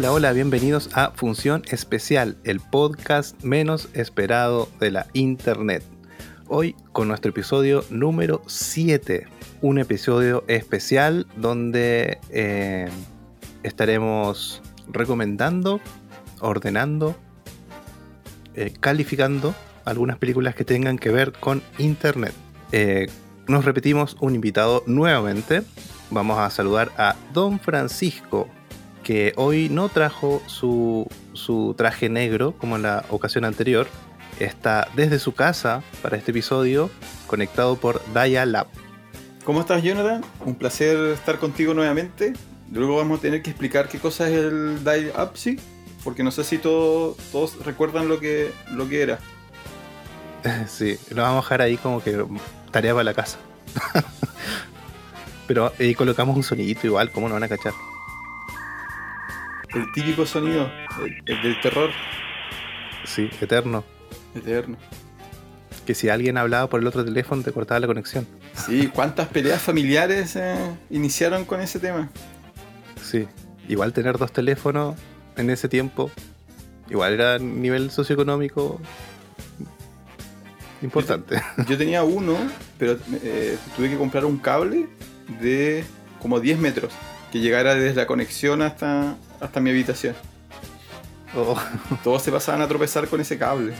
Hola, hola, bienvenidos a Función Especial, el podcast menos esperado de la Internet. Hoy con nuestro episodio número 7, un episodio especial donde eh, estaremos recomendando, ordenando, eh, calificando algunas películas que tengan que ver con Internet. Eh, nos repetimos un invitado nuevamente. Vamos a saludar a Don Francisco, que hoy no trajo su, su traje negro como en la ocasión anterior. Está desde su casa para este episodio, conectado por Daya Lab. ¿Cómo estás, Jonathan? Un placer estar contigo nuevamente. Luego vamos a tener que explicar qué cosa es el Dial Up, sí, porque no sé si todos recuerdan lo que, lo que era. Sí, lo vamos a dejar ahí como que tarea para la casa. Pero ahí colocamos un sonidito igual, ¿cómo no van a cachar? El típico sonido, el, del terror. Sí, eterno. Eterno. Que si alguien hablaba por el otro teléfono te cortaba la conexión. Sí, ¿cuántas peleas familiares eh, iniciaron con ese tema? Sí, igual tener dos teléfonos en ese tiempo, igual era nivel socioeconómico importante. Yo, tenía uno, pero eh, tuve que comprar un cable de como 10 metros que llegara desde la conexión hasta, hasta mi habitación. Oh. Todos se pasaban a tropezar con ese cable.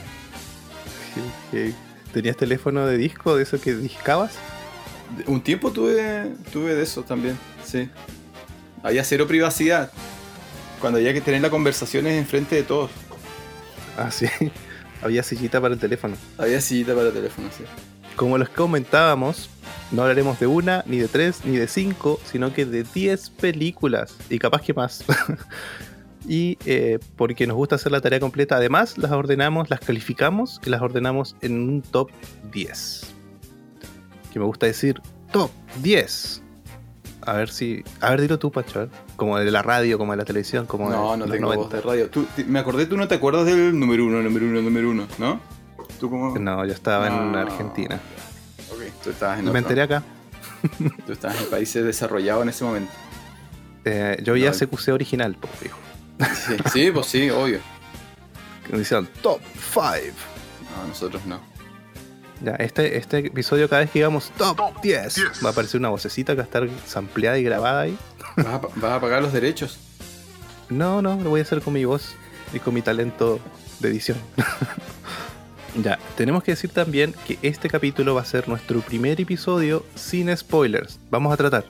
¿Tenías teléfono de disco, de eso que discabas? Un tiempo tuve, tuve de eso también, sí. Había cero privacidad. Cuando había que tener las conversaciones enfrente de todos. Ah, sí. Había sillita para el teléfono. Había sillita para el teléfono, sí. Como los comentábamos, no hablaremos de una, ni de tres, ni de cinco, sino que de diez películas. Y capaz que más. y eh, porque nos gusta hacer la tarea completa, además las ordenamos, las calificamos y las ordenamos en un top 10. Que me gusta decir top 10. A ver si. A ver, dilo tú, Pacho. Como de la radio, como de la televisión, como No, no tengo voz de radio. me acordé, tú no te acuerdas del número uno, número uno, número uno, ¿no? ¿Tú cómo? No, yo estaba en Argentina. Ok, tú estabas en. Me enteré acá. tú estabas en países desarrollados en ese momento. Eh, yo vi a CQC original, pues, hijo. Sí, sí, pues sí, obvio. Que decían top 5. No, nosotros no. Ya, este, este episodio, cada vez que digamos top, 10, va a aparecer una vocecita que va a estar sampleada y grabada ahí. ¿Vas a, pagar los derechos? No, no, lo voy a hacer con mi voz y con mi talento de edición. ya, tenemos que decir también que este capítulo va a ser nuestro primer episodio sin spoilers. Vamos a tratar.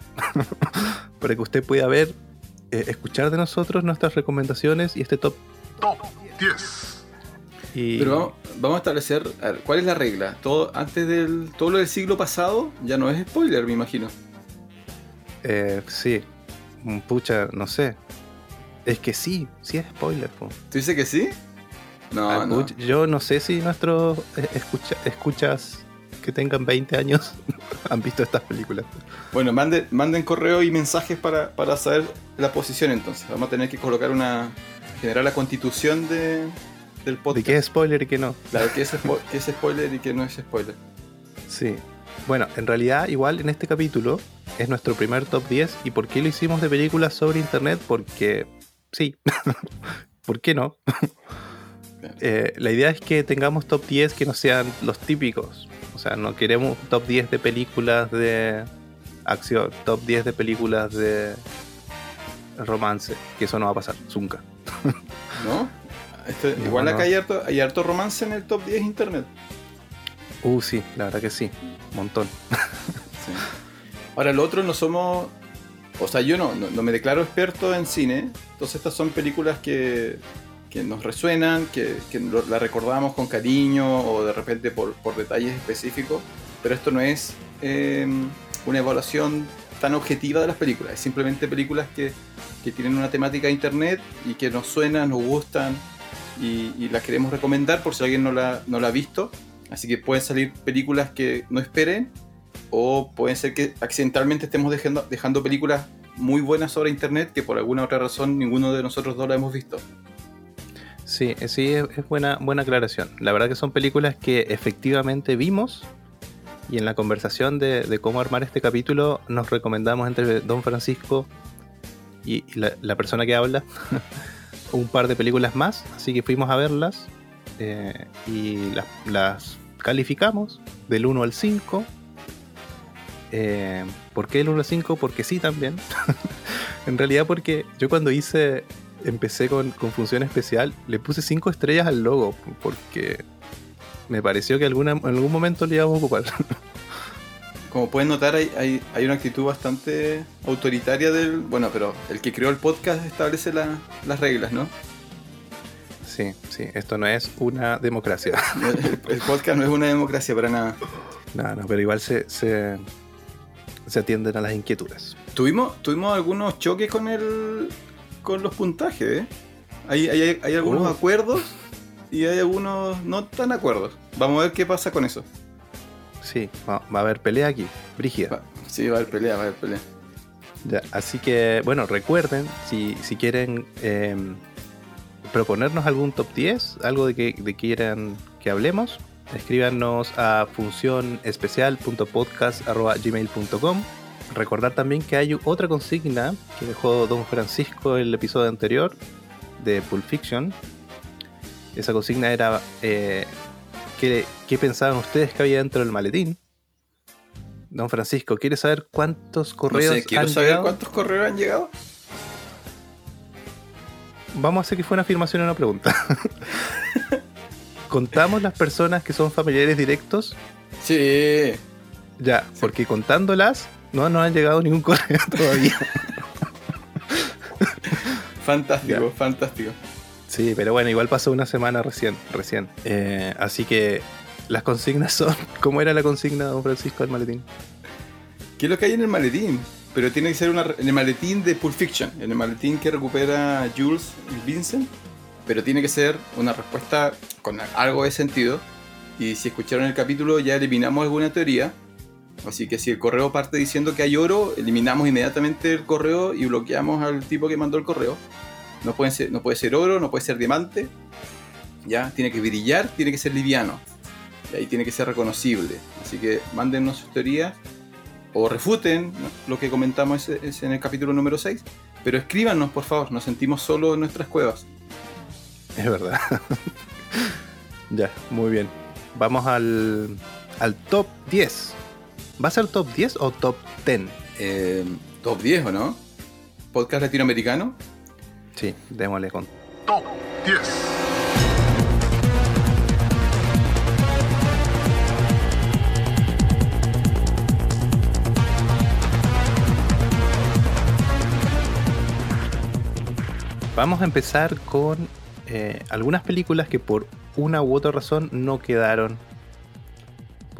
Para que usted pueda ver, eh, escuchar de nosotros nuestras recomendaciones y este top, top 10. Pero vamos, a establecer, ¿cuál es la regla? Todo antes del todo lo del siglo pasado ya no es spoiler, me imagino. Eh, sí, mm, pucha, no sé. Es que sí, sí es spoiler. Po. ¿Tú dices que sí? No, ah, no. Yo no sé si nuestros eh, escuchas que tengan 20 años han visto estas películas. Bueno, manden, manden correo y mensajes para, para saber la posición entonces. Vamos a tener que colocar una... generar la constitución de, del podcast. ¿De qué es spoiler y qué no? Claro, qué es, qué es spoiler y qué no es spoiler. Sí. Bueno, en realidad, igual en este capítulo es nuestro primer top 10. ¿Y por qué lo hicimos de películas sobre internet? Porque sí. ¿Por qué no? Eh, la idea es que tengamos top 10 que no sean los típicos. O sea, no queremos top 10 de películas de acción, top 10 de películas de romance, que eso no va a pasar, nunca. ¿No? igual acá hay harto, hay harto romance en el top 10 internet. Uh, sí, la verdad que sí. Un montón. Ahora, lo otro no somos. O sea, yo no, no, me declaro experto en cine. Entonces, estas son películas que, que nos resuenan, que, que la recordamos con cariño o de repente por, por detalles específicos. Pero esto no es em, una evaluación tan objetiva de las películas. Es simplemente películas que, que tienen una temática de internet y que nos suenan, nos gustan y, las queremos recomendar por si alguien no la, no la ha visto. Así que pueden salir películas que no esperen o pueden ser que accidentalmente estemos dejando, dejando películas muy buenas sobre internet que por alguna otra razón ninguno de nosotros dos la hemos visto. Sí, sí, es, buena, buena aclaración. La verdad que son películas que efectivamente vimos y en la conversación de, de, cómo armar este capítulo nos recomendamos entre Don Francisco y, la, persona que habla un par de películas más, así que fuimos a verlas eh, y las, calificamos del 1 al 5. Eh, ¿Por qué el 1 al 5? Porque sí también. en realidad porque yo cuando hice, empecé con, con función especial, le puse 5 estrellas al logo, porque me pareció que alguna, en algún momento le íbamos a ocupar. Como pueden notar, hay, una actitud bastante autoritaria del. Bueno, pero el que creó el podcast establece las reglas, ¿no? Sí, sí, esto no es una democracia. el, podcast no es una democracia para nada. No, no, pero igual se, se, atienden a las inquietudes. Tuvimos, tuvimos algunos choques con el con los puntajes, ¿eh? Hay, hay, algunos uh. acuerdos y hay algunos no tan acuerdos. Vamos a ver qué pasa con eso. Sí, va, a haber pelea aquí, brígida. sí, va a haber pelea, va a haber pelea. Ya, así que, bueno, recuerden, si, si quieren em, proponernos algún top 10, algo de que de quieran que hablemos, escríbanos a funcionespecial.podcast.gmail.com Recordar también que hay otra consigna que dejó Don Francisco en el episodio anterior de Pulp Fiction. Esa consigna era eh, ¿Qué, pensaban ustedes que había dentro del maletín? Don Francisco, ¿quiere saber cuántos correos no sé, quiero saber cuántos correos han llegado. Vamos a hacer que fue una afirmación y una pregunta. ¿Contamos las personas que son familiares directos? Sí. Ya, porque contándolas no nos han llegado ningún correo todavía. fantástico, fantástico. Sí, pero bueno, igual pasó una semana recién, recién. Eh, así que las consignas son. ¿Cómo era la consigna, don Francisco, del maletín? ¿Qué es lo que hay en el maletín? Pero tiene que ser una, en el maletín de Pulp Fiction, en el maletín que recupera Jules y Vincent. Pero tiene que ser una respuesta con algo de sentido. Y si escucharon el capítulo, ya eliminamos alguna teoría. Así que si el correo parte diciendo que hay oro, eliminamos inmediatamente el correo y bloqueamos al tipo que mandó el correo. No puede, ser, no puede ser oro, no puede ser diamante. ¿ya? Tiene que brillar, tiene que ser liviano. Y ahí tiene que ser reconocible. Así que mándennos sus teorías o refuten lo que comentamos en el capítulo número 6. Pero escríbanos, por favor, nos sentimos solos en nuestras cuevas. Es verdad. ya, muy bien. Vamos al, al top 10. ¿Va a ser top 10 o top 10? Eh, top 10 o no? ¿Podcast latinoamericano? Sí, démosle con. Top 10. Vamos a empezar con eh, algunas películas que por una u otra razón no quedaron,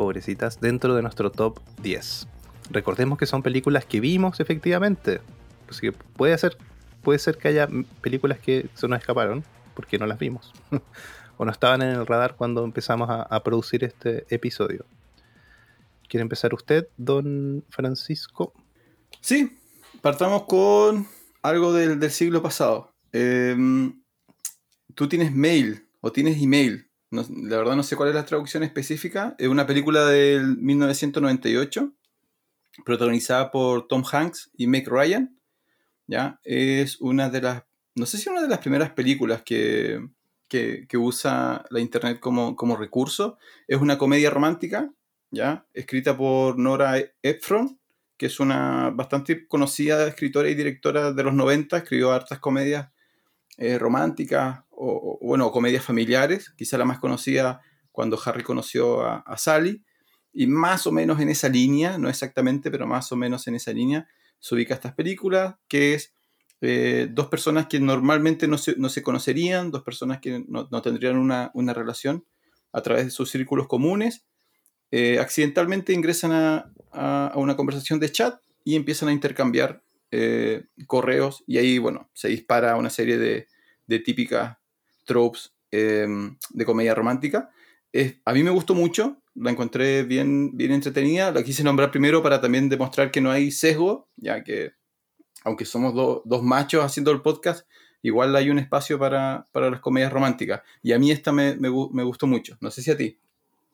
pobrecitas, dentro de nuestro top 10. Recordemos que son películas que vimos efectivamente. Así que puede ser puede ser que haya películas que se nos escaparon porque no las vimos o no estaban en el radar cuando empezamos a, producir este episodio. ¿Quiere empezar usted, don Francisco? Sí, partamos con algo del, siglo pasado. Em, tú tienes mail o tienes email. La verdad no sé cuál es la traducción específica. Es una película del 1998 protagonizada por Tom Hanks y Meg Ryan es una de las, no sé si una de las primeras películas que, usa la Internet como, recurso. Es una comedia romántica, ¿ya? Escrita por Nora Ephron, que es una bastante conocida escritora y directora de los 90, escribió hartas comedias eh, románticas o, bueno, comedias familiares, quizá la más conocida cuando Harry conoció a, a, Sally, y más o menos en esa línea, no exactamente, pero más o menos en esa línea, se ubica estas películas, que es eh, dos personas que normalmente no se, conocerían, dos personas que no, tendrían una, relación a través de sus círculos comunes, eh, accidentalmente ingresan a, una conversación de chat y empiezan a intercambiar eh, correos y ahí, bueno, se dispara una serie de, típicas tropes em, de comedia romántica. a mí me gustó mucho, la encontré bien, bien entretenida. La quise nombrar primero para también demostrar que no hay sesgo, ya que aunque somos dos machos haciendo el podcast, igual hay un espacio para, las comedias románticas. Y a mí esta me, gustó mucho. No sé si a ti.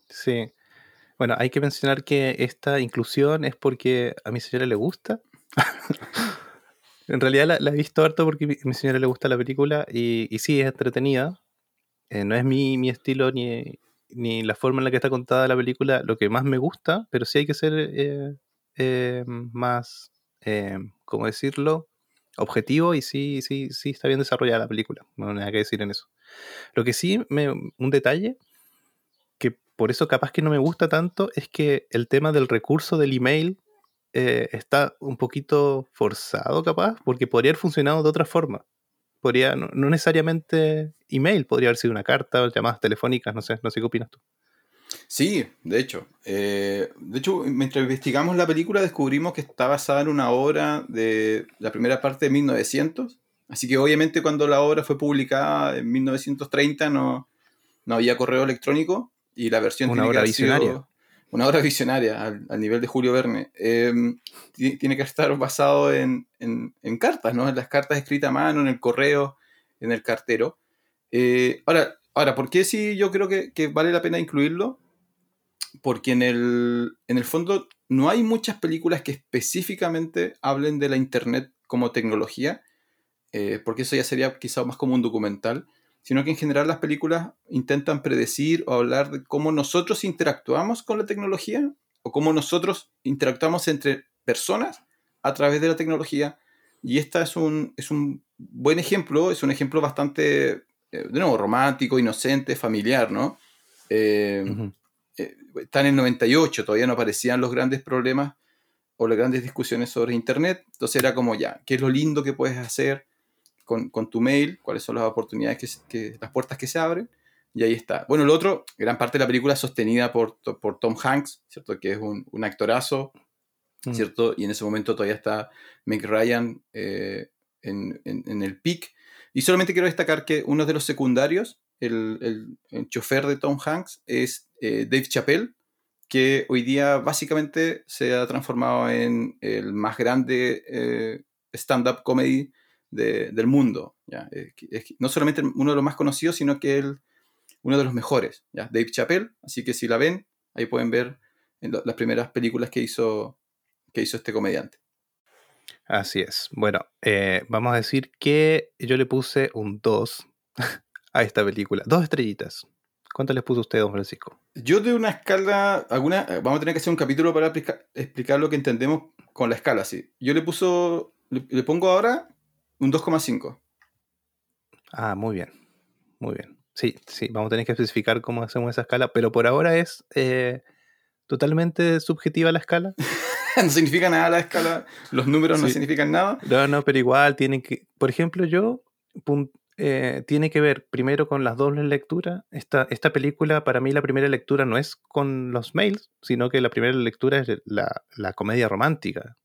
Sí. Bueno, hay que mencionar que esta inclusión es porque a mi señora le gusta. En realidad la, he visto harto porque a mi señora le gusta la película y, y sí, es entretenida. Eh, no es mi, mi estilo ni, ni, la forma en la que está contada la película lo que más me gusta, pero sí hay que ser eh, eh, más, ¿cómo decirlo? Objetivo y sí, sí, sí está bien desarrollada la película. No hay nada que decir en eso. Lo que sí, me, un detalle que por eso capaz que no me gusta tanto es que el tema del recurso del email eh, está un poquito forzado, capaz, porque podría haber funcionado de otra forma. Podría, no, necesariamente email, podría haber sido una carta, llamadas telefónicas, no sé, no sé qué opinas tú. Sí, de hecho. Eh, de hecho, mientras investigamos la película descubrimos que está basada en una obra de la primera parte de 1900. Así que obviamente cuando la obra fue publicada en 1930 no, no había correo electrónico y la versión... Una obra visionaria una obra visionaria al, nivel de Julio Verne, em, tiene que estar basado en, cartas, ¿no? En las cartas escritas a mano, en el correo, en el cartero. Eh, ahora, ahora, ¿por qué sí yo creo que, vale la pena incluirlo? Porque en el, en el fondo no hay muchas películas que específicamente hablen de la Internet como tecnología, eh, porque eso ya sería quizás más como un documental sino que en general las películas intentan predecir o hablar de cómo nosotros interactuamos con la tecnología o cómo nosotros interactuamos entre personas a través de la tecnología. Y esta es un, es un buen ejemplo, es un ejemplo bastante, eh, de nuevo, romántico, inocente, familiar, ¿no? Eh, eh, está en el 98, todavía no aparecían los grandes problemas o las grandes discusiones sobre Internet. Entonces era como ya, ¿qué es lo lindo que puedes hacer? Con, tu mail, cuáles son las oportunidades, que, las puertas que se abren, y ahí está. Bueno, el otro, gran parte de la película es sostenida por, por Tom Hanks, ¿cierto? Que es un, un actorazo, mm. ¿cierto? Y en ese momento todavía está Meg Ryan eh, en, en, el pic. Y solamente quiero destacar que uno de los secundarios, el, el, chofer de Tom Hanks, es eh, Dave Chappelle, que hoy día básicamente se ha transformado en el más grande eh, stand-up comedy del mundo. ¿ya? no solamente uno de los más conocidos, sino que él, uno de los mejores, ¿ya? Dave Chappelle. Así que si la ven, ahí pueden ver las primeras películas que hizo, que hizo este comediante. Así es. Bueno, eh, vamos a decir que yo le puse un 2 a esta película. Dos estrellitas. ¿Cuánto les puso usted, don Francisco? Yo de una escala, alguna, eh, vamos a tener que hacer un capítulo para explicar, lo que entendemos con la escala, sí. Yo le puso, le pongo ahora un 2,5. Ah, muy bien. Muy bien. Sí, sí, vamos a tener que especificar cómo hacemos esa escala, pero por ahora es eh, totalmente subjetiva la escala. no significa nada la escala, los números no significan nada. No, no, pero igual tienen que, por ejemplo, yo eh, tiene que ver primero con las dobles lecturas. Esta, esta película, para mí, la primera lectura no es con los mails, sino que la primera lectura es la, la comedia romántica.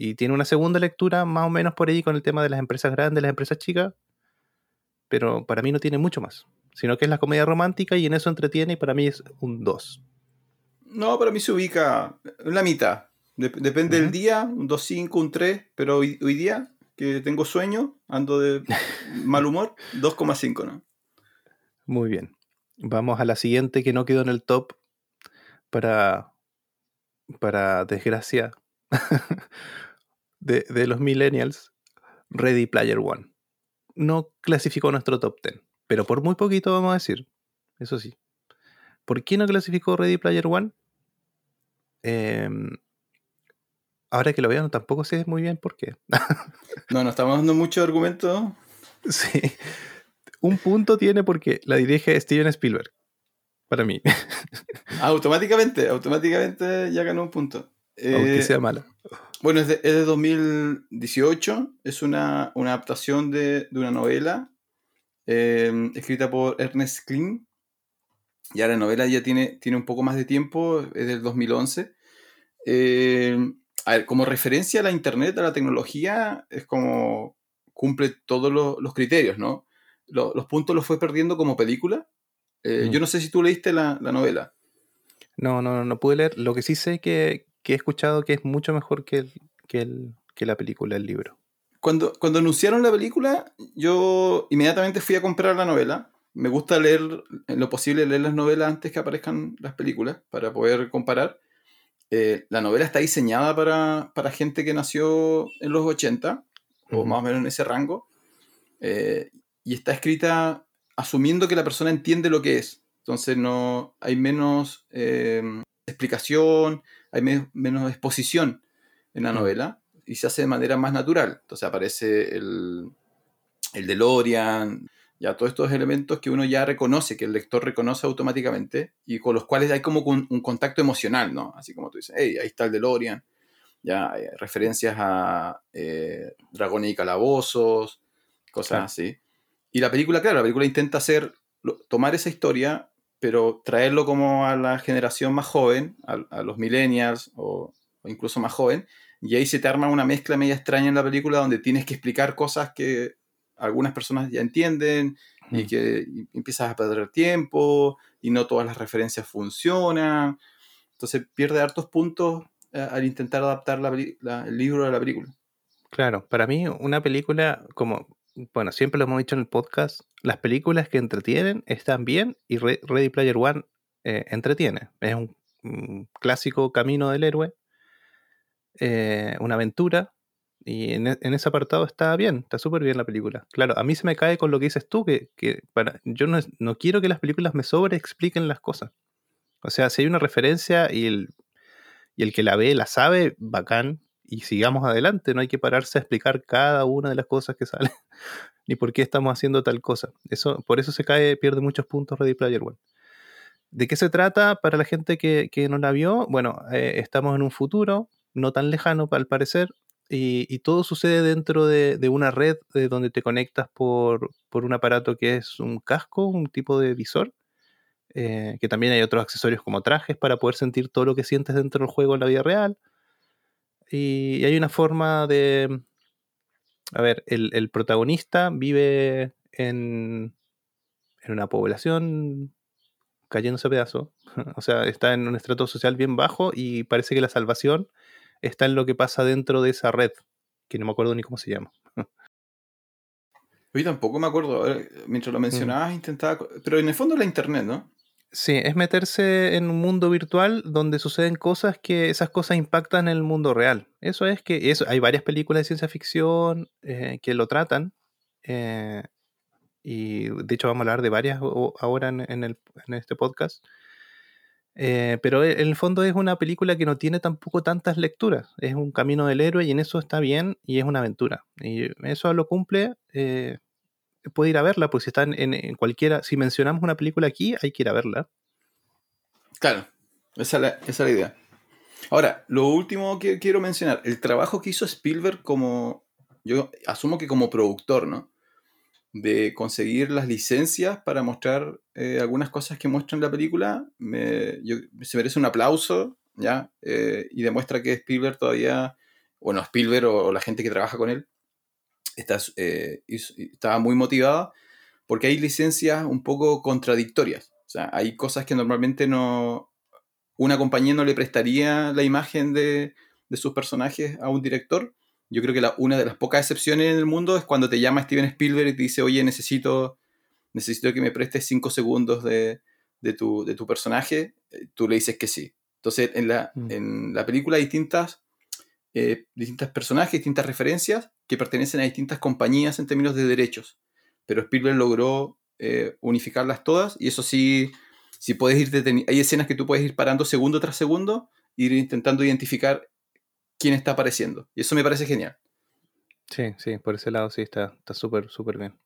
Y tiene una segunda lectura más o menos por ahí con el tema de las empresas grandes, las empresas chicas, pero para mí no tiene mucho más, sino que es la comedia romántica y en eso entretiene y para mí es un 2. No, para mí se ubica en la mitad. depende del día, un 2.5, un 3, pero hoy, día que tengo sueño, ando de mal humor, 2,5, ¿no? Muy bien. Vamos a la siguiente que no quedó en el top para, para desgracia de, los millennials, Ready Player One. No clasificó nuestro top 10, pero por muy poquito vamos a decir, eso sí. ¿Por qué no clasificó Ready Player One? Em, ahora que lo vean, tampoco sé muy bien por qué. no, no estamos dando mucho argumento. Sí. Un punto tiene porque la dirige Steven Spielberg. Para mí. automáticamente, automáticamente ya ganó un punto. Aunque sea mala. Bueno, es de, 2018, es una, adaptación de, una novela eh, escrita por Ernest Klein. Ya la novela ya tiene, tiene un poco más de tiempo, es del 2011. Eh, a ver, como referencia a la internet, a la tecnología, es como cumple todos los, criterios, ¿no? Los, puntos los fue perdiendo como película. Eh, yo no sé si tú leíste la, novela. No, no, no pude leer. Lo que sí sé que, que he escuchado que es mucho mejor que, el, que, la película, el libro. Cuando, cuando anunciaron la película, yo inmediatamente fui a comprar la novela. Me gusta leer, en lo posible, leer las novelas antes que aparezcan las películas para poder comparar. Eh, la novela está diseñada para, para, gente que nació en los 80 o más o menos en ese rango. Eh, y está escrita asumiendo que la persona entiende lo que es. Entonces no hay menos eh, explicación, hay menos exposición en la novela y se hace de manera más natural. Entonces aparece el, el DeLorean, ya todos estos elementos que uno ya reconoce, que el lector reconoce automáticamente y con los cuales hay como un, contacto emocional, ¿no? Así como tú dices, hey, ahí está el DeLorean, ya hay referencias a eh, dragones y calabozos, cosas así. Y la película, claro, la película intenta hacer, tomar esa historia, pero traerlo como a la generación más joven, a, los millennials o, o, incluso más joven, y ahí se te arma una mezcla media extraña en la película donde tienes que explicar cosas que algunas personas ya entienden y que empiezas a perder tiempo y no todas las referencias funcionan. Entonces pierde hartos puntos eh, al intentar adaptar el libro a la película. Claro, para mí una película como, bueno, siempre lo hemos dicho en el podcast, las películas que entretienen están bien y Ready Player One eh, entretiene. Es un, clásico camino del héroe, eh, una aventura y en, e, en, ese apartado está bien, está súper bien la película. Claro, a mí se me cae con lo que dices tú, que, para, yo no, no, quiero que las películas me sobre expliquen las cosas. O sea, si hay una referencia y el, y el que la ve la sabe, bacán, y sigamos adelante, no hay que pararse a explicar cada una de las cosas que salen, ni por qué estamos haciendo tal cosa. Eso, por eso se cae, pierde muchos puntos Ready Player One. ¿De qué se trata para la gente que, que no la vio? Bueno, eh, estamos en un futuro, no tan lejano al parecer, y, todo sucede dentro de, una red de donde te conectas por, un aparato que es un casco, un tipo de visor, eh, que también hay otros accesorios como trajes para poder sentir todo lo que sientes dentro del juego en la vida real. Y, hay una forma de... A ver, el, protagonista vive en, en una población cayéndose a pedazo. o sea, está en un estrato social bien bajo y parece que la salvación está en lo que pasa dentro de esa red, que no me acuerdo ni cómo se llama. Oye, tampoco me acuerdo. mientras lo mm. mencionabas, intentaba. Pero en el fondo es la internet, ¿no? Sí, es meterse en un mundo virtual donde suceden cosas que esas cosas impactan en el mundo real. Eso es que eso, hay varias películas de ciencia ficción eh, que lo tratan. Eh, y de hecho vamos a hablar de varias ahora en, este podcast. Eh, pero en el fondo es una película que no tiene tampoco tantas lecturas. Es un camino del héroe y en eso está bien y es una aventura. Y eso lo cumple. Puede ir a verla, pues si está en, cualquiera. Si mencionamos una película aquí, hay que ir a verla. Claro, esa es la, idea. Ahora, lo último que quiero mencionar, el trabajo que hizo Spielberg como. Yo asumo que como productor, ¿no? de conseguir las licencias para mostrar eh, algunas cosas que muestra en la película, se merece un aplauso, ¿ya? Eh, y demuestra que Spielberg todavía, bueno, Spielberg o, la gente que trabaja con él, está, eh, estaba muy motivada porque hay licencias un poco contradictorias. O sea, hay cosas que normalmente no, una compañía no le prestaría la imagen de, de sus personajes a un director yo creo que la, una de las pocas excepciones en el mundo es cuando te llama Steven Spielberg y te dice, oye, necesito, necesito que me prestes cinco segundos de, de, tu, de tu personaje, eh, tú le dices que sí. Entonces, en la, mm. en la película hay distintas, eh, distintas personajes, distintas referencias que pertenecen a distintas compañías en términos de derechos. Pero Spielberg logró eh, unificarlas todas y eso sí, si puedes ir hay escenas que tú puedes ir parando segundo tras segundo, ir intentando identificar quién está apareciendo. Y eso me parece genial. Sí, sí, por ese lado sí está súper, súper bien.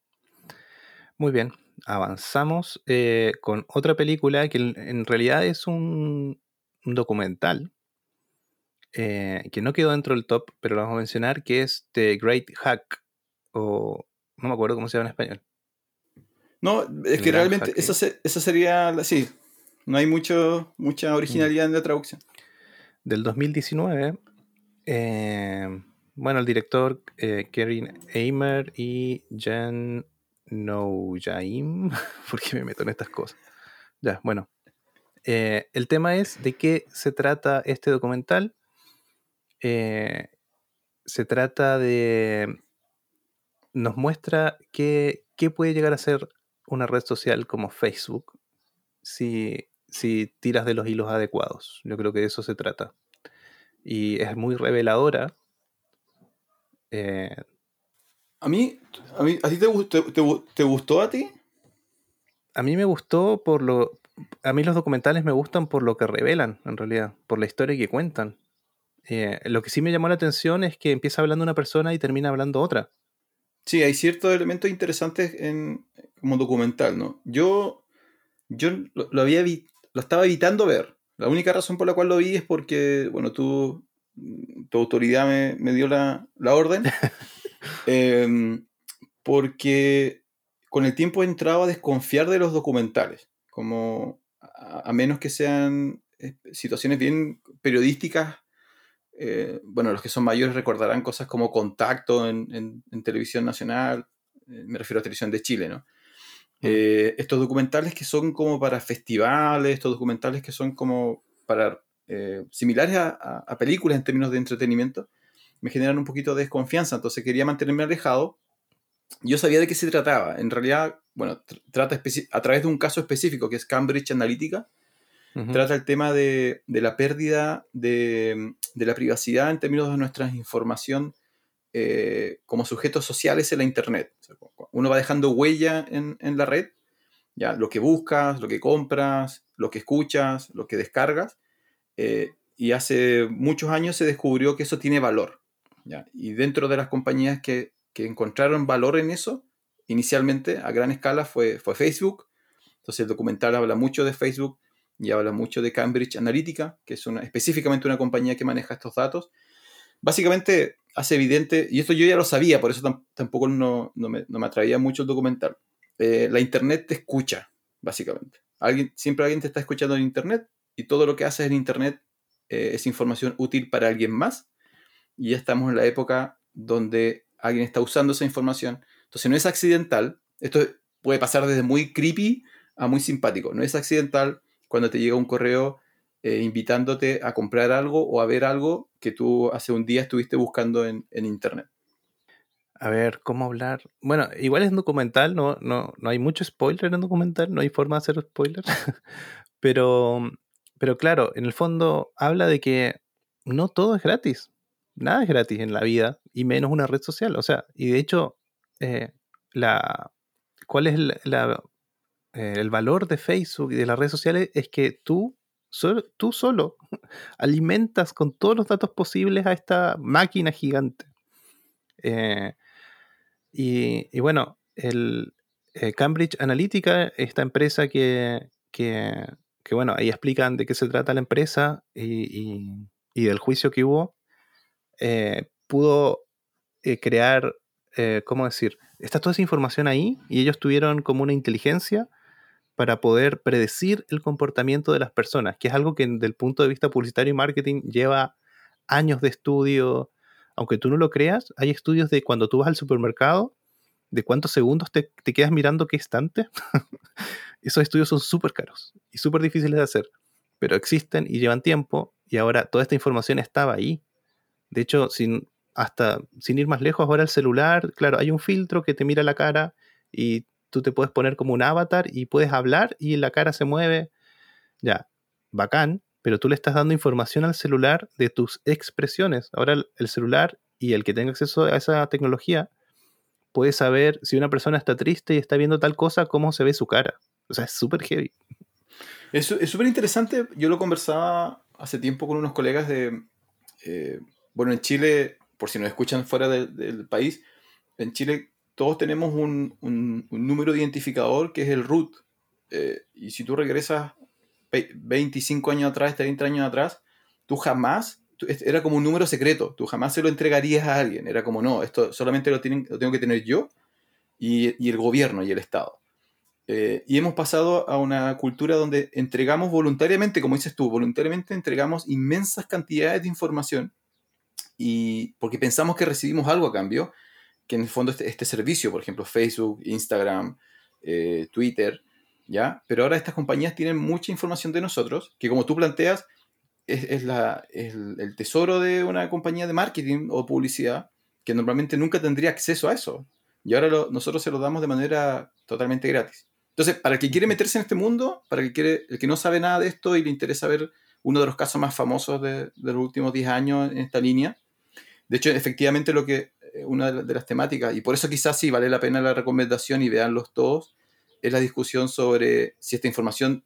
Muy bien, avanzamos eh, con otra película que en realidad es un, documental eh, que no quedó dentro del top, pero lo vamos a mencionar, que es The Great Hack, o no me acuerdo cómo se llama en español. No, es que realmente esa, sería, sí, no hay mucho, mucha originalidad en la traducción. Del 2019 eh, bueno, el director eh, Kevin Eimer y Jen Noujaim. ¿Por qué me meto en estas cosas? Ya, bueno. Eh, el tema es de qué se trata este documental. Eh, se trata de. Nos muestra qué, qué puede llegar a ser una red social como Facebook si, si tiras de los hilos adecuados. Yo creo que de eso se trata y es muy reveladora. Eh, A mí, a, mí, ¿a ti te, gustó, te, gustó a ti? A mí me gustó por lo... A mí los documentales me gustan por lo que revelan, en realidad, por la historia que cuentan. Eh, lo que sí me llamó la atención es que empieza hablando una persona y termina hablando otra. Sí, hay ciertos elementos interesantes en, como documental, ¿no? Yo, yo lo, había lo estaba evitando ver. La única razón por la cual lo vi es porque, bueno, tú, tu autoridad me, dio la, orden. Em, porque con el tiempo he entrado a desconfiar de los documentales, como a menos que sean eh, situaciones bien periodísticas eh, bueno, los que son mayores recordarán cosas como Contacto en, televisión nacional, eh, me refiero a televisión de Chile, ¿no? Eh, estos documentales que son como para festivales, estos documentales que son como para similares a, películas en términos de entretenimiento, me generan un poquito de desconfianza, entonces quería mantenerme alejado. Yo sabía de qué se trataba. En realidad, bueno, trata a través de un caso específico que es Cambridge Analytica, Trata el tema de, la pérdida de, la privacidad en términos de nuestra información eh, como sujetos sociales en la Internet. uno va dejando huella en, la red, ya lo que buscas, lo que compras, lo que escuchas, lo que descargas. Eh, y hace muchos años se descubrió que eso tiene valor. Y dentro de las compañías que, encontraron valor en eso, inicialmente a gran escala fue, fue Facebook. Entonces el documental habla mucho de Facebook, y habla mucho de Cambridge Analytica, que es una, específicamente una compañía que maneja estos datos. Básicamente hace evidente, y esto yo ya lo sabía, por eso tampoco no, no, me, no, me, atraía mucho el documental, eh, la Internet te escucha, básicamente. Alguien, siempre alguien te está escuchando en Internet y todo lo que haces en Internet eh, es información útil para alguien más. Y ya estamos en la época donde alguien está usando esa información. Entonces no es accidental, esto puede pasar desde muy creepy a muy simpático, no es accidental cuando te llega un correo eh, invitándote a comprar algo o a ver algo que tú hace un día estuviste buscando en, Internet. A ver, ¿cómo hablar? Bueno, igual es un documental, no, no, no hay mucho spoiler en documental, no hay forma de hacer spoiler. pero, pero claro, en el fondo habla de que no todo es gratis. Nada es gratis en la vida, y menos una red social. O sea, y de hecho, eh, la, ¿cuál es la, eh, el valor de Facebook y de las redes sociales es que tú, tú solo alimentas con todos los datos posibles a esta máquina gigante. Eh, y, bueno, el eh, Cambridge Analytica, esta empresa que, que, bueno, ahí explican de qué se trata la empresa y, y, del juicio que hubo, pudo crear, ¿cómo decir? Está toda esa información ahí y ellos tuvieron como una inteligencia para poder predecir el comportamiento de las personas, que es algo que desde el punto de vista publicitario y marketing lleva años de estudio. Aunque tú no lo creas, hay estudios de cuando tú vas al supermercado, de cuántos segundos te, quedas mirando qué estante. Esos estudios son súper caros y súper difíciles de hacer, pero existen y llevan tiempo y ahora toda esta información estaba ahí. De hecho, sin, hasta sin ir más lejos, ahora el celular, claro, hay un filtro que te mira la cara y tú te puedes poner como un avatar y puedes hablar y la cara se mueve. Ya, bacán, pero tú le estás dando información al celular de tus expresiones. Ahora el celular y el que tenga acceso a esa tecnología puede saber si una persona está triste y está viendo tal cosa, cómo se ve su cara. O sea, es súper heavy. Es súper interesante. Yo lo conversaba hace tiempo con unos colegas de... Eh, bueno, en Chile, por si nos escuchan fuera del país, en Chile todos tenemos un, número de identificador que es el root. Eh, y si tú regresas 25 años atrás, 30 años atrás, tú jamás, era como un número secreto, tú jamás se lo entregarías a alguien. Era como, no, esto solamente lo, tienen, lo tengo que tener yo y, el gobierno y el Estado. Eh, y hemos pasado a una cultura donde entregamos voluntariamente, como dices tú, voluntariamente entregamos inmensas cantidades de información y porque pensamos que recibimos algo a cambio que en el fondo este, este servicio, por ejemplo, Facebook, Instagram, eh, Twitter, ¿ya? Pero ahora estas compañías tienen mucha información de nosotros, que como tú planteas, es, la, el, tesoro de una compañía de marketing o publicidad, que normalmente nunca tendría acceso a eso. Y ahora nosotros se lo damos de manera totalmente gratis. Entonces, para el que quiere meterse en este mundo, para el que, quiere, el que no sabe nada de esto y le interesa ver uno de los casos más famosos de, de los últimos 10 años en esta línea, de hecho, efectivamente lo que una de las temáticas, y por eso quizás sí vale la pena la recomendación y veanlos todos, es la discusión sobre si esta información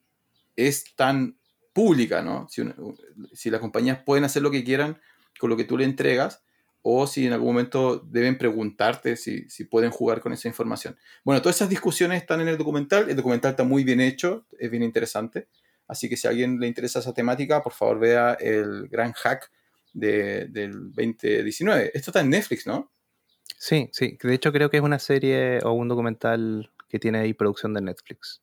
es tan pública, ¿no? Si, si las compañías pueden hacer lo que quieran con lo que tú le entregas, o si en algún momento deben preguntarte si, si, pueden jugar con esa información. Bueno, todas esas discusiones están en el documental, el documental está muy bien hecho, es bien interesante, así que si a alguien le interesa esa temática, por favor vea el gran hack de, del 2019. Esto está en Netflix, ¿no? Sí, sí, de hecho creo que es una serie o un documental que tiene ahí producción de Netflix.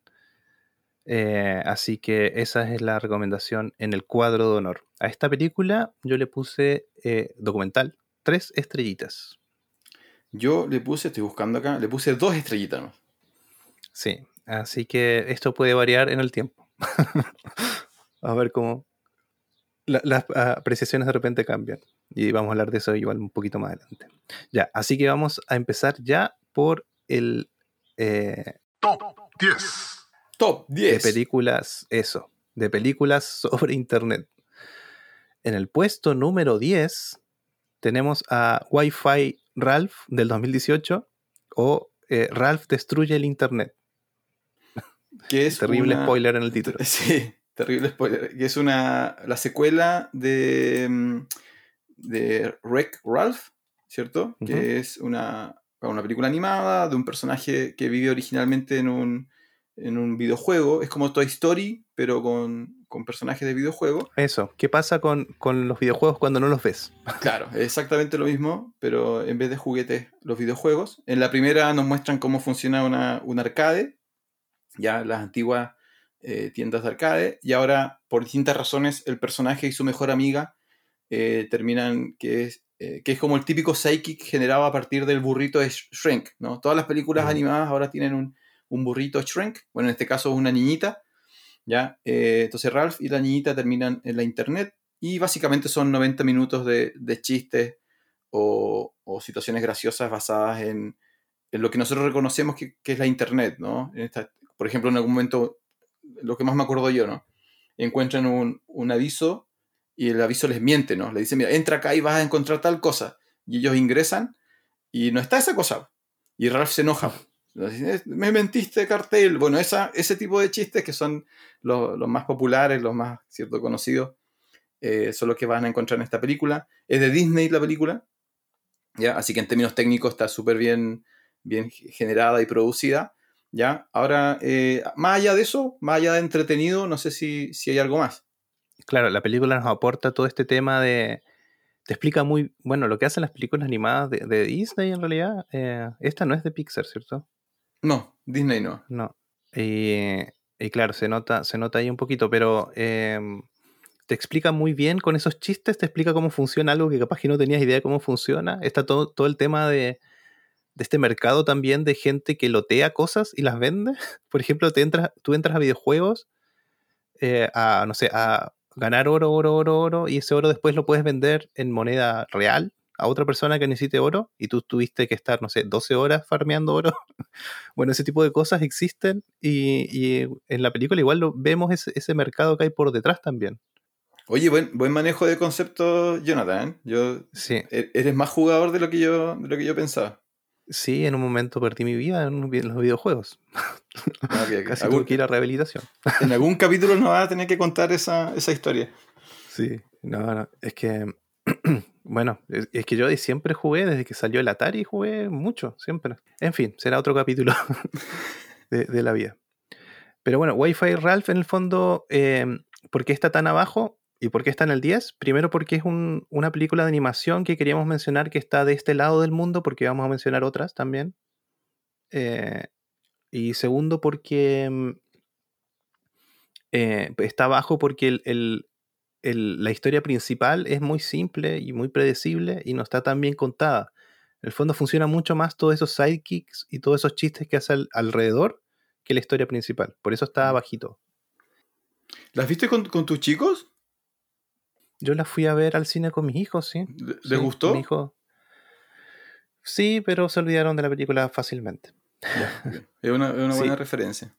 Eh, así que esa es la recomendación en el cuadro de honor. A esta película yo le puse eh, documental, tres estrellitas. Yo le puse, estoy buscando acá, le puse dos estrellitas. Sí, así que esto puede variar en el tiempo. a ver cómo las apreciaciones de repente cambian. Y vamos a hablar de eso igual un poquito más adelante. Ya, así que vamos a empezar ya por el... Eh, Top 10 top 10 de películas, eso, de películas sobre Internet. En el puesto número 10 tenemos a Wi-Fi Ralph del 2018 o eh, Ralph destruye el Internet. Que es terrible spoiler en el título. Sí, terrible spoiler. Que es una la secuela de mm, de Wreck Ralph, ¿cierto? Que es una, una película animada de un personaje que vive originalmente en un en un videojuego. Es como Toy Story, pero con, personajes de videojuego. Eso, ¿qué pasa con, los videojuegos cuando no los ves? Claro, exactamente lo mismo, pero en vez de juguetes, los videojuegos. En la primera nos muestran cómo funciona una, un arcade, ya las antiguas eh, tiendas de arcade, y ahora, por distintas razones, el personaje y su mejor amiga eh, terminan que es, eh, que es como el típico psychic generado a partir del burrito de Shrink, ¿no? Todas las películas animadas ahora tienen un, un burrito shrink, bueno, en este caso una niñita, ¿ya? Eh, entonces Ralph y la niñita terminan en la internet y básicamente son 90 minutos de, chistes o, situaciones graciosas basadas en, lo que nosotros reconocemos que, es la internet, ¿no? por ejemplo, en algún momento, lo que más me acuerdo yo, ¿no? Encuentran un, aviso y el aviso les miente, ¿no? Le dice, mira, entra acá y vas a encontrar tal cosa. Y ellos ingresan y no está esa cosa. Y Ralph se enoja me mentiste cartel. Bueno, esa, ese tipo de chistes que son los, más populares, los más cierto conocidos, eh, son los que van a encontrar en esta película. Es de Disney la película, ¿ya? así que en términos técnicos está súper bien, bien generada y producida. ¿ya? Ahora, eh, más allá de eso, más allá de entretenido, no sé si, si hay algo más. Claro, la película nos aporta todo este tema de, te explica muy, bueno, lo que hacen las películas animadas de, Disney en realidad. Eh, esta no es de Pixar, ¿cierto? No, Disney no. No. Y, claro, se nota, se nota ahí un poquito, pero em, te explica muy bien con esos chistes, te explica cómo funciona algo que capaz que no tenías idea de cómo funciona. Está todo, todo el tema de, este mercado también de gente que lotea cosas y las vende. Por ejemplo, te entras, tú entras a videojuegos eh, a, no sé, a ganar oro, oro, oro, oro, y ese oro después lo puedes vender en moneda real a otra persona que necesite oro y tú tuviste que estar, no sé, 12 horas farmeando oro. bueno, ese tipo de cosas existen y, en la película igual lo, vemos ese, mercado que hay por detrás también. Oye, buen, buen manejo de concepto, Jonathan. Yo, sí. E, eres más jugador de lo que yo, de lo que yo pensaba. Sí, en un momento perdí mi vida en, los videojuegos. Ah, Casi tuve que ir a rehabilitación. en algún capítulo nos vas a tener que contar esa, esa historia. Sí, no, no, es que Bueno, es, que yo siempre jugué, desde que salió el Atari jugué mucho, siempre. En fin, será otro capítulo de, la vida. Pero bueno, Wi-Fi Ralph en el fondo, em, ¿por qué está tan abajo? ¿Y por qué está en el 10? Primero porque es una película de animación que queríamos mencionar que está de este lado del mundo, porque vamos a mencionar otras también. Eh, y segundo porque em, eh, está abajo porque el, la historia principal es muy simple y muy predecible y no está tan bien contada. En el fondo funciona mucho más todos esos sidekicks y todos esos chistes que hace alrededor que la historia principal. Por eso está mm. bajito. ¿Las viste con, tus chicos? Yo las fui a ver al cine con mis hijos, sí. ¿Les gustó? Mi hijo... Sí, pero se olvidaron de la película fácilmente. es una, buena referencia.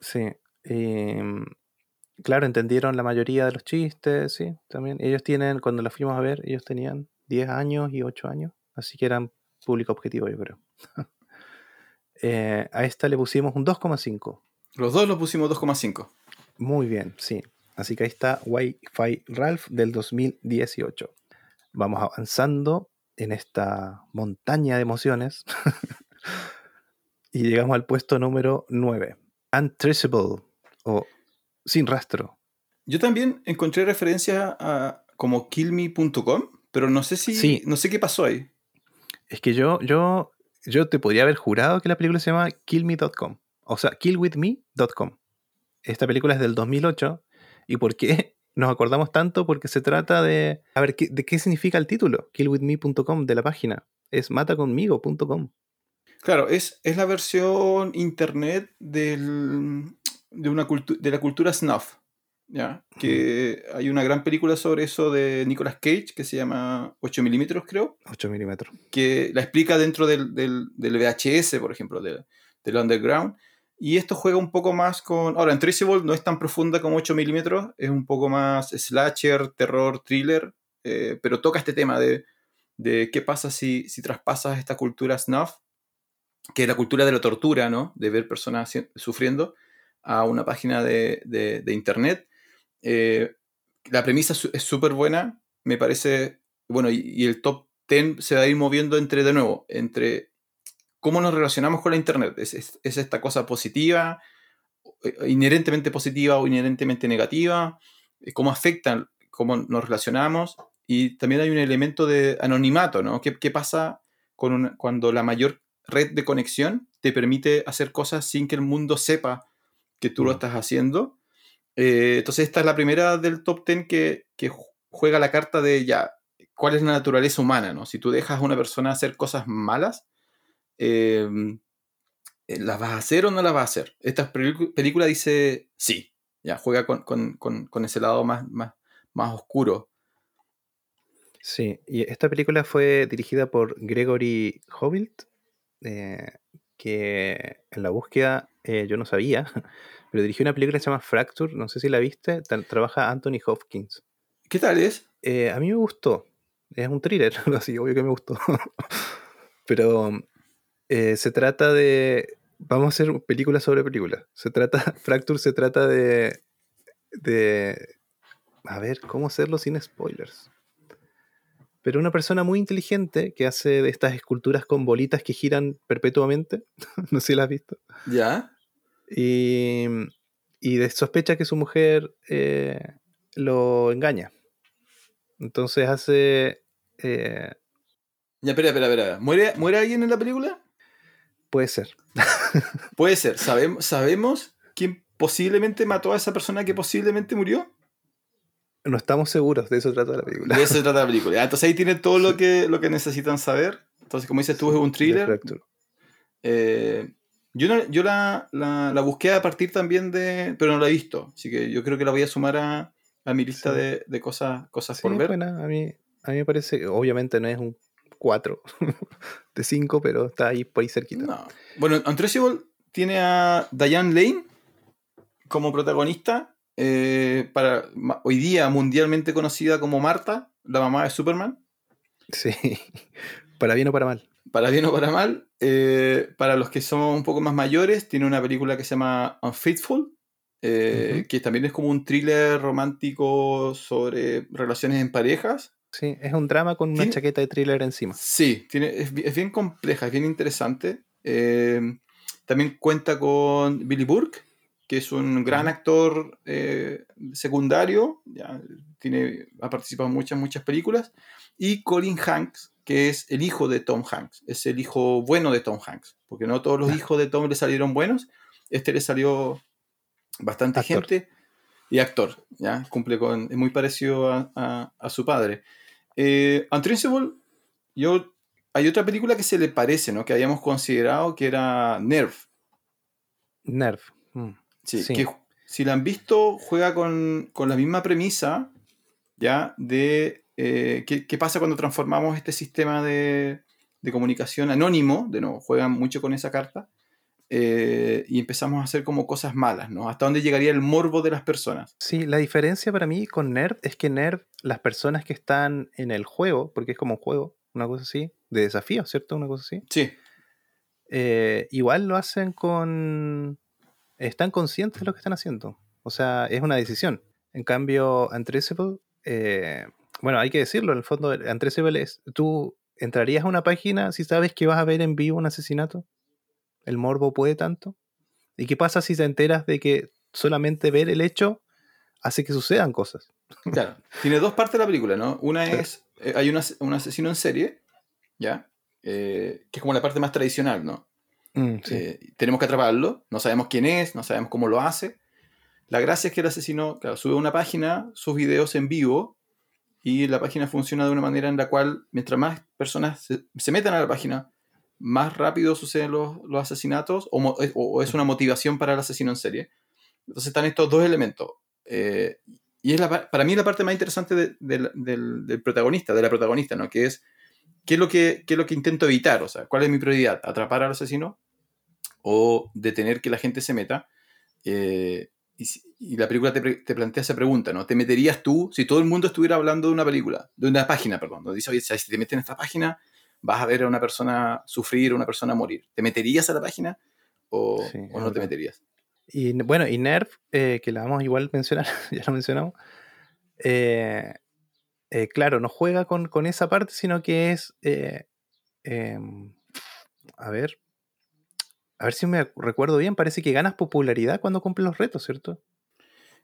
Sí. Em, Claro, entendieron la mayoría de los chistes, sí, también. Ellos tienen, cuando la fuimos a ver, ellos tenían 10 años y 8 años, así que eran público objetivo, yo creo. Eh, a esta le pusimos un 2,5. Los dos lo pusimos 2,5. Muy bien, sí. Así que ahí está Wi-Fi Ralph del 2018. Vamos avanzando en esta montaña de emociones. y llegamos al puesto número 9. Untraceable o Sin Rastro. Yo también encontré referencia a como killme.com, pero no sé si Sí. no sé qué pasó ahí. Es que yo, yo, yo te podría haber jurado que la película se llama killme.com. O sea, killwithme.com. Esta película es del 2008. ¿Y por qué nos acordamos tanto? Porque se trata de... A ver, ¿qué- ¿de qué significa el título? Killwithme.com de la página. Es mataconmigo.com. Claro, es, es la versión internet del, de, una cultu- de la cultura snuff. ¿ya? Que hay una gran película sobre eso de Nicolas Cage que se llama 8 milímetros, creo, 8 milímetros. que la explica dentro del, del, del VHS, por ejemplo, del, del Underground. Y esto juega un poco más con. Ahora, en Traceable no es tan profunda como 8 milímetros, es un poco más slasher, terror, thriller, eh, pero toca este tema de, de qué pasa si, si traspasas esta cultura snuff, que es la cultura de la tortura, ¿no? De ver personas sufriendo, a una página de, de- internet. Eh, la premisa es súper buena, me parece. Bueno, y, y el top 10 se va a ir moviendo entre, de nuevo, entre cómo nos relacionamos con la internet. ¿Es, es- es esta cosa positiva, eh, inherentemente positiva o inherentemente negativa? Eh, ¿Cómo afectan, cómo nos relacionamos? Y también hay un elemento de anonimato, ¿no? ¿Qué, qué pasa con una- cuando la mayor red de conexión te permite hacer cosas sin que el mundo sepa que tú lo Mm. estás haciendo? Eh, entonces esta es la primera del top 10 que, que ju- juega la carta de ya, cuál es la naturaleza humana, ¿no? Si tú dejas a una persona hacer cosas malas, eh, eh, ¿las vas a hacer o no las vas a hacer? Esta película dice sí, ya, juega con, con- con- con ese lado más, más, más oscuro. Sí, y esta película fue dirigida por Gregory Hovilt, eh, que en la búsqueda eh, yo no sabía, pero dirigió una película que se llama Fracture, no sé si la viste, tra- trabaja Anthony Hopkins. ¿Qué tal es? Eh, a mí me gustó, es un thriller, así, obvio que me gustó, pero eh, se trata de, vamos a hacer película sobre película, se trata, Fracture se trata de, de, a ver, ¿cómo hacerlo sin spoilers? Pero una persona muy inteligente que hace de estas esculturas con bolitas que giran perpetuamente, no sé si las has visto, ¿Ya? y, y sospecha que su mujer eh, lo engaña. Entonces hace, eh, Ya, espera, espera, espera. ¿Muere, ¿Muere alguien en la película? Puede ser, Puede ser. ¿Sabemos, ¿Sabemos quién posiblemente mató a esa persona que posiblemente murió? no estamos seguros, de eso trata la película. De eso se trata la película. Ya, entonces ahí tienen todo lo que, lo que necesitan saber. Entonces, como dices tú, es un thriller. Eh, yo no- yo la, la- la busqué a partir también de. Pero no la he visto. Así que yo creo que la voy a sumar a, a mi lista Sí. de, de cosas, cosas Sí, por ver. buena, a mí, a mí me parece, obviamente no es un 4 de 5, pero está ahí por ahí cerquita. No. Bueno, Untraceable tiene a Diane Lane como protagonista. eh, para, hoy día mundialmente conocida como Marta, la mamá de Superman. Sí, para bien o para mal. Para bien o para mal. eh, para los que somos un poco más mayores, tiene una película que se llama Unfaithful, eh, que también es como un thriller romántico sobre relaciones en parejas. Sí, es un drama con una chaqueta de thriller encima. Sí, tiene, es, es bien compleja, es bien interesante. Eh, también cuenta con Billy Burke, que es un gran actor eh, secundario, ya, tiene, ha participado en muchas, muchas películas. Y Colin Hanks, que es el hijo de Tom Hanks, es el hijo bueno de Tom Hanks, porque no todos los hijos de Tom le salieron buenos, este le salió bastante Actor. gente y actor, ¿ya? Cumple con, es muy parecido a, a- a su padre. Eh, Untraceable, yo, hay otra película que se le parece, ¿no? Que habíamos considerado que era Nerve. Nerve. mm. Sí, Sí. que si la han visto, juega con, con la misma premisa, ¿ya? De eh, ¿qué, qué pasa cuando transformamos este sistema de, de comunicación anónimo, de nuevo, juegan mucho con esa carta, eh, y empezamos a hacer como cosas malas, ¿no? Hasta dónde llegaría el morbo de las personas. Sí, la diferencia para mí con Nerve es que Nerve, las personas que están en el juego, porque es como un juego, una cosa así, de desafío, ¿cierto? Una cosa así. Sí. Eh, igual lo hacen con... Están conscientes de lo que están haciendo. O sea, es una decisión. En cambio, Untraceable, eh, bueno, hay que decirlo, en el fondo, Untraceable es, tú entrarías a una página si sabes que vas a ver en vivo un asesinato. El morbo puede tanto. ¿Y qué pasa si te enteras de que solamente ver el hecho hace que sucedan cosas? Claro, tiene dos partes la película, ¿no? Una es, eh, hay un asesino en serie, ¿ya? Eh, que es como la parte más tradicional, ¿no? Mm, eh, tenemos que atraparlo, no sabemos quién es, no sabemos cómo lo hace. La gracia es que el asesino claro, sube a una página, sus videos en vivo, y la página funciona de una manera en la cual, mientras más personas se, metan a la página, más rápido suceden los, asesinatos o, es una motivación para el asesino en serie. Entonces están estos dos elementos. Eh, y es para mí la parte más interesante del, protagonista, de la protagonista, ¿no? Que es, ¿qué es, lo que, es lo que intento evitar? O sea, ¿cuál es mi prioridad? ¿Atrapar al asesino? ¿O detener que la gente se meta? Eh, y, la película te, plantea esa pregunta, ¿no? ¿Te meterías tú, si todo el mundo estuviera hablando de una película, de una página, perdón, donde dice, oye, si te metes en esta página, vas a ver a una persona sufrir, a una persona morir. ¿Te meterías a la página o, no te meterías? Y bueno, y Nerf, eh, que la vamos igual a mencionar, ya lo mencionamos, eh, eh, claro, no juega con, esa parte, sino que es, em, a ver, a ver si me recuerdo bien, parece que ganas popularidad cuando cumples los retos, ¿cierto?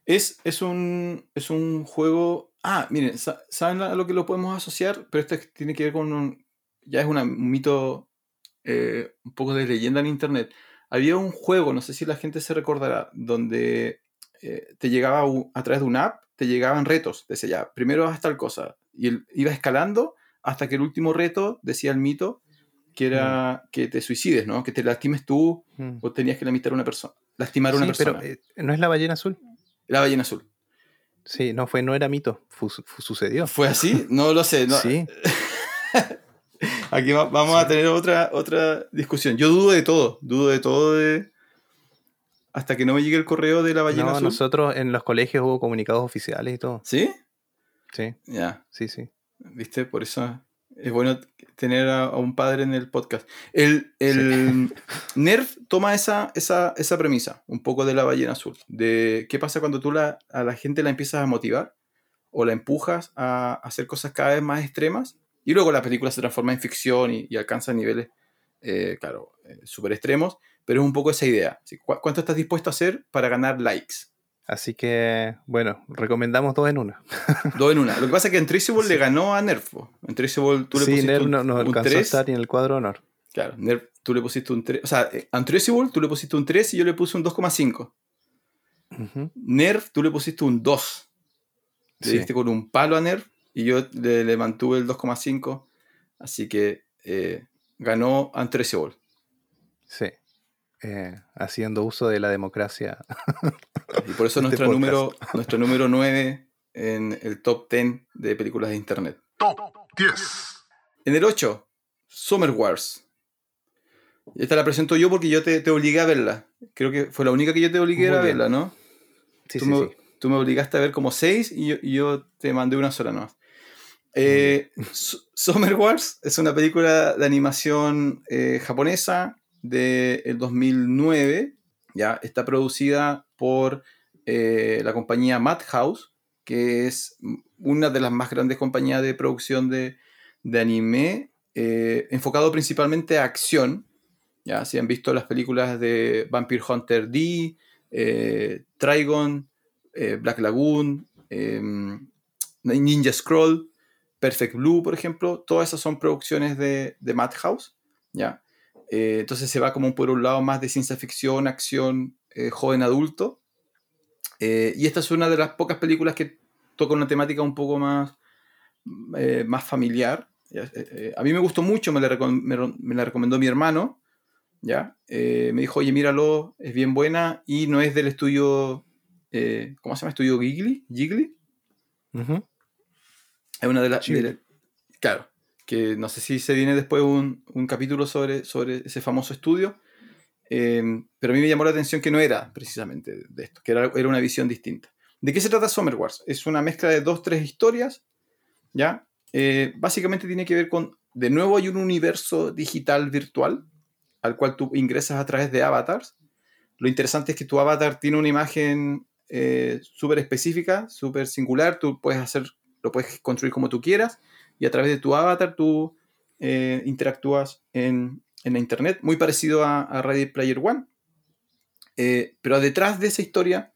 Es, es, un, es un juego... Ah, miren, ¿saben a lo que lo podemos asociar? Pero esto tiene que ver con un... Ya es un mito, un poco de leyenda en Internet había un juego, no sé si la gente se recordará, donde eh, te llegaba a través de una app, te llegaban retos. Decía ya, primero haz tal cosa. Y iba escalando hasta que el último reto, decía el mito, que era mm. que te suicides, ¿no? Que te lastimes tú mm. o tenías que limitar a una persona. Lastimar a una persona. Pero, eh, ¿No es la ballena azul? La ballena azul. Sí, no fue, no era mito, sucedió. ¿Fue así? No lo sé. No. Sí. Aquí vamos a tener otra, otra discusión. Yo dudo de todo, dudo de todo de... Hasta que no me llegue el correo de la ballena no, nosotros en los colegios hubo comunicados oficiales y todo. ¿Sí? Sí. Ya. Sí, sí. ¿Viste? Por eso es bueno tener a, un padre en el podcast. El, el Nerf toma esa, esa, esa, premisa, un poco de la ballena azul, de qué pasa cuando tú la, a la gente la empiezas a motivar o la empujas a hacer cosas cada vez más extremas y luego la película se transforma en ficción y, alcanza niveles, eh, claro, eh, súper extremos, pero es un poco esa idea. ¿Cuánto estás dispuesto a hacer para ganar likes? Así que, bueno, recomendamos dos en una. dos en una. Lo que pasa es que en Traceable le ganó a Nerf. En Traceable tú le pusiste Nerf un, no, no alcanzó a estar en el cuadro honor. Claro, Nerf tú le pusiste un 3. O sea, en Traceable tú le pusiste un 3 y yo le puse un 2,5. Nerf tú le pusiste un 2. Le diste con un palo a Nerf y yo le, mantuve el 2,5, así que eh, ganó Antrecebol. Sí, eh, haciendo uso de la democracia. y por eso nuestro, número, nuestro número 9 en el top 10 de películas de internet. Top 10. En el 8, Summer Wars. Esta la presento yo porque yo te, te, obligué a verla. Creo que fue la única que yo te obligué a verla, ¿no? Sí, sí, sí. Tú me obligaste a ver como 6 y yo, y yo, te mandé una sola más. Eh, Summer Wars es una película de animación eh, japonesa del 2009. ¿ya? Está producida por eh, la compañía Madhouse, que es una de las más grandes compañías de producción de, anime, enfocado principalmente a acción. ¿ya? Si han visto las películas de Vampire Hunter D, Trigon, Black Lagoon, Ninja Scroll, Perfect Blue, por ejemplo, todas esas son producciones de, de Madhouse, ¿ya? Eh, entonces se va como por un lado más de ciencia ficción, acción, eh, joven adulto. Eh, y esta es una de las pocas películas que toca una temática un poco más, más familiar. a mí me gustó mucho, me la, recomendó mi hermano, ¿ya? me dijo, oye, míralo, es bien buena y no es del estudio, ¿cómo se llama? Estudio Ghibli, Ghibli. Es una de las... claro, que no sé si se viene después un, capítulo sobre, sobre ese famoso estudio, em, pero a mí me llamó la atención que no era precisamente de esto, que era, era, una visión distinta. ¿De qué se trata Summer Wars? Es una mezcla de dos, tres historias, ¿ya? Eh, básicamente tiene que ver con de nuevo hay un universo digital virtual al cual tú ingresas a través de avatars. Lo interesante es que tu avatar tiene una imagen eh, súper específica, súper singular, tú puedes hacer, lo puedes construir como tú quieras y a través de tu avatar tú eh, interactúas en, en, la internet, muy parecido a, Ready Player One. Eh, pero detrás de esa historia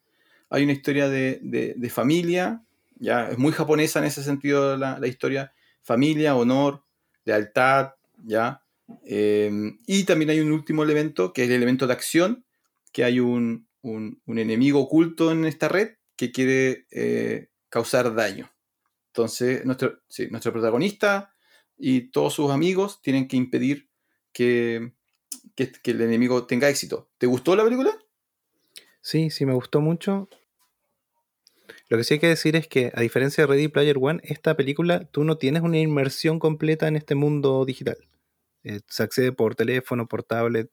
hay una historia de, de, familia, ya es muy japonesa en ese sentido la, la historia, familia, honor, lealtad, ya. y también hay un último elemento que es el elemento de acción, que hay un, un, enemigo oculto en esta red que quiere eh, causar daño. Entonces, nuestro, nuestro protagonista y todos sus amigos tienen que impedir que, que, el enemigo tenga éxito. ¿Te gustó la película? Sí, sí, me gustó mucho. Lo que sí hay que decir es que, a diferencia de Ready Player One, esta película tú no tienes una inmersión completa en este mundo digital. Eh, se accede por teléfono, por tablet,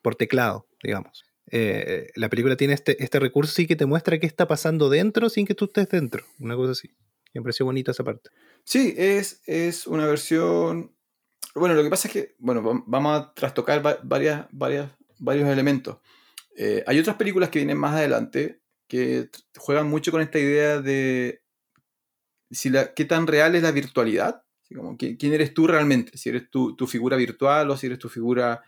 por teclado, digamos. Eh, la película tiene este, este recurso sí que te muestra qué está pasando dentro sin que tú estés dentro. Una cosa así. Me pareció bonita esa parte. Sí, es, es una versión. Bueno, lo que pasa es que, bueno, vamos a trastocar varias, varias, varios elementos. Eh, hay otras películas que vienen más adelante que juegan mucho con esta idea de si la, qué tan real es la virtualidad. como, ¿quién, eres tú realmente? Si eres tu, tu figura virtual o si eres tu figura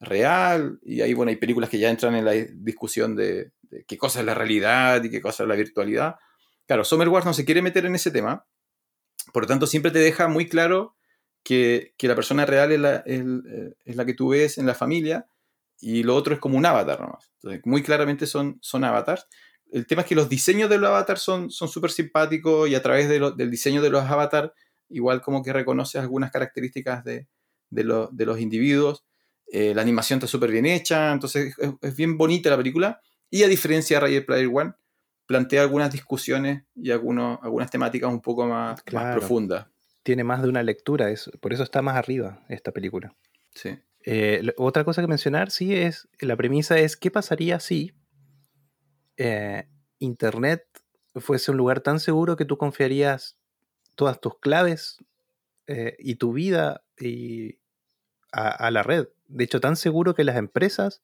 real. Y ahí, bueno, hay películas que ya entran en la discusión de, qué cosa es la realidad y qué cosa es la virtualidad. Claro, Summer Wars no se quiere meter en ese tema, por lo tanto siempre te deja muy claro que, la persona real es la, es, la, que tú ves en la familia y lo otro es como un avatar nomás. Entonces, muy claramente son, son avatars. El tema es que los diseños de los avatars son súper simpáticos y a través del diseño de los avatars igual como que reconoces algunas características de, de los individuos. Eh, la animación está súper bien hecha, entonces es, bien bonita la película. Y a diferencia de Ready Player One, plantea algunas discusiones y algunos, algunas temáticas un poco más, profundas. Tiene más de una lectura, es, por eso está más arriba esta película. Sí. Eh, otra cosa que mencionar, sí, es la premisa es qué pasaría si eh, Internet fuese un lugar tan seguro que tú confiarías todas tus claves y tu vida y a, la red. De hecho, tan seguro que las empresas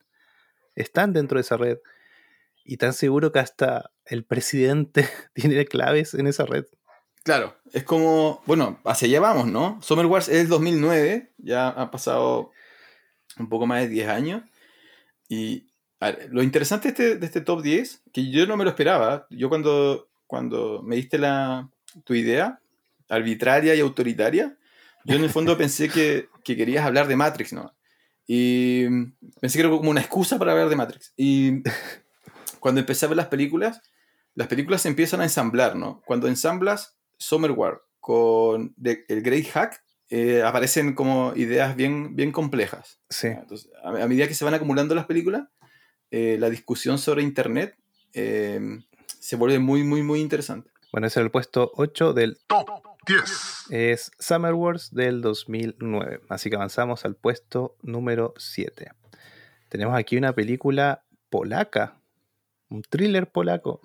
están dentro de esa red y tan seguro que hasta el presidente tiene claves en esa red. Claro, es como, bueno, hacia allá vamos, ¿no? Summer Wars es el 2009, ya ha pasado un poco más de 10 años. Y lo interesante de este, de este, top 10, que yo no me lo esperaba, yo cuando, cuando me diste la, tu idea, arbitraria y autoritaria, yo en el fondo pensé que, que, querías hablar de Matrix, ¿no? Y pensé que era como una excusa para hablar de Matrix. Y cuando empecé a ver las películas, las películas se empiezan a ensamblar, ¿no? Cuando ensamblas Summer War con el Great Hack, eh, aparecen como ideas bien, bien complejas. Sí. Entonces, a, medida que se van acumulando las películas, eh, la discusión sobre Internet eh, se vuelve muy, muy, muy interesante. Bueno, ese es el puesto 8 del Top 10. Es Summer Wars del 2009. Así que avanzamos al puesto número 7. Tenemos aquí una película polaca, un thriller polaco.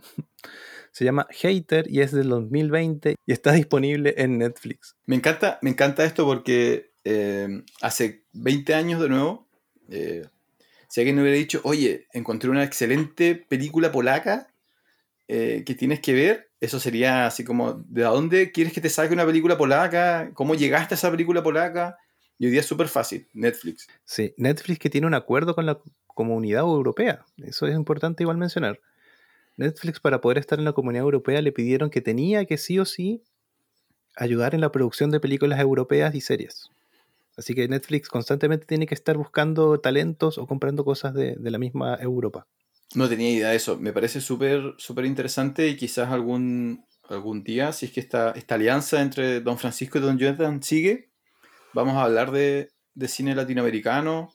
Se llama Hater y es del 2020 y está disponible en Netflix. Me encanta, me encanta esto porque eh, hace 20 años de nuevo, eh, si alguien me hubiera dicho, oye, encontré una excelente película polaca eh, que tienes que ver, eso sería así como, ¿de dónde quieres que te saque una película polaca? ¿Cómo llegaste a esa película polaca? Y hoy día es súper fácil, Netflix. Sí, Netflix que tiene un acuerdo con la comunidad europea, eso es importante igual mencionar. Netflix para poder estar en la comunidad europea le pidieron que tenía que sí o sí ayudar en la producción de películas europeas y series. Así que Netflix constantemente tiene que estar buscando talentos o comprando cosas de la misma Europa. No tenía idea de eso. Me parece súper súper interesante y quizás algún, algún día, si es que esta, esta alianza entre Don Francisco y Don Jonathan sigue, vamos a hablar de, cine latinoamericano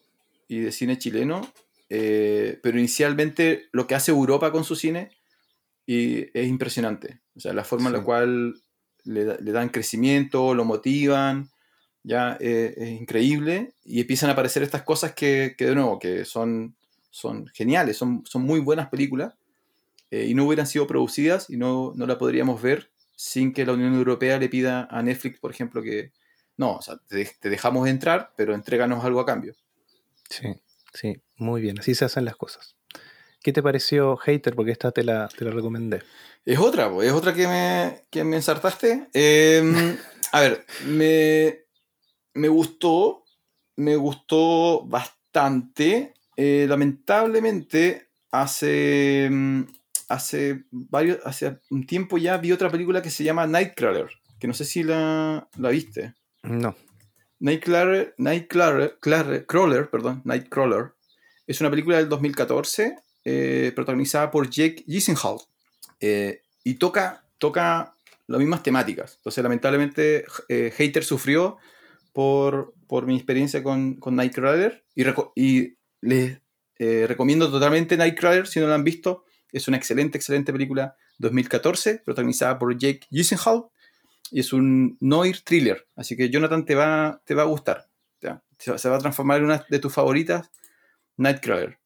y de cine chileno. Eh, pero inicialmente lo que hace Europa con su cine y es impresionante. O sea, la forma en la cual le, dan crecimiento, lo motivan, ya eh, es increíble. Y empiezan a aparecer estas cosas que, que de nuevo, que son son geniales, son, son muy buenas películas eh, y no hubieran sido producidas y no, no la podríamos ver sin que la Unión Europea le pida a Netflix, por ejemplo, que No, o sea, te, te dejamos entrar, pero entréganos algo a cambio. Sí, sí, muy bien. Así se hacen las cosas. ¿Qué te pareció Hater? Porque esta te la, te la recomendé. Es otra, es otra que me, que me ensartaste. Em, a ver, me, me gustó, me gustó bastante. Eh, lamentablemente, hace, mm, hace, varios, hace un tiempo ya vi otra película que se llama Nightcrawler, que no sé si la, la viste. No. Nightcrawler, Nightcrawler, Crawler, perdón, Nightcrawler, es una película del 2014 eh, protagonizada por Jake Gyllenhaal eh, y toca, toca las mismas temáticas. Entonces, lamentablemente, eh, Hater sufrió por, por mi experiencia con, con Nightcrawler y, y les eh, recomiendo totalmente Nightcrawler si no la han visto. Es una excelente, excelente película 2014, protagonizada por Jake Gyllenhaal es un noir thriller. Así que Jonathan te va, te va a gustar. Ya, Se va a transformar en una de tus favoritas, Nightcrawler.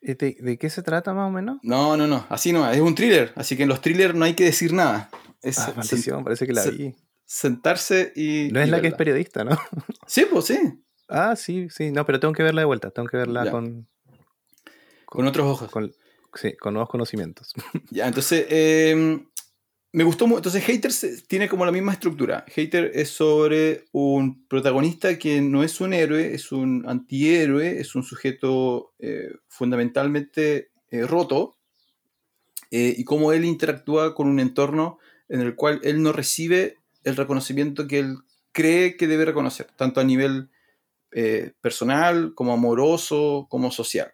¿De, de qué se trata más o menos? No, no, no, así no, es un thriller, así que en los thrillers no hay que decir nada. Es Ah, maldición, parece que la se- vi. sentarse y... No es y la que es periodista, ¿no? Sí, pues sí, Ah, sí, sí. No, pero tengo que verla de vuelta. Tengo que verla con, con otros ojos. con, sí, con nuevos conocimientos. Ya, entonces, eh, me gustó mucho. Entonces, Haters tiene como la misma estructura. Hater es sobre un protagonista que no es un héroe, es un antihéroe, es un sujeto eh, fundamentalmente eh, roto, eh, y cómo él interactúa con un entorno en el cual él no recibe el reconocimiento que él cree que debe reconocer, tanto a nivel personal como amoroso, como social.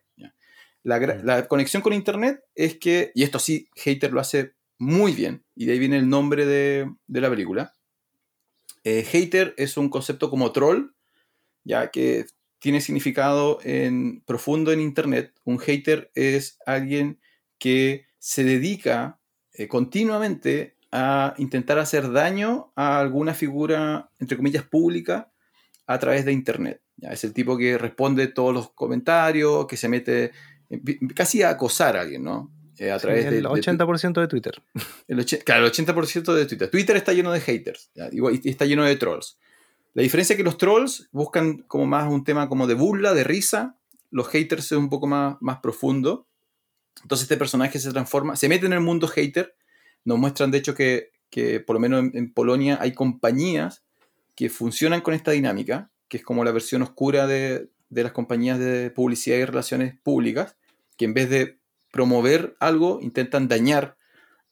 La, Mm. la conexión con Internet es que, y esto sí, Hater lo hace muy bien, y de ahí viene el nombre de, de la película. Eh, hater es un concepto como troll, ya que tiene significado en, profundo en Internet. Un hater es alguien que se dedica eh, continuamente a intentar hacer daño a alguna figura, entre comillas, pública a través de Internet. Es el tipo que responde todos los comentarios, que se mete eh, casi a acosar a alguien, ¿no? Eh, a través el de- 80% de Twitter. el claro, el 80% de Twitter. Twitter está lleno de haters y está lleno de trolls. La diferencia es que los trolls buscan como más un tema como de burla, de risa. Los haters es un poco más, más profundo. Entonces este personaje se transforma, se mete en el mundo hater. Nos muestran de hecho que, que por lo menos en, en Polonia hay compañías que funcionan con esta dinámica, que es como la versión oscura de, de las compañías de publicidad y relaciones públicas, que en vez de promover algo, intentan dañar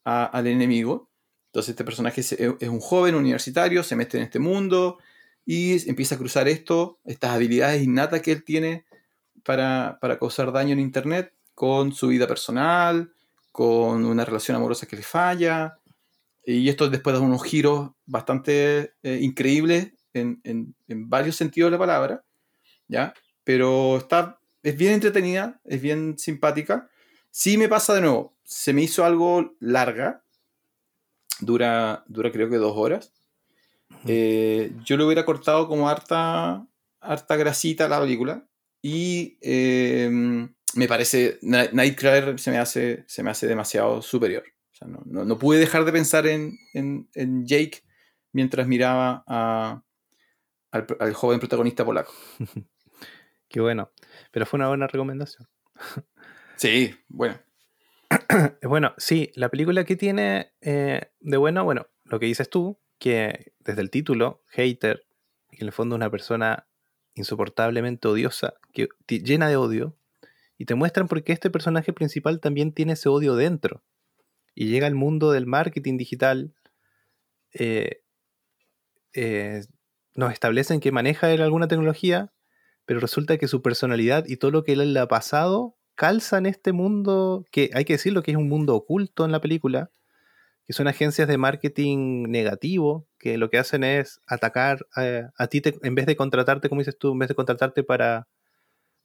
al enemigo. Entonces este personaje es, es un joven universitario, se mete en este mundo y empieza a cruzar esto, estas habilidades innatas que él tiene para, para causar daño en Internet con su vida personal, con una relación amorosa que le falla. Y esto después da unos giros bastante eh, increíbles en, en- en varios sentidos de la palabra, ¿ya? Pero está, es bien entretenida, es bien simpática. Sí me pasa de nuevo, se me hizo algo larga, dura, dura creo que dos horas. Eh, yo lo hubiera cortado como harta, harta grasita a la película y eh, me parece, Night- Nightcrawler se me hace, se me hace demasiado superior. O sea, no, no- no pude dejar de pensar en, en- en Jake mientras miraba a- al, al joven protagonista polaco. Qué bueno. Pero fue una buena recomendación. Sí, bueno. Bueno, sí, la película que tiene eh, de bueno, bueno, lo que dices tú, que desde el título, hater, que en el fondo es una persona insoportablemente odiosa, que llena de odio, y te muestran por qué este personaje principal también tiene ese odio dentro. Y llega al mundo del marketing digital, eh, eh, nos establecen que maneja él alguna tecnología, pero resulta que su personalidad y todo lo que él le ha pasado calza en este mundo, que hay que decirlo que es un mundo oculto en la película, que son agencias de marketing negativo, que lo que hacen es atacar a, a ti, en vez de contratarte, como dices tú, en vez de contratarte para,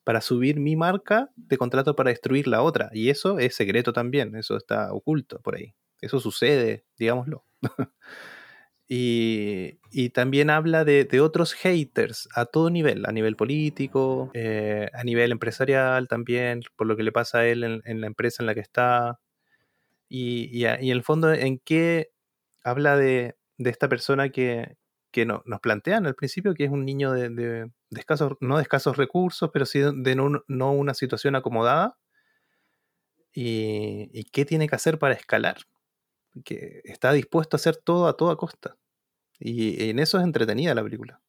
para subir mi marca, te contrato para destruir la otra. Y eso es secreto también, eso está oculto por ahí. Eso sucede, digámoslo. Y, y también habla de, de otros haters a todo nivel, a nivel político, eh, a nivel empresarial también, por lo que le pasa a él en, en la empresa en la que está. Y, y, en el fondo, ¿en qué habla de, de esta persona que, que no, nos plantean al principio que es un niño de, de, escasos, no de escasos recursos, pero sí de no, no una situación acomodada. Y, y, qué tiene que hacer para escalar. Que está dispuesto a hacer todo a toda costa. Y, en eso es entretenida la película.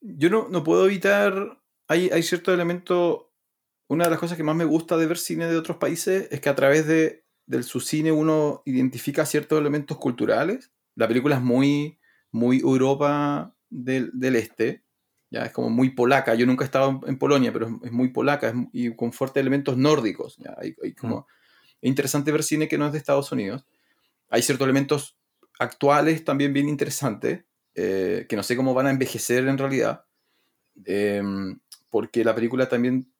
Yo no, no puedo evitar. Hay, hay cierto elemento. Una de las cosas que más me gusta de ver cine de otros países es que a través de, de su cine uno identifica ciertos elementos culturales. La película es muy, muy Europa del, del Este, ya es como muy polaca. Yo nunca he estado en Polonia, pero es muy polaca y con fuertes elementos nórdicos. ¿ya? Hay, como, mm. Es interesante ver cine que no es de Estados Unidos. Hay ciertos elementos actuales también bien interesantes, eh, que no sé cómo van a envejecer en realidad, em, porque la película también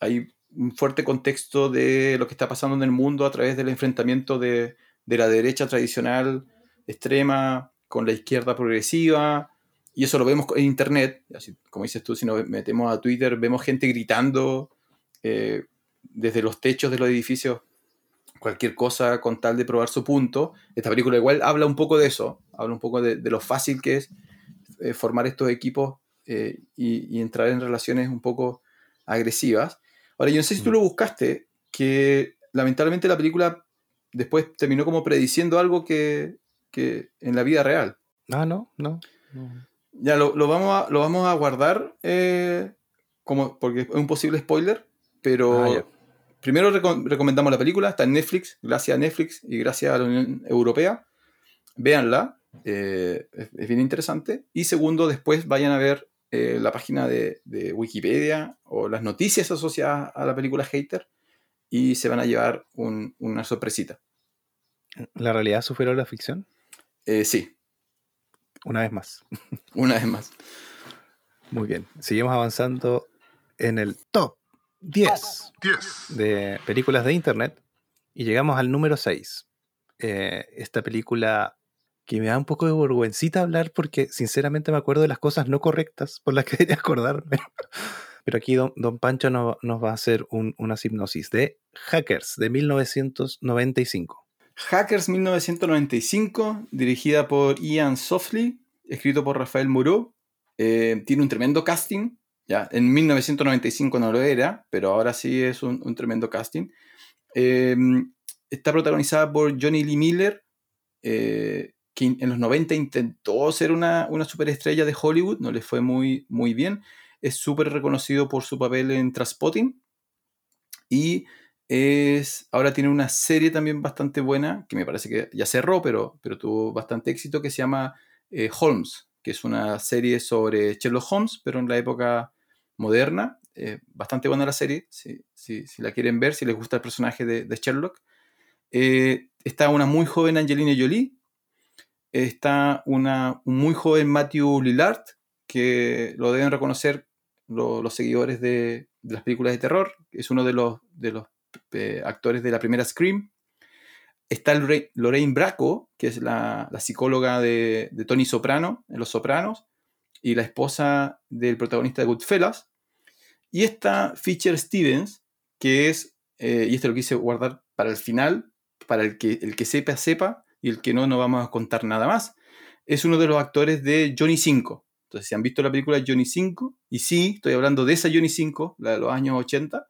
hay un fuerte contexto de lo que está pasando en el mundo a través del enfrentamiento de, de la derecha tradicional extrema con la izquierda progresiva, y eso lo vemos en internet, así, como dices tú, si nos metemos a Twitter, vemos gente gritando eh, desde los techos de los edificios cualquier cosa con tal de probar su punto. Esta película igual habla un poco de eso, habla un poco de, lo fácil que es eh, formar estos equipos eh, y, y, entrar en relaciones un poco agresivas. Ahora, yo no sé si tú lo buscaste, que lamentablemente la película después terminó como prediciendo algo que, que en la vida real. Ah, no, no. Ya lo, lo, vamos a, lo vamos a guardar eh, como, porque es un posible spoiler, pero ah, primero recomendamos la película, está en Netflix, gracias a Netflix y gracias a la Unión Europea. Véanla, eh, es, bien interesante. Y segundo, después vayan a ver eh, la página de, Wikipedia o las noticias asociadas a la película Hater y se van a llevar una sorpresita. ¿La realidad superó la ficción? Eh, sí. Una vez más. Una vez más. Muy bien. Seguimos avanzando en el top 10, de películas de Internet y llegamos al número 6. esta película que me da un poco de vergüencita hablar porque sinceramente me acuerdo de las cosas no correctas por las que debería acordarme. Pero aquí don, Pancho nos va a hacer una hipnosis de Hackers de 1995. Hackers 1995, dirigida por Ian Softly, escrito por Rafael Moreau. Eh, tiene un tremendo casting. Ya, en 1995 no lo era, pero ahora sí es un, tremendo casting. Eh, está protagonizada por Johnny Lee Miller, eh, que en los 90 intentó ser una, una superestrella de Hollywood, no le fue muy, muy bien. Es súper reconocido por su papel en Transpotting. Y es, ahora tiene una serie también bastante buena, que me parece que ya cerró, pero, pero tuvo bastante éxito, que se llama eh, Holmes, que es una serie sobre Sherlock Holmes, pero en la época moderna. Eh, bastante buena la serie, si, si, la quieren ver, si les gusta el personaje de, de Sherlock. Eh, está una muy joven Angelina Jolie, está una, un muy joven Matthew Lillard, que lo deben reconocer los seguidores de, las películas de terror, es uno de los, de los eh, actores de la primera Scream. Está Lorraine Bracco, que es la, psicóloga de, Tony Soprano en Los Sopranos, y la esposa del protagonista de Goodfellas. Y está Fisher Stevens, que es, eh, y esto lo quise guardar para el final, para el que, el que sepa, sepa, y el que no, no vamos a contar nada más. Es uno de los actores de Johnny 5. Entonces, si han visto la película Johnny 5, y sí, estoy hablando de esa Johnny 5, la de los años 80,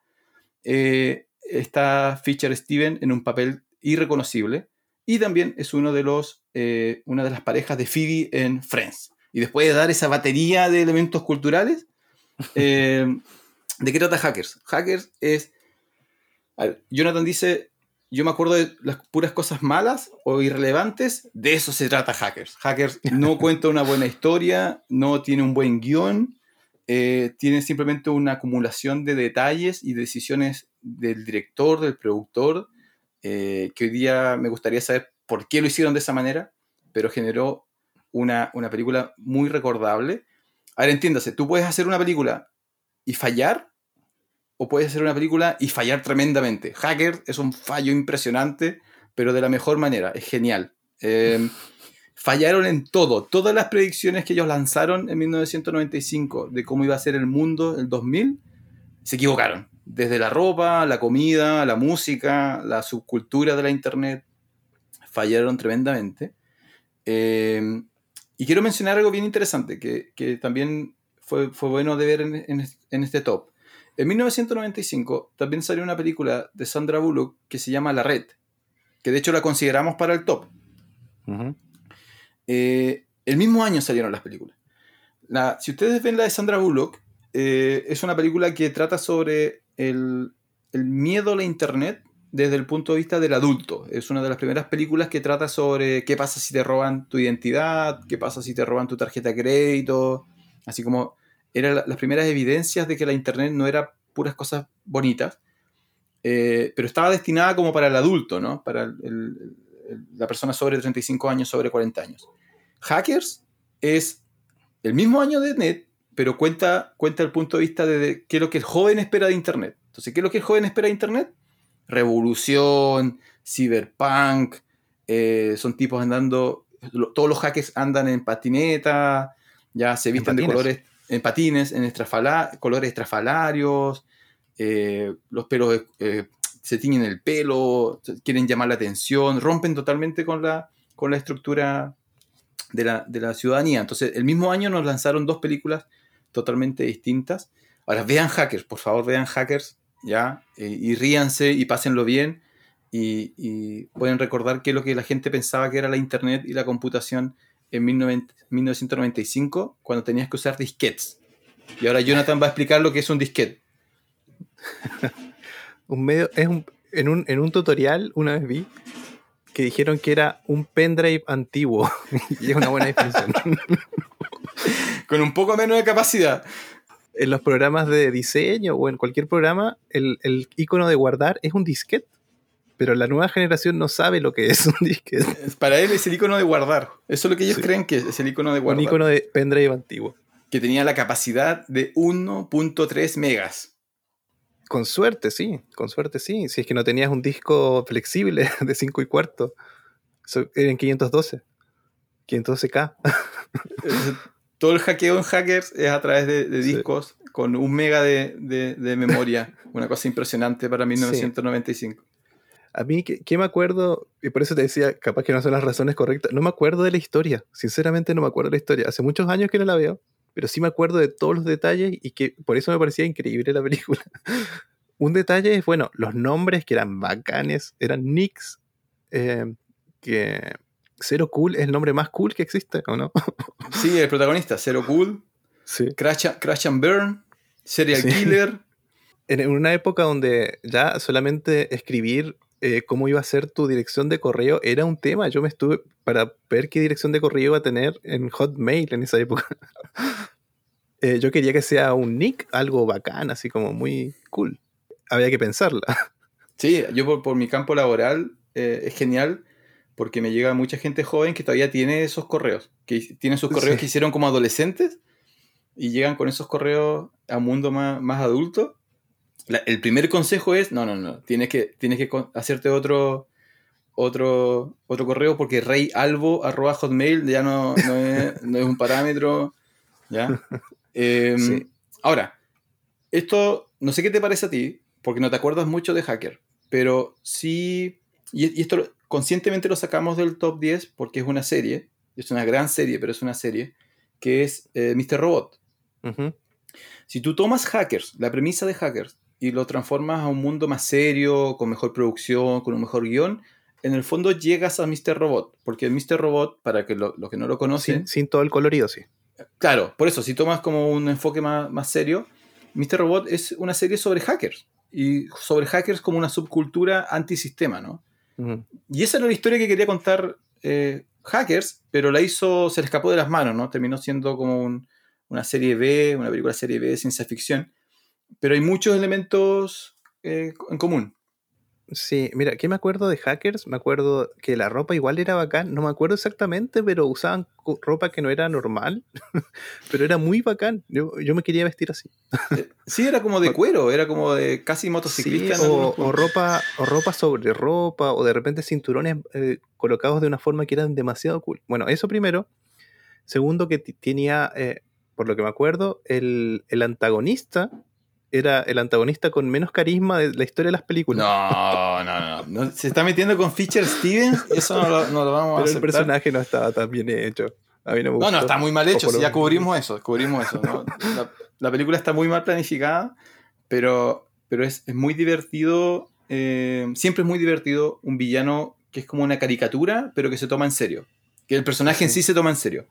eh, está Fisher Steven en un papel irreconocible y también es uno de los, eh, una de las parejas de Phoebe en Friends. Y después de dar esa batería de elementos culturales, eh, ¿de qué trata Hackers? Hackers es... Jonathan dice, yo me acuerdo de las puras cosas malas o irrelevantes, de eso se trata Hackers. Hackers no cuenta una buena historia, no tiene un buen guion, eh, tiene simplemente una acumulación de detalles y decisiones del director, del productor, eh, que hoy día me gustaría saber por qué lo hicieron de esa manera, pero generó una, una película muy recordable. Ahora entiéndase, tú puedes hacer una película y fallar o puedes hacer una película y fallar tremendamente. Hacker es un fallo impresionante, pero de la mejor manera, es genial. Em, fallaron en todo, todas las predicciones que ellos lanzaron en 1995 de cómo iba a ser el mundo el 2000, se equivocaron. Desde la ropa, la comida, la música, la subcultura de la internet, fallaron tremendamente. Em, Y quiero mencionar algo bien interesante que, que también fue, fue, bueno de ver en, en, en, este top. En 1995 también salió una película de Sandra Bullock que se llama La Red, que de hecho la consideramos para el top. Uh -huh. eh, el mismo año salieron las películas. La, si ustedes ven la de Sandra Bullock, eh, es una película que trata sobre el, el, miedo a la Internet desde el punto de vista del adulto. Es una de las primeras películas que trata sobre qué pasa si te roban tu identidad, qué pasa si te roban tu tarjeta de crédito, así como eran las primeras evidencias de que la Internet no era puras cosas bonitas, eh, pero estaba destinada como para el adulto, ¿no? Para el, el, la persona sobre 35 años, sobre 40 años. Hackers es el mismo año de Net, pero cuenta, cuenta el punto de vista de qué es lo que el joven espera de Internet. Entonces, ¿qué es lo que el joven espera de Internet? Revolución, cyberpunk, eh, son tipos andando, todos los hackers andan en patineta, ya se visten de colores, en patines, en estrafala, colores estrafalarios, eh, los pelos eh, se tiñen el pelo, quieren llamar la atención, rompen totalmente con la, con la estructura de la, de la, ciudadanía. Entonces, el mismo año nos lanzaron dos películas totalmente distintas. Ahora, vean Hackers, por favor, vean Hackers, ¿ya? Eh, y ríanse y pásenlo bien. Y, y, pueden recordar qué es lo que la gente pensaba que era la Internet y la computación en 1995, cuando tenías que usar disquetes. Y ahora Jonathan va a explicar lo que es un disquete. un medio, es un, en, un, en un tutorial una vez vi que dijeron que era un pendrive antiguo. y es una buena definición. Con un poco menos de capacidad. En los programas de diseño o en cualquier programa, el, el icono de guardar es un disquete. Pero la nueva generación no sabe lo que es un disquete. Para él es el icono de guardar. Eso es lo que ellos sí. creen que es el icono de guardar. Un icono de pendrive antiguo. Que tenía la capacidad de 1.3 megas. Con suerte, sí, con suerte, sí. Si es que no tenías un disco flexible de 5 y cuarto, en 512, 512K. Todo el hackeo en hackers es a través de, de discos sí. con un mega de, de, de, memoria. Una cosa impresionante para 1995. Sí. A mí, ¿qué, me acuerdo? Y por eso te decía, capaz que no son las razones correctas. No me acuerdo de la historia. Sinceramente, no me acuerdo de la historia. Hace muchos años que no la veo pero sí me acuerdo de todos los detalles y que por eso me parecía increíble la película. Un detalle es, bueno, los nombres que eran bacanes, eran Nicks, eh, que Zero Cool es el nombre más cool que existe, ¿o no? Sí, el protagonista, Zero Cool, sí. Crash, Crash and Burn, Serial sí. Killer. En una época donde ya solamente escribir eh, cómo iba a ser tu dirección de correo era un tema. Yo me estuve para ver qué dirección de correo iba a tener en Hotmail en esa época. eh, yo quería que sea un nick, algo bacán, así como muy cool. Había que pensarla. Sí, yo por, por mi campo laboral eh, es genial porque me llega mucha gente joven que todavía tiene esos correos, que tienen sus correos sí. que hicieron como adolescentes y llegan con esos correos a un mundo más, más adulto la, el primer consejo es, no, no, no, tienes que, tienes que hacerte otro, otro, otro correo porque reyalbo.hotmail ya no, no, es, no, es, un parámetro. ¿ya? Eh, sí. Ahora, esto, no sé qué te parece a ti, porque no te acuerdas mucho de Hacker, pero sí, y, y esto conscientemente lo sacamos del top 10 porque es una serie, es una gran serie, pero es una serie, que es eh, Mr. Robot. Uh -huh. Si tú tomas Hackers, la premisa de Hackers, y lo transformas a un mundo más serio, con mejor producción, con un mejor guion, en el fondo llegas a Mr. Robot. Porque Mr. Robot, para que los lo que no lo conocen... Sin, sin, todo el colorido, sí. Claro, por eso, si tomas como un enfoque más, más serio, Mr. Robot es una serie sobre hackers. Y sobre hackers como una subcultura antisistema, ¿no? Y esa era la historia que quería contar eh, Hackers, pero la hizo, se le escapó de las manos, ¿no? Terminó siendo como un, una serie B, una película serie B de ciencia ficción pero hay muchos elementos eh, en común. Sí, mira, ¿qué me acuerdo de hackers? Me acuerdo que la ropa igual era bacán, no me acuerdo exactamente, pero usaban ropa que no era normal, pero era muy bacán. Yo, yo me quería vestir así. sí, era como de cuero, era como de casi motociclista. Sí, o, o, ropa, o ropa sobre ropa, o de repente cinturones eh, colocados de una forma que eran demasiado cool. Bueno, eso primero. Segundo, que tenía, eh, por lo que me acuerdo, el, el antagonista era el antagonista con menos carisma de la historia de las películas. No, no, no. no se está metiendo con Fisher Stevens, eso no lo, no lo vamos Pero a aceptar. el personaje no estaba tan bien hecho. A mí no me No, no, está muy mal hecho, sí, ya cubrimos eso, cubrimos eso. ¿no? La, la película está muy mal planificada, pero, pero es, es muy divertido, eh, siempre es muy divertido un villano que es como una caricatura, pero que se toma en serio. Que el personaje en sí se toma en serio.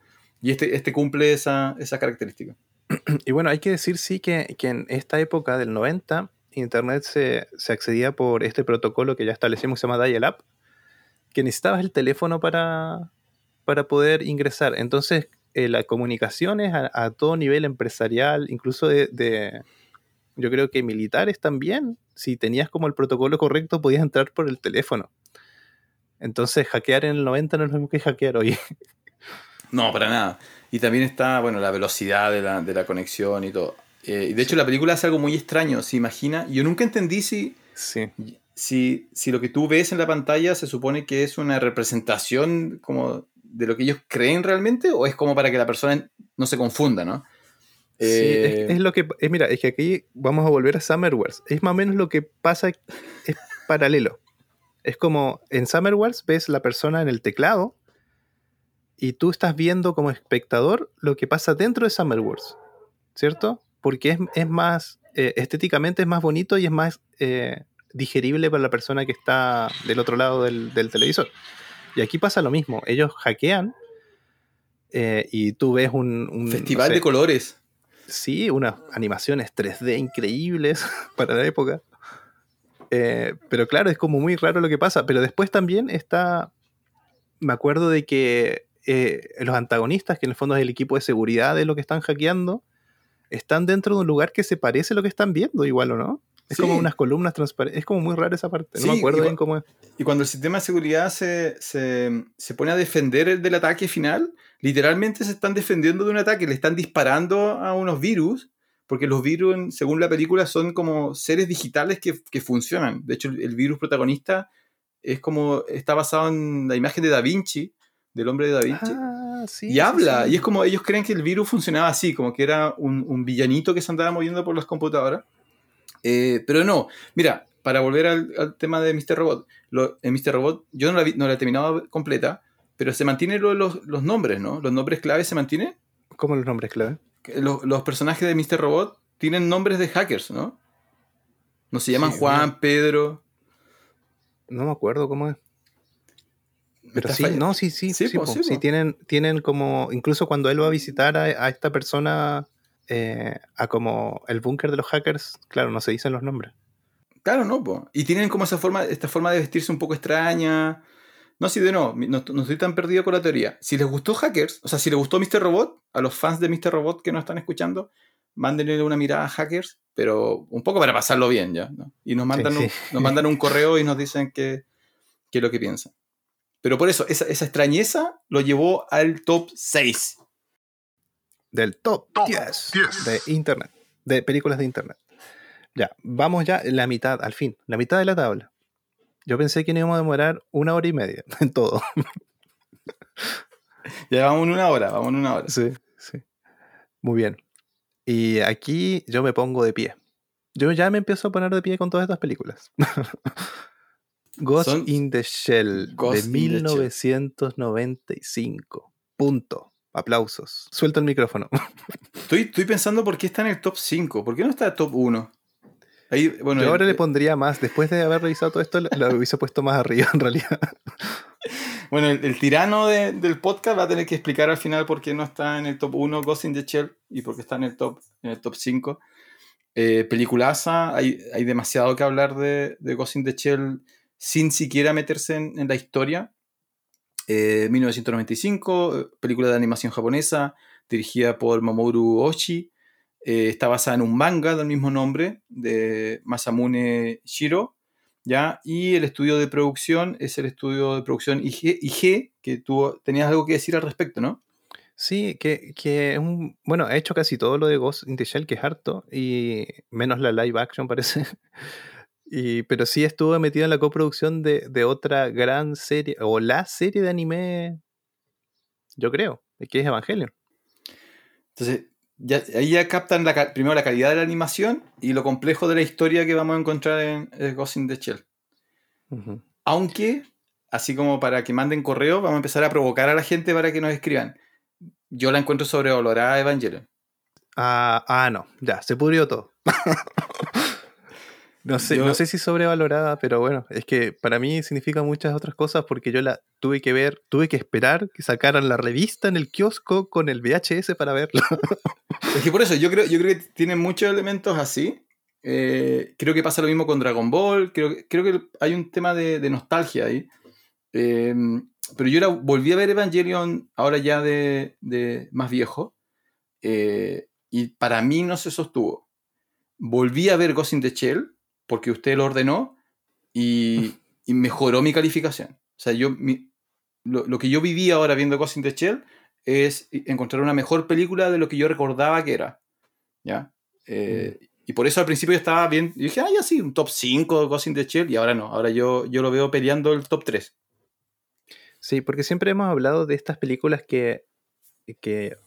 Y este, este cumple esa, esa característica. Y bueno, hay que decir sí que, que en esta época del 90, Internet se, se accedía por este protocolo que ya establecimos que se llama Dial-Up, que necesitabas el teléfono para, para poder ingresar. Entonces, eh, las comunicaciones a, todo nivel empresarial, incluso de, de- yo creo que militares también, si tenías como el protocolo correcto, podías entrar por el teléfono. Entonces, hackear en el 90 no es lo mismo que hackear hoy. No, para nada. Y también está, bueno, la velocidad de la, de la conexión y todo. Eh, y de hecho, la película hace algo muy extraño, se imagina. Yo nunca entendí si, Sí. si, si lo que tú ves en la pantalla se supone que es una representación como de lo que ellos creen realmente o es como para que la persona no se confunda, ¿no? Sí, Eh, es, es lo que. es- mira, es que aquí vamos a volver a Summer Wars. Es más o menos lo que pasa. Es paralelo. Es como en Summer Wars ves la persona en el teclado y tú estás viendo como espectador lo que pasa dentro de Summer Wars. ¿Cierto? Porque es, es más. eh, estéticamente es más bonito y es más eh, digerible para la persona que está del otro lado del, del televisor. Y aquí pasa lo mismo. Ellos hackean eh, y tú ves un. un, no Festival sé, de colores. Sí, unas animaciones 3D increíbles para la época. Pero claro, es como muy raro lo que pasa. Pero después también está. Me acuerdo de que eh, los antagonistas, que en el fondo es el equipo de seguridad de lo que están hackeando, están dentro de un lugar que se parece a lo que están viendo, igual o no. Es Sí. como unas columnas transparentes. Es como muy raro esa parte. No Sí, me acuerdo bien cómo es. Y cuando el sistema de seguridad se, se, se pone a defender del ataque final, literalmente se están defendiendo de un ataque, le están disparando a unos virus, porque los virus, según la película, son como seres digitales que, que funcionan. De hecho, el, el virus protagonista es como, está basado en la imagen de Da Vinci, del hombre de Da Vinci. Ah, sí. y sí, habla, sí. y es como ellos creen que el virus funcionaba así, como que era un, un villanito que se andaba moviendo por las computadoras. Eh, pero no, mira, para volver al, al tema de Mr. Robot, lo, en Mr. Robot yo no la, vi- no la he terminado completa, pero se mantienen lo los, los nombres, ¿no? Los nombres claves se mantienen. ¿Cómo los nombres clave? Los, los personajes de Mr. Robot tienen nombres de hackers, ¿no? No se llaman Juan, mira. Pedro. No me acuerdo cómo es. Pero sí, no, sí, sí, Sí, sí, po, po. sí, tienen, tienen como, incluso cuando él va a visitar a, a esta persona, eh, a como el búnker de los hackers, claro, no se dicen los nombres. Claro, no, po. Y tienen como esa forma, esta forma de vestirse un poco extraña. No, sí, de no, no, no estoy tan perdido con la teoría. Si les gustó Hackers, o sea, si les gustó Mr. Robot, a los fans de Mr. Robot que nos están escuchando, mándenle una mirada a Hackers, pero un poco para pasarlo bien ya, ¿no? Y nos mandan, Sí, un, nos mandan un correo y nos dicen qué qué es lo que piensan. Pero por eso, esa, esa extrañeza lo llevó al top 6. Del top Top 10 10. de Internet, de películas de Internet. Ya, vamos ya la mitad, al fin, la mitad de la tabla. Yo pensé que nos íbamos a demorar una hora y media en todo. Ya vamos en una hora, vamos en una hora. Sí, sí. Muy bien. Y aquí yo me pongo de pie. Yo ya me empiezo a poner de pie con todas estas películas. Ghost Son- in the Shell Ghost de in the Shell. 1995. Punto. Aplausos. Suelta el micrófono. Estoy, estoy pensando por qué está en el top 5, por qué no está en el top 1. Ahí, bueno, Yo ahora el- le pondría más. Después de haber revisado todo esto, lo hubiese puesto más arriba en realidad. Bueno, el, el tirano de- del podcast va a tener que explicar al final por qué no está en el top 1 Ghost in the Shell y por qué está en el top, en el top 5. Eh, peliculaza, hay, hay demasiado que hablar de, de Ghost in the Shell sin siquiera meterse en, la historia. Eh, 1995, eh, película de animación japonesa, dirigida por Mamoru Oshii. Eh, está basada en un manga del mismo nombre, de Masamune Shiro. ¿ya? Y el estudio de producción es el estudio de producción IG, que tú tenías algo que decir al respecto, ¿no? Sí, que, que un, bueno, ha hecho casi todo lo de Ghost in the Shell, que es harto, y menos la live action parece. Y, pero sí estuvo metido en la coproducción de, de otra gran serie, o la serie de anime, yo creo, que es Evangelion. Entonces, ya, ahí ya captan la, primero la calidad de la animación y lo complejo de la historia que vamos a encontrar en Ghost in the Shell. Aunque, así como para que manden correo, vamos a empezar a provocar a la gente para que nos escriban. Yo la encuentro sobrevalorada Evangelion. Ah, ah, no, ya, se pudrió todo. no, sé, no sé si sobrevalorada, pero bueno, es que para mí significa muchas otras cosas porque yo la tuve que ver, tuve que esperar que sacaran la revista en el kiosco con el VHS para verla. es que por eso, yo creo, yo creo que tiene muchos elementos así. Eh, creo que pasa lo mismo con Dragon Ball. Creo, creo que hay un tema de, nostalgia ahí. Em, pero yo la volví a ver Evangelion ahora ya de, de más viejo. Eh, y para mí no se sostuvo. Volví a ver Ghost in the Shell porque usted lo ordenó y, mejoró mi calificación. O sea, yo, lo, que yo viví ahora viendo Ghost in the Shell es encontrar una mejor película de lo que yo recordaba que era. ¿Ya? Eh, mm. Y por eso al principio yo estaba bien. Yo dije, ah, ya sí, un top 5 de Ghost in the Shell. Y ahora no. Ahora yo, yo lo veo peleando el top 3. Sí, porque siempre hemos hablado de estas películas que, que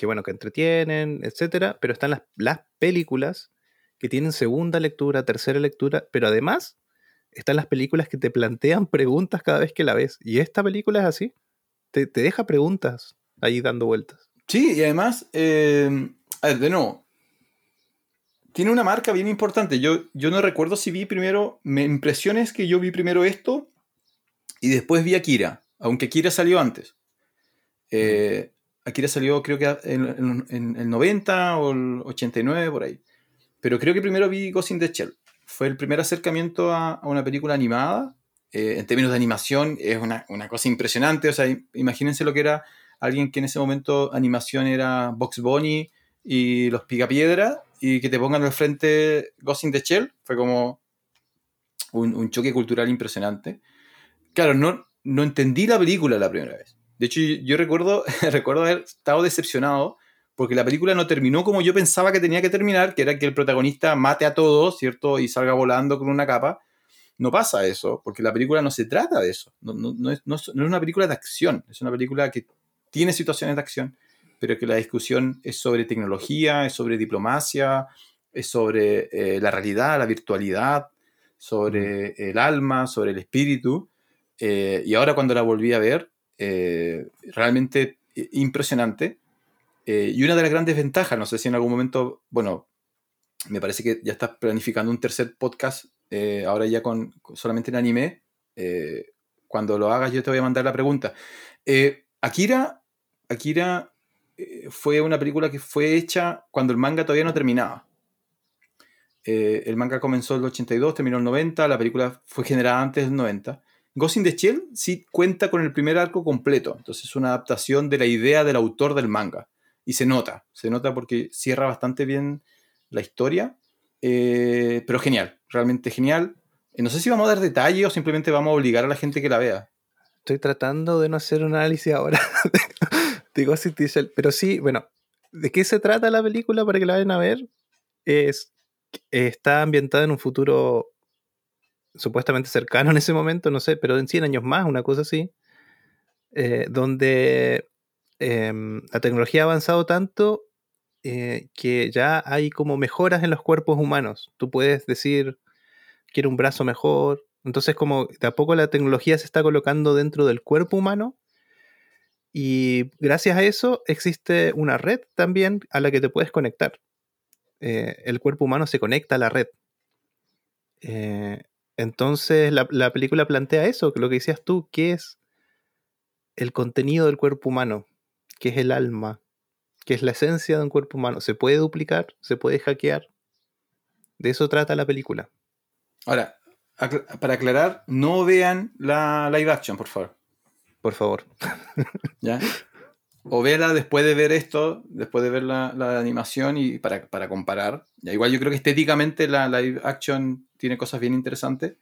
que bueno, que entretienen, etcétera, pero están las, las películas que tienen segunda lectura, tercera lectura, pero además están las películas que te plantean preguntas cada vez que la ves. Y esta película es así. Te, deja preguntas ahí dando vueltas. Sí, y además, eh, a ver, de nuevo, tiene una marca bien importante. Yo, yo no recuerdo si vi primero, me impresiones que yo vi primero esto y después vi Akira, aunque Akira salió antes. Eh, Akira salió creo que en, el 90 o el 89 por ahí. Pero creo que primero vi Ghost in the Shell. Fue el primer acercamiento a, una película animada. Eh, en términos de animación es una, una, cosa impresionante. O sea, imagínense lo que era alguien que en ese momento animación era Box Bunny y los Picapiedra y que te pongan al frente Ghost in the Shell. Fue como un, un choque cultural impresionante. Claro, no, no entendí la película la primera vez. De hecho, yo recuerdo, recuerdo haber estado decepcionado porque la película no terminó como yo pensaba que tenía que terminar, que era que el protagonista mate a todos, ¿cierto? Y salga volando con una capa. No pasa eso, porque la película no se trata de eso. No, no, es, no, es, una película de acción, es una película que tiene situaciones de acción, pero que la discusión es sobre tecnología, es sobre diplomacia, es sobre eh, la realidad, la virtualidad, sobre el alma, sobre el espíritu. Eh, y ahora cuando la volví a ver, eh, realmente impresionante. Eh, y una de las grandes ventajas, no sé si en algún momento, bueno, me parece que ya estás planificando un tercer podcast, eh, ahora ya con, solamente en anime. cuando lo hagas yo te voy a mandar la pregunta. Akira, Akira fue una película que fue hecha cuando el manga todavía no terminaba. el manga comenzó en el 82, terminó en el 90, la película fue generada antes del 90. Ghost in the Shell sí cuenta con el primer arco completo, entonces es una adaptación de la idea del autor del manga. Y se nota, se nota porque cierra bastante bien la historia, eh, pero genial, realmente genial. Eh, no sé si vamos a dar detalles o simplemente vamos a obligar a la gente que la vea. Estoy tratando de no hacer un análisis ahora de the Shell, pero sí, bueno, ¿de qué se trata la película para que la vayan a ver? Es, está ambientada en un futuro supuestamente cercano en ese momento, no sé, pero en 100 años más, una cosa así, eh, donde em, la tecnología ha avanzado tanto eh, que ya hay como mejoras en los cuerpos humanos. Tú puedes decir, quiero un brazo mejor. Entonces como de a poco la tecnología se está colocando dentro del cuerpo humano y gracias a eso existe una red también a la que te puedes conectar. Eh, el cuerpo humano se conecta a la red. Entonces la, película plantea eso, lo que decías tú, que es el contenido del cuerpo humano, que es el alma, que es la esencia de un cuerpo humano. Se puede duplicar, se puede hackear. De eso trata la película. Ahora, para aclarar, no vean la live action, por favor. Por favor. ¿Ya? O véala después de ver esto, después de ver la, animación y para, comparar. Ya, igual yo creo que estéticamente la live action tiene cosas bien interesantes.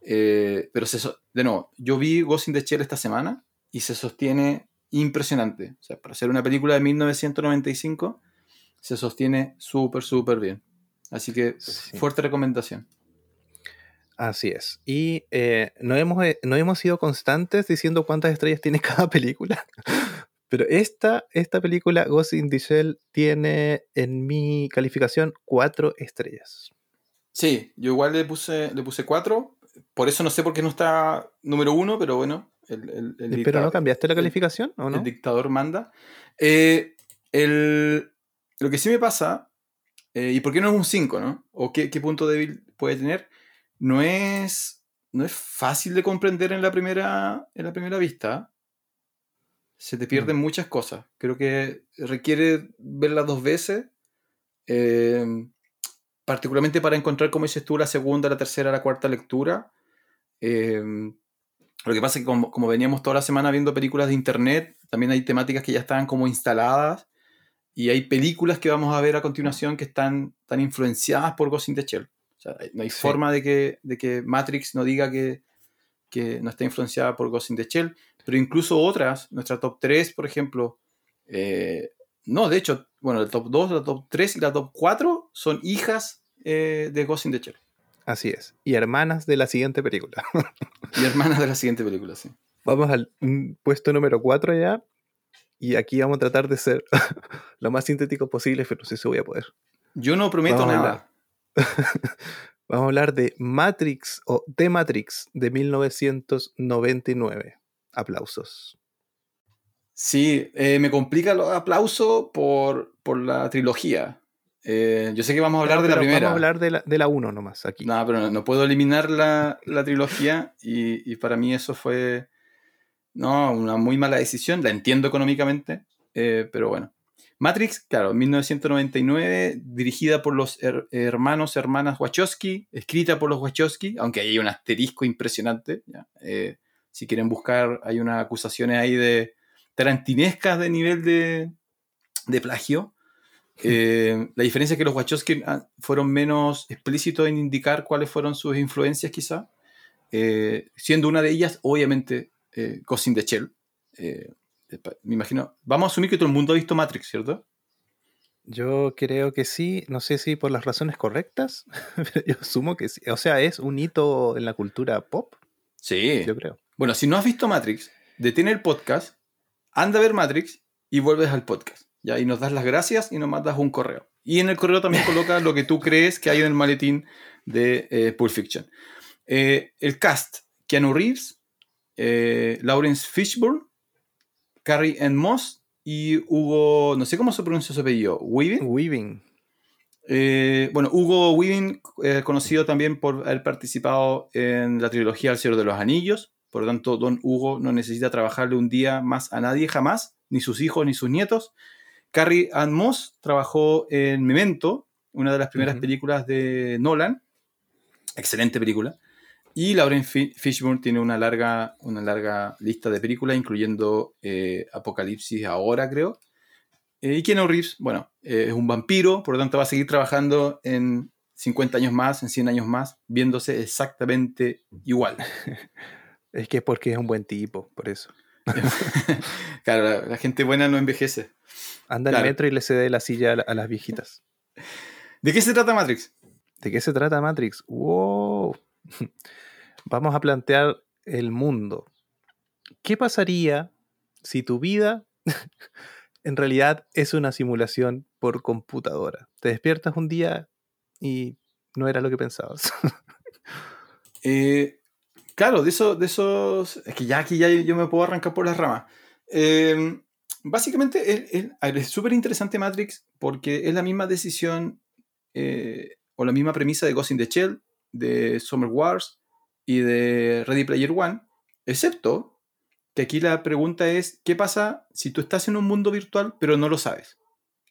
Eh, pero de nuevo, yo vi Ghost in the Shell esta semana y se sostiene impresionante. O sea, para ser una película de 1995, se sostiene súper, súper bien. Así que fuerte recomendación. Así es. Y eh, no, hemos, eh, no hemos sido constantes diciendo cuántas estrellas tiene cada película. Pero esta, esta película, Ghost in the Shell, tiene en mi calificación cuatro estrellas. Sí, yo igual le puse, le puse cuatro. Por eso no sé por qué no está número uno, pero bueno, El, ¿Pero no cambiaste la calificación o no? El dictador manda. Eh, lo que sí me pasa, eh, ¿y por qué no es un 5, no? ¿O qué, punto débil puede tener? No es, no es fácil de comprender en la primera, en la primera vista. Se te pierden mm. muchas cosas. Creo que requiere verla dos veces. Eh, particularmente para encontrar, como dices tú, la segunda, la tercera, la cuarta lectura. Eh, lo que pasa es que como, veníamos toda la semana viendo películas de internet, también hay temáticas que ya estaban como instaladas y hay películas que vamos a ver a continuación que están, tan influenciadas por Ghost in the Shell. no hay forma de que, de que Matrix no diga que, que, no está influenciada por Ghost in the Shell, pero incluso otras, nuestra top 3, por ejemplo, eh, no, de hecho, bueno, el top 2, la top 3 y la top 4 son hijas eh, de Ghost in the Shell. Así es. Y hermanas de la siguiente película. y hermanas de la siguiente película, sí. Vamos al mm, puesto número 4 ya. Y aquí vamos a tratar de ser lo más sintético posible, pero no sé si voy a poder. Yo no prometo nada. vamos a hablar de Matrix o The Matrix de 1999. Aplausos. Sí, eh, me complica los aplausos por, por la trilogía. Eh, yo sé que vamos a hablar de la primera. Vamos a hablar de la, de la 1 nomás aquí. No, pero no, puedo eliminar la, la trilogía y, y, para mí eso fue no, una muy mala decisión. La entiendo económicamente, eh, pero bueno. Matrix, claro, 1999, dirigida por los hermanos, hermanas Wachowski, escrita por los Wachowski, aunque hay un asterisco impresionante. Eh, si quieren buscar, hay unas acusaciones ahí de tarantinescas de nivel de, de plagio. Eh, la diferencia es que los Wachowski ah, fueron menos explícitos en indicar cuáles fueron sus influencias, quizá. Eh, siendo una de ellas, obviamente, eh, Ghost in the Shell. Eh, me imagino. Vamos a asumir que todo el mundo ha visto Matrix, ¿cierto? Yo creo que sí, no sé si por las razones correctas, pero yo asumo que sí. O sea, es un hito en la cultura pop. Sí. Yo creo. Bueno, si no has visto Matrix, detén el podcast, anda a ver Matrix y vuelves al podcast. ¿Ya? Y nos das las gracias y nos mandas un correo. Y en el correo también colocas lo que tú crees que hay en el maletín de eh, Pulp Fiction. Eh, el cast, Keanu Reeves, eh, Lawrence Fishburne, Carrie Ann Moss y Hugo, no sé cómo se pronuncia su apellido, Weaving. Weaving. bueno, Hugo Weaving, conocido también por haber participado en la trilogía El Cielo de los Anillos. Por lo tanto, Don Hugo no necesita trabajarle un día más a nadie jamás, ni sus hijos ni sus nietos. Carrie Ann Moss trabajó en Memento, una de las primeras películas de Nolan. Excelente película. Y Lauren Fishburne tiene una larga, una larga lista de películas, incluyendo eh, Apocalipsis ahora, creo. Eh, y Keanu Reeves, bueno, eh, es un vampiro, por lo tanto va a seguir trabajando en 50 años más, en 100 años más, viéndose exactamente igual. Es que es porque es un buen tipo, por eso. claro, la, gente buena no envejece. Anda en metro y le cede la silla a, las viejitas. ¿De qué se trata Matrix? ¿De qué se trata Matrix? ¡Wow! Vamos a plantear el mundo. ¿Qué pasaría si tu vida en realidad es una simulación por computadora? Te despiertas un día y no era lo que pensabas. eh, claro, de, eso, de esos... Es que ya aquí ya yo me puedo arrancar por las ramas. Eh, básicamente es súper interesante Matrix porque es la misma decisión eh, o la misma premisa de Ghost in the Shell, de Summer Wars y de Ready Player One, excepto que aquí la pregunta es, ¿qué pasa si tú estás en un mundo virtual pero no lo sabes?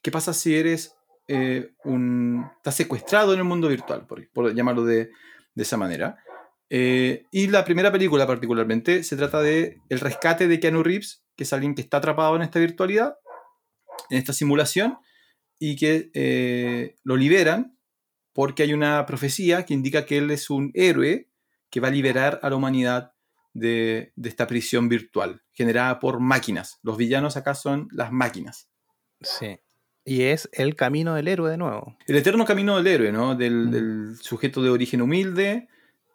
¿Qué pasa si eres eh, un... estás secuestrado en el mundo virtual, por, llamarlo de, de, esa manera? Eh, y la primera película particularmente se trata de el rescate de Keanu Reeves que es alguien que está atrapado en esta virtualidad, en esta simulación, y que eh, lo liberan porque hay una profecía que indica que él es un héroe que va a liberar a la humanidad de, esta prisión virtual, generada por máquinas. Los villanos acá son las máquinas. Sí. Y es el camino del héroe de nuevo. El eterno camino del héroe, ¿no? Del, sujeto de origen humilde,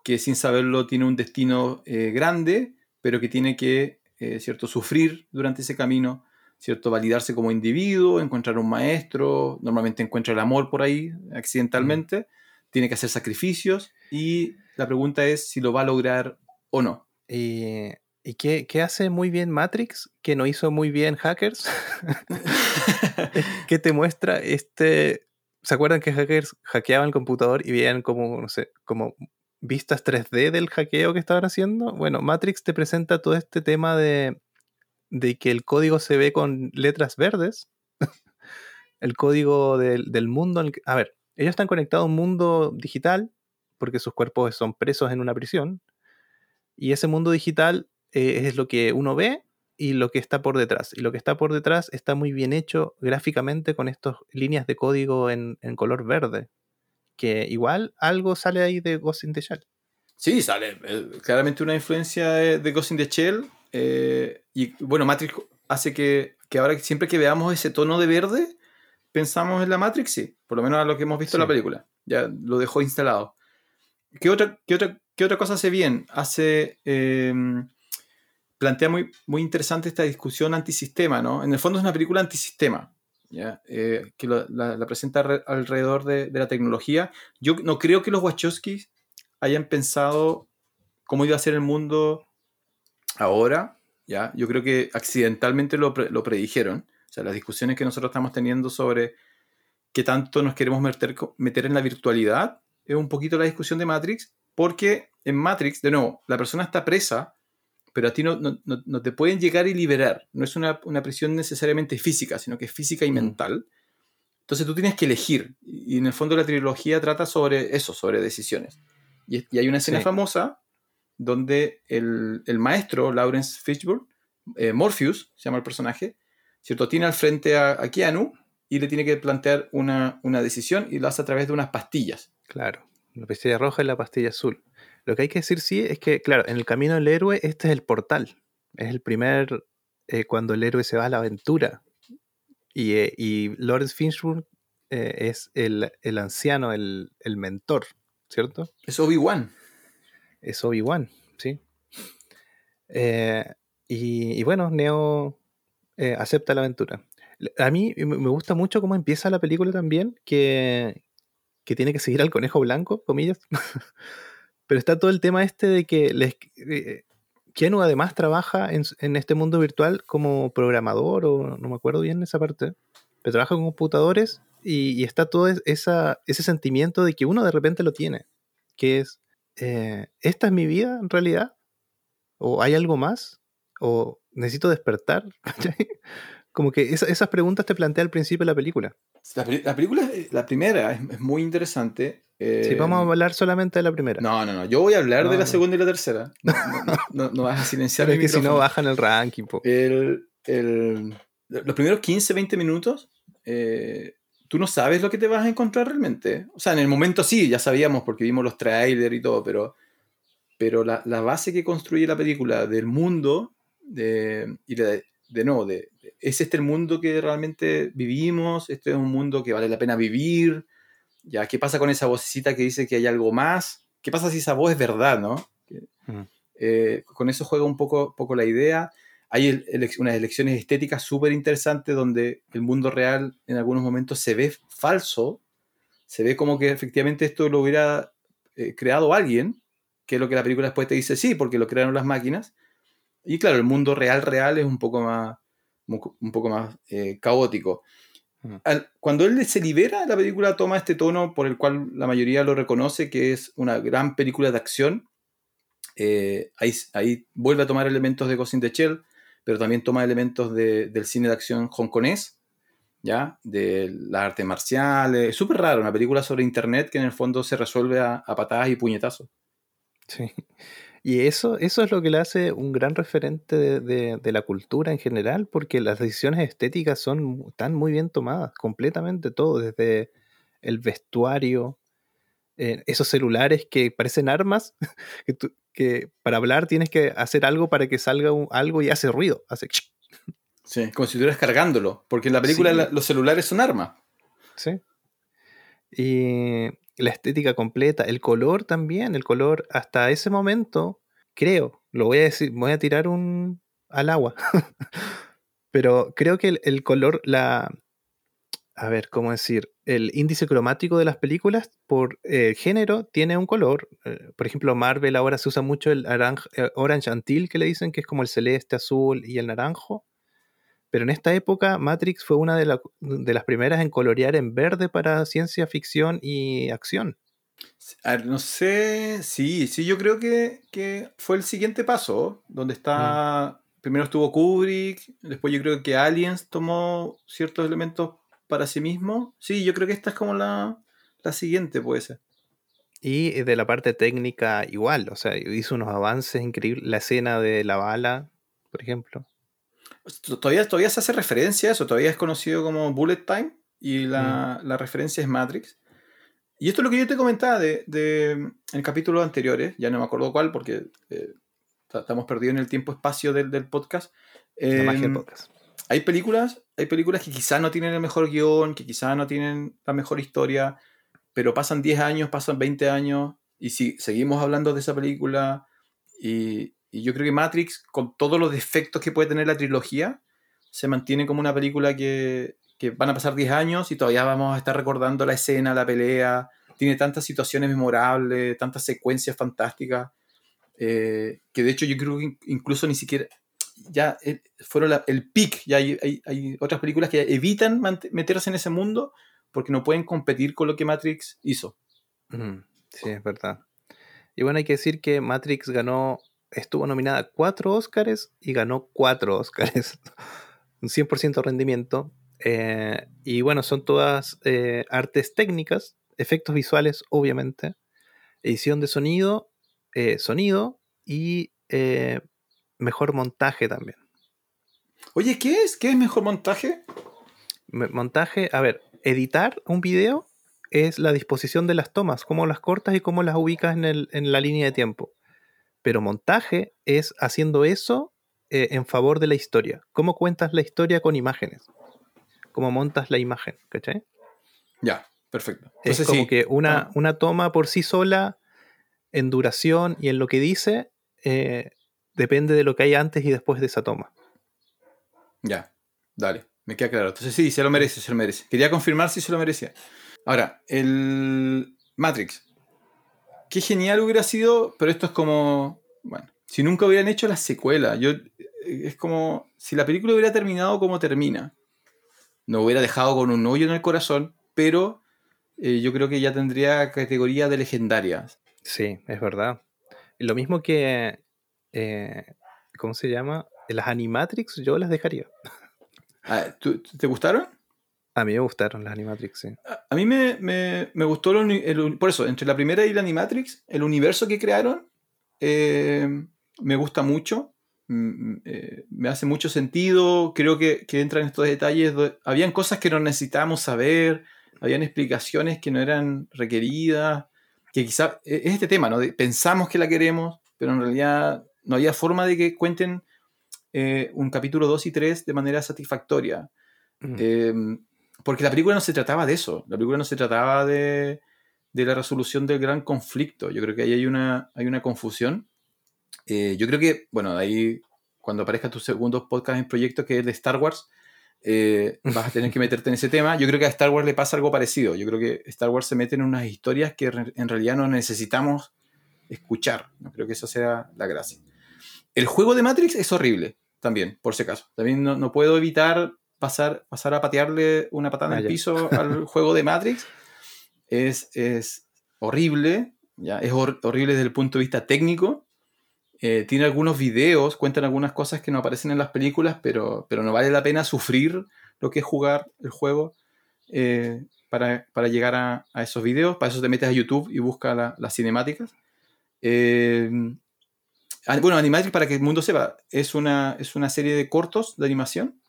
que sin saberlo tiene un destino eh, grande, pero que tiene que eh, ¿cierto? Sufrir durante ese camino, ¿cierto? Validarse como individuo, encontrar un maestro, normalmente encuentra el amor por ahí, accidentalmente, tiene que hacer sacrificios y la pregunta es si lo va a lograr o no. Eh, ¿Y qué, qué, hace muy bien Matrix? Que no hizo muy bien Hackers. que te muestra este. ¿Se acuerdan que Hackers hackeaban el computador y veían como, no sé, como vistas 3D del hackeo que estaban haciendo? Bueno, Matrix te presenta todo este tema de, de que el código se ve con letras verdes. el código del, del mundo. a ver, ellos están conectados a un mundo digital porque sus cuerpos son presos en una prisión. Y ese mundo digital eh, es lo que uno ve y lo que está por detrás. Y lo que está por detrás está muy bien hecho gráficamente con estas líneas de código en, color verde. Que igual algo sale ahí de Ghost in the Shell. Sí, sale. Eh, claramente una influencia de, Ghost in the Shell. Eh, y bueno, Matrix hace que, que, ahora siempre que veamos ese tono de verde, pensamos en la Matrix, sí. Por lo menos a lo que hemos visto en la película. Ya lo dejó instalado. ¿Qué otra, qué otra, qué otra cosa hace bien? Hace plantea muy, muy interesante esta discusión antisistema, ¿no? En el fondo es una película antisistema, Eh, que la, presenta alrededor de, la tecnología. Yo no creo que los Wachowskis hayan pensado cómo iba a ser el mundo ahora, ¿ya? Yo creo que accidentalmente lo, lo predijeron. O sea, las discusiones que nosotros estamos teniendo sobre qué tanto nos queremos meter, meter en la virtualidad es un poquito la discusión de Matrix, porque en Matrix, de nuevo, la persona está presa pero a ti no, no, no, te pueden llegar y liberar. No es una, una, prisión necesariamente física, sino que es física y mm. mental. Entonces tú tienes que elegir. Y en el fondo la trilogía trata sobre eso, sobre decisiones. Y, y hay una escena famosa donde el, el, maestro, Lawrence Fishburne, eh, Morpheus, se llama el personaje, ¿cierto? Tiene al frente a, a Keanu y le tiene que plantear una, una decisión y lo hace a través de unas pastillas. Claro, la pastilla roja y la pastilla azul. Lo que hay que decir sí es que, claro, en el camino del héroe, este es el portal. Es el primer, eh, cuando el héroe se va a la aventura. Y, eh, y Lawrence Fishburne eh, es el, anciano, el, mentor, ¿cierto? Es Obi-Wan. Es Obi-Wan, sí. Y, bueno, Neo acepta la aventura. A mí me gusta mucho cómo empieza la película también, que, que tiene que seguir al conejo blanco, comillas. Pero está todo el tema este de que les, eh, Keanu además trabaja en, este mundo virtual como programador, o no me acuerdo bien esa parte, pero trabaja con computadores y, está todo ese sentimiento de que uno de repente lo tiene, que es, eh, ¿esta es mi vida en realidad? ¿O hay algo más? ¿O necesito despertar? como que esas preguntas te plantea al principio la película. La, película, la primera, es, muy interesante. Eh, sí, vamos a hablar solamente de la primera. No, no, no. Yo voy a hablar de la segunda y la tercera. No, no, vas a silenciar es que si no bajan el ranking. El, el, los primeros 15, 20 minutos, eh, tú no sabes lo que te vas a encontrar realmente. O sea, en el momento sí, ya sabíamos porque vimos los trailers y todo, pero, pero la, la base que construye la película del mundo de, y de, de nuevo, de, ¿es este el mundo que realmente vivimos? ¿Este es un mundo que vale la pena vivir? ¿Ya? ¿Qué pasa con esa vocecita que dice que hay algo más? ¿Qué pasa si esa voz es verdad, no? Eh, con eso juega un poco, poco la idea. Hay unas elecciones estéticas súper interesantes donde el mundo real en algunos momentos se ve falso, se ve como que efectivamente esto lo hubiera eh, creado alguien, que es lo que la película después te dice, sí, porque lo crearon las máquinas, y claro, el mundo real, real es un poco más, un poco más eh, caótico. Cuando él se libera, la película toma este tono por el cual la mayoría lo reconoce, que es una gran película de acción. Eh, ahí, ahí, vuelve a tomar elementos de Ghost in the Shell, pero también toma elementos del cine de acción hongkonés, ¿ya? De las artes marciales. Es súper raro, una película sobre internet que en el fondo se resuelve a, a patadas y puñetazos. Sí. Y eso, eso es lo que le hace un gran referente de, la cultura en general, porque las decisiones estéticas son, están muy bien tomadas, completamente todo, desde el vestuario, eh, esos celulares que parecen armas, que, para hablar tienes que hacer algo para que salga algo y hace ruido, hace... Sí, como si estuvieras cargándolo, porque en la película los celulares son armas. Sí. Y la estética completa, el color también, el color hasta ese momento, creo, lo voy a decir, voy a tirar un al agua, pero creo que el, color, la, a ver, ¿cómo decir? El índice cromático de las películas por eh, género tiene un color. Eh, por ejemplo, Marvel ahora se usa mucho el eh, orange antil, que le dicen que es como el celeste, azul y el naranjo. Pero en esta época, Matrix fue una de, las primeras en colorear en verde para ciencia ficción y acción. A ver, no sé, sí, sí, yo creo que, fue el siguiente paso, donde está, mm. primero estuvo Kubrick, después yo creo que Aliens tomó ciertos elementos para sí mismo. Sí, yo creo que esta es como la, siguiente, puede ser. Y de la parte técnica igual, o sea, hizo unos avances increíbles. La escena de la bala, por ejemplo. Todavía, todavía se hace referencia a eso, todavía es conocido como Bullet Time y la, mm. referencia es Matrix. Y esto es lo que yo te comentaba de, en capítulos anteriores, ya no me acuerdo cuál porque eh, estamos perdidos en el tiempo-espacio del, del, podcast. La magia del em, podcast hay películas, hay películas que quizás no tienen el mejor guion, que quizás no tienen la mejor historia, pero pasan 10 años, pasan 20 años, y si seguimos hablando de esa película, y, yo creo que Matrix, con todos los defectos que puede tener la trilogía, se mantiene como una película que, van a pasar 10 años y todavía vamos a estar recordando la escena, la pelea, tiene tantas situaciones memorables, tantas secuencias fantásticas, eh, que de hecho yo creo que incluso ni siquiera, ya eh, fueron el pic. Ya hay, otras películas que evitan meterse en ese mundo porque no pueden competir con lo que Matrix hizo. Sí, es verdad. Y bueno, hay que decir que Matrix ganó, estuvo nominada a cuatro Oscars y ganó cuatro Oscars. Un 100% rendimiento. Eh, y bueno, son todas eh, artes técnicas, efectos visuales, obviamente, edición de sonido, sonido y mejor montaje también. Oye, ¿qué es? ¿Qué es mejor montaje? Montaje, a ver, editar un video es la disposición de las tomas, cómo las cortas y cómo las ubicas en, la línea de tiempo. Pero montaje es haciendo eso eh, en favor de la historia. ¿Cómo cuentas la historia con imágenes? ¿Cómo montas la imagen? ¿Cachai? Ya, perfecto. es como que una, ah. una, toma por sí sola, en duración y en lo que dice, eh, depende de lo que hay antes y después de esa toma. Ya, dale, me queda claro. Entonces sí, se lo merece, se lo merece. Quería confirmar si se lo merecía. Ahora, el Matrix. Qué genial hubiera sido, pero esto es como, bueno, si nunca hubieran hecho la secuela, yo es como si la película hubiera terminado como termina. No hubiera dejado con un hoyo en el corazón, pero eh, yo creo que ya tendría categoría de legendaria. Sí, es verdad. Lo mismo que eh, ¿cómo se llama? Las Animatrix yo las dejaría. Ah, ¿Te gustaron? A mí me gustaron las Animatrix, sí. A, mí me, gustó, el, por eso, entre la primera y la Animatrix, el universo que crearon eh, me gusta mucho, mm, mm, eh, me hace mucho sentido, creo que, que entran estos detalles, habían cosas que no necesitábamos saber, habían explicaciones que no eran requeridas, que quizá e, es este tema, ¿no? pensamos que la queremos, pero en realidad no había forma de que cuenten eh, un capítulo 2 y 3 de manera satisfactoria. Porque la película no se trataba de eso. La película no se trataba de, la resolución del gran conflicto. Yo creo que ahí hay una, hay una confusión. Eh, yo creo que, bueno, ahí cuando aparezca tu segundo podcast en proyecto, que es de Star Wars, eh, vas a tener que meterte en ese tema. Yo creo que a Star Wars le pasa algo parecido. Yo creo que Star Wars se mete en unas historias que en realidad no necesitamos escuchar. No creo que esa sea la gracia. El juego de Matrix es horrible, también, por si acaso. También no, puedo evitar pasar, pasar a patearle una patada en el ah, piso al juego de Matrix. Es, es horrible, ¿ya? es horrible desde el punto de vista técnico. Eh, tiene algunos videos, cuentan algunas cosas que no aparecen en las películas, pero, pero no vale la pena sufrir lo que es jugar el juego eh, para, llegar a, esos videos. Para eso te metes a YouTube y buscas las cinemáticas. Eh, bueno, Animatrix, para que el mundo sepa, es una, es una serie de cortos de animación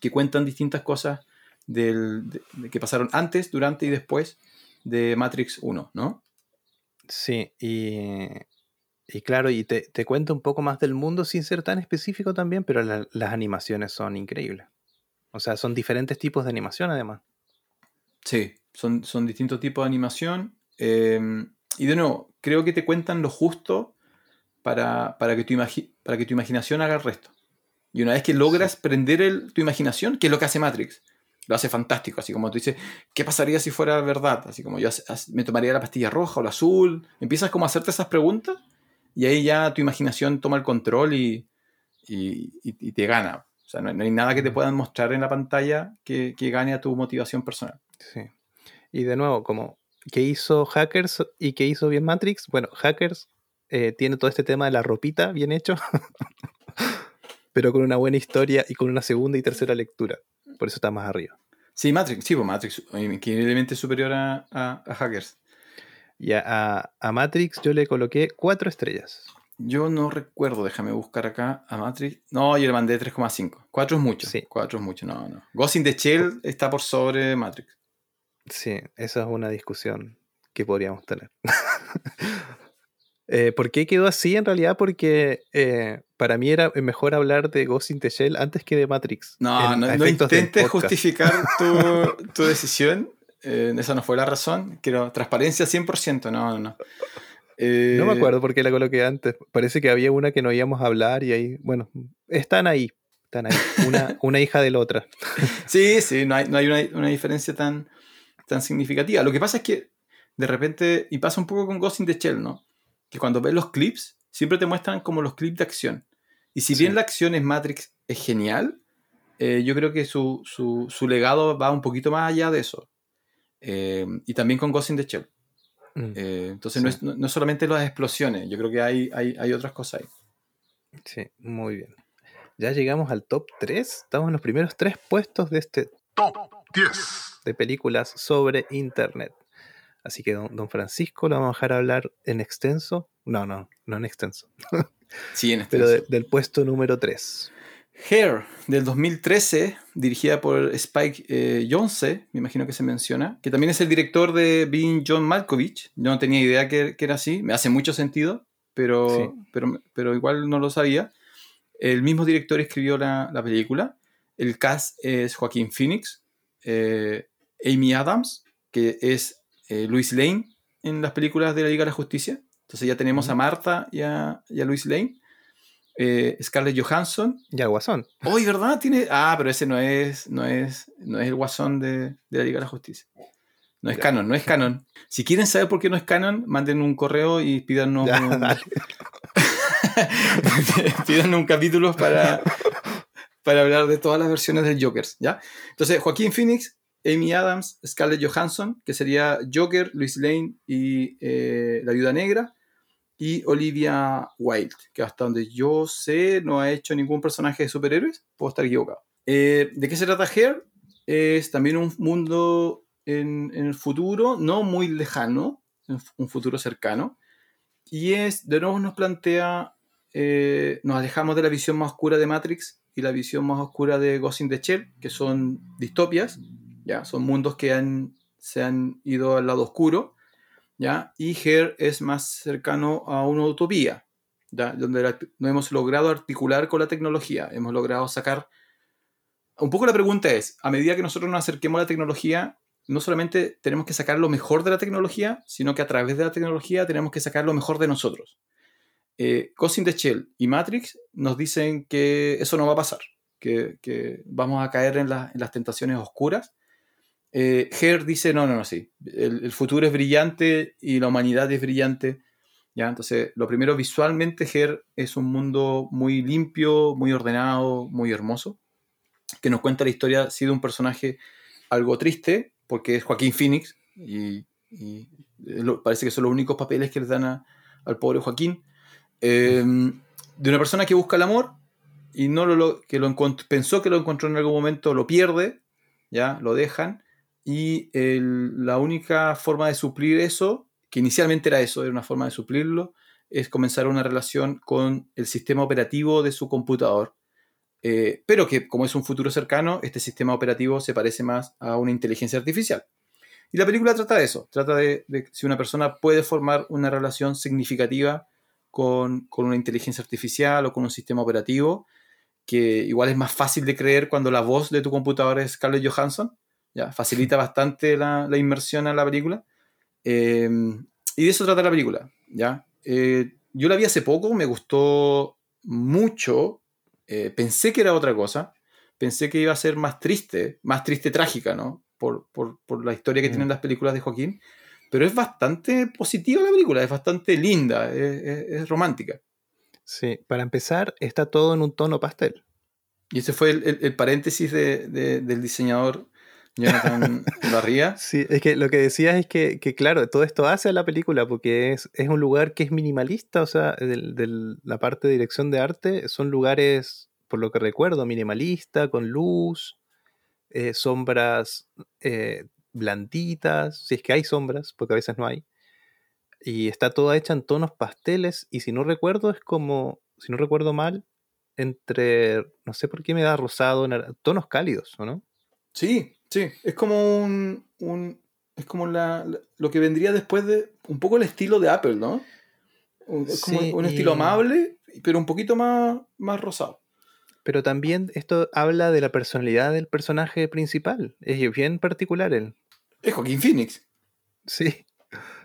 que cuentan distintas cosas del, que pasaron antes, durante y después de Matrix 1, ¿no? Sí, y, claro, y te, te, cuento un poco más del mundo sin ser tan específico también, pero las animaciones son increíbles. O sea, son diferentes tipos de animación además. Sí, son, son distintos tipos de animación. Eh, y de nuevo, creo que te cuentan lo justo para, que tu para que tu imaginación haga el resto. Y una vez que logras prender tu imaginación, que es lo que hace Matrix, lo hace fantástico, así como tú dices, ¿qué pasaría si fuera verdad? Así como yo me tomaría la pastilla roja o la azul, empiezas como a hacerte esas preguntas y ahí ya tu imaginación toma el control y, y, te gana. O sea, no, hay nada que te puedan mostrar en la pantalla que, que gane a tu motivación personal. Sí. Y de nuevo, como ¿qué hizo Hackers y qué hizo bien Matrix? Bueno, Hackers eh, tiene todo este tema de la ropita bien hecho, pero con una buena historia y con una segunda y tercera lectura. Por eso está más arriba. Sí, Matrix, sí, pues Matrix, increíblemente superior a, a, Hackers. Y a, a, Matrix yo le coloqué cuatro estrellas. Yo no recuerdo, déjame buscar acá a Matrix. No, yo le mandé 3,5. 4 es mucho. Sí. 4 es mucho, no, no. Ghost in the Shell está por sobre Matrix. Sí, esa es una discusión que podríamos tener. eh, ¿Por qué quedó así en realidad? Porque eh, para mí era mejor hablar de Ghost in the Shell antes que de Matrix. No, no, no, intentes justificar tu, tu decisión. Eh, esa no fue la razón. Quiero transparencia 100%. No, no, no. no me acuerdo por qué la coloqué antes. Parece que había una que no íbamos a hablar y ahí, bueno, están ahí. Están ahí. Una, una hija de la otra. sí, sí, no hay, no hay una, una diferencia tan, tan significativa. Lo que pasa es que de repente, y pasa un poco con Ghost in the Shell, ¿no? Que cuando ves los clips, siempre te muestran como los clips de acción. Y si bien la acción en Matrix es genial, eh, yo creo que su, legado va un poquito más allá de eso. Eh, y también con Ghost in the Shell. Mm. Eh, entonces no, es, no, solamente las explosiones, yo creo que hay, hay, hay otras cosas ahí. Sí, muy bien. Ya llegamos al top 3. Estamos en los primeros tres puestos de este top 10 de películas sobre Internet. Así que don, Francisco lo vamos a dejar hablar en extenso. No, no, no en extenso. Sí, en extenso. Pero del puesto número 3. Hair, del 2013, dirigida por Spike eh, Jonze, me imagino que se menciona, que también es el director de Being John Malkovich. Yo no tenía idea que, era así, me hace mucho sentido, pero, pero, pero, igual no lo sabía. El mismo director escribió la, película. El cast es Joaquín Phoenix, eh, Amy Adams, que es eh, Luis Lane en las películas de la Liga de la Justicia. Entonces ya tenemos a Marta y a, Luis Lane. Eh, Scarlett Johansson. Y al Guasón. Hoy, ¿verdad? Tiene. Ah, pero ese no es, no es, no es el Guasón de, la Liga de la Justicia. No es canon, no es canon. Si quieren saber por qué no es canon, manden un correo y pídanos un, pídanos un capítulo para, para hablar de todas las versiones del Joker, ¿ya? Entonces, Joaquín Phoenix Amy Adams, Scarlett Johansson, que sería Joker, Luis Lane y eh, la Viuda Negra, y Olivia Wilde, que hasta donde yo sé no ha hecho ningún personaje de superhéroes, puedo estar equivocado. Eh, ¿De qué se trata Hair? Es también un mundo en, el futuro, no muy lejano, un futuro cercano, y es, de nuevo nos plantea, eh, nos alejamos de la visión más oscura de Matrix y la visión más oscura de Ghost in the Shell, que son distopias, ¿ya? Son mundos que han, se han ido al lado oscuro, ¿ya? Y Her es más cercano a una utopía, ¿ya? Donde no hemos logrado articular con la tecnología, hemos logrado sacar... Un poco la pregunta es, a medida que nosotros nos acerquemos a la tecnología, no solamente tenemos que sacar lo mejor de la tecnología, sino que a través de la tecnología tenemos que sacar lo mejor de nosotros. Eh, Ghost the Shell y Matrix nos dicen que eso no va a pasar, que, que vamos a caer en, en, las tentaciones oscuras eh, dice, no, no, no, sí, el, futuro es brillante y la humanidad es brillante. ¿ya? Entonces, lo primero, visualmente, Her es un mundo muy limpio, muy ordenado, muy hermoso, que nos cuenta la historia, sí, de un personaje algo triste, porque es Joaquín Phoenix, y, parece que son los únicos papeles que le dan al pobre Joaquín, em, de una persona que busca el amor y no lo, que lo pensó que lo encontró en algún momento, lo pierde, ya, lo dejan, y la única forma de suplir eso, que inicialmente era eso, era una forma de suplirlo, es comenzar una relación con el sistema operativo de su computador. Eh, pero que como es un futuro cercano, este sistema operativo se parece más a una inteligencia artificial. Y la película trata de eso, trata de, si una persona puede formar una relación significativa con, con, una inteligencia artificial o con un sistema operativo, que igual es más fácil de creer cuando la voz de tu computador es Scarlett Johansson, ¿ya? Facilita bastante la, la inmersión a la película. Em, y de eso trata la película, ¿ya? Eh, yo la vi hace poco, me gustó mucho, eh, pensé que era otra cosa, pensé que iba a ser más triste, más triste trágica, ¿no? Por, la historia que tienen mm. las películas de Joaquín. Pero es bastante positiva la película, es bastante linda, es, romántica. Sí, para empezar, está todo en un tono pastel. Y ese fue el, paréntesis del diseñador Jonathan Barría. Sí, es que lo que decías es que, claro, todo esto hace a la película porque es, un lugar que es minimalista, o sea, de, la parte de dirección de arte son lugares, por lo que recuerdo, minimalista, con luz, eh, sombras eh, blanditas, si es que hay sombras, porque a veces no hay. Y está toda hecha en tonos pasteles y si no recuerdo es como, si no recuerdo mal, entre, no sé por qué me da rosado, tonos cálidos, ¿o no? Sí, Sí, es como un, es como la, lo que vendría después de un poco el estilo de Apple, ¿no? Es como un estilo amable, pero un poquito más, más rosado. Pero también esto habla de la personalidad del personaje principal. Es bien particular él. Es Joaquín Phoenix. Sí.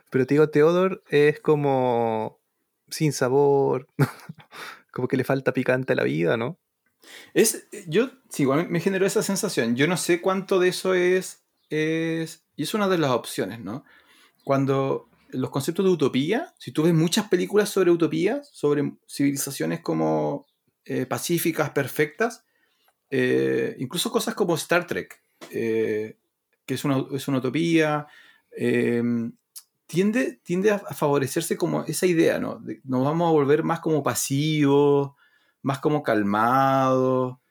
Pero te digo, Theodore es como sin sabor, como que le falta picante a la vida, ¿no? Es, yo, sí, igual me generó esa sensación. Yo no sé cuánto de eso es, es, y es una de las opciones, ¿no? Cuando los conceptos de utopía, si tú ves muchas películas sobre utopías, sobre civilizaciones como eh, pacíficas, perfectas, eh, incluso cosas como Star Trek, eh, que es una, es una utopía, tiende, tiende a favorecerse como esa idea, ¿no? nos vamos a volver más como pasivos, más como calmado,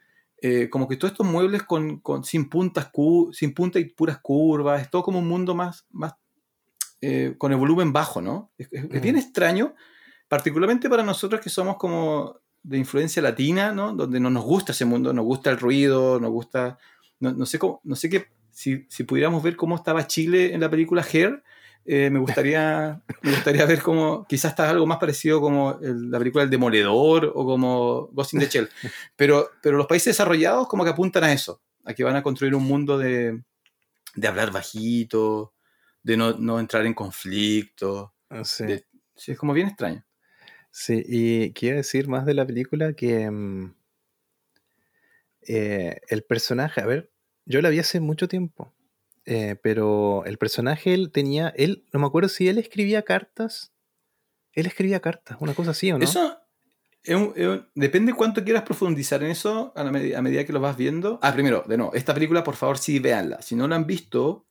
eh, como que todos estos muebles con, sin, puntas sin punta y puras curvas, es todo como un mundo más, más eh, con el volumen bajo, ¿no? Es, bien extraño, particularmente para nosotros que somos como de influencia latina, ¿no? Donde no nos gusta ese mundo, nos gusta el ruido, nos gusta, no, sé cómo, no sé qué, si, si, pudiéramos ver cómo estaba Chile en la película Hair, eh, me, gustaría, me gustaría ver cómo, quizás está algo más parecido como la película El Demoledor o como Ghost in the Shell. Pero, pero los países desarrollados como que apuntan a eso, a que van a construir un mundo de, de hablar bajito, de no, no entrar en conflicto. Ah, sí. es como bien extraño. Sí, y quiero decir más de la película que mm, eh, el personaje, a ver, yo la vi hace mucho tiempo eh, pero el personaje, él tenía, él, no me acuerdo si él escribía cartas. Él escribía cartas, una cosa así, ¿o no? Eso depende cuánto quieras profundizar en eso a, medida que lo vas viendo. Ah, primero, de nuevo, esta película, por favor, sí, véanla. Si no la han visto,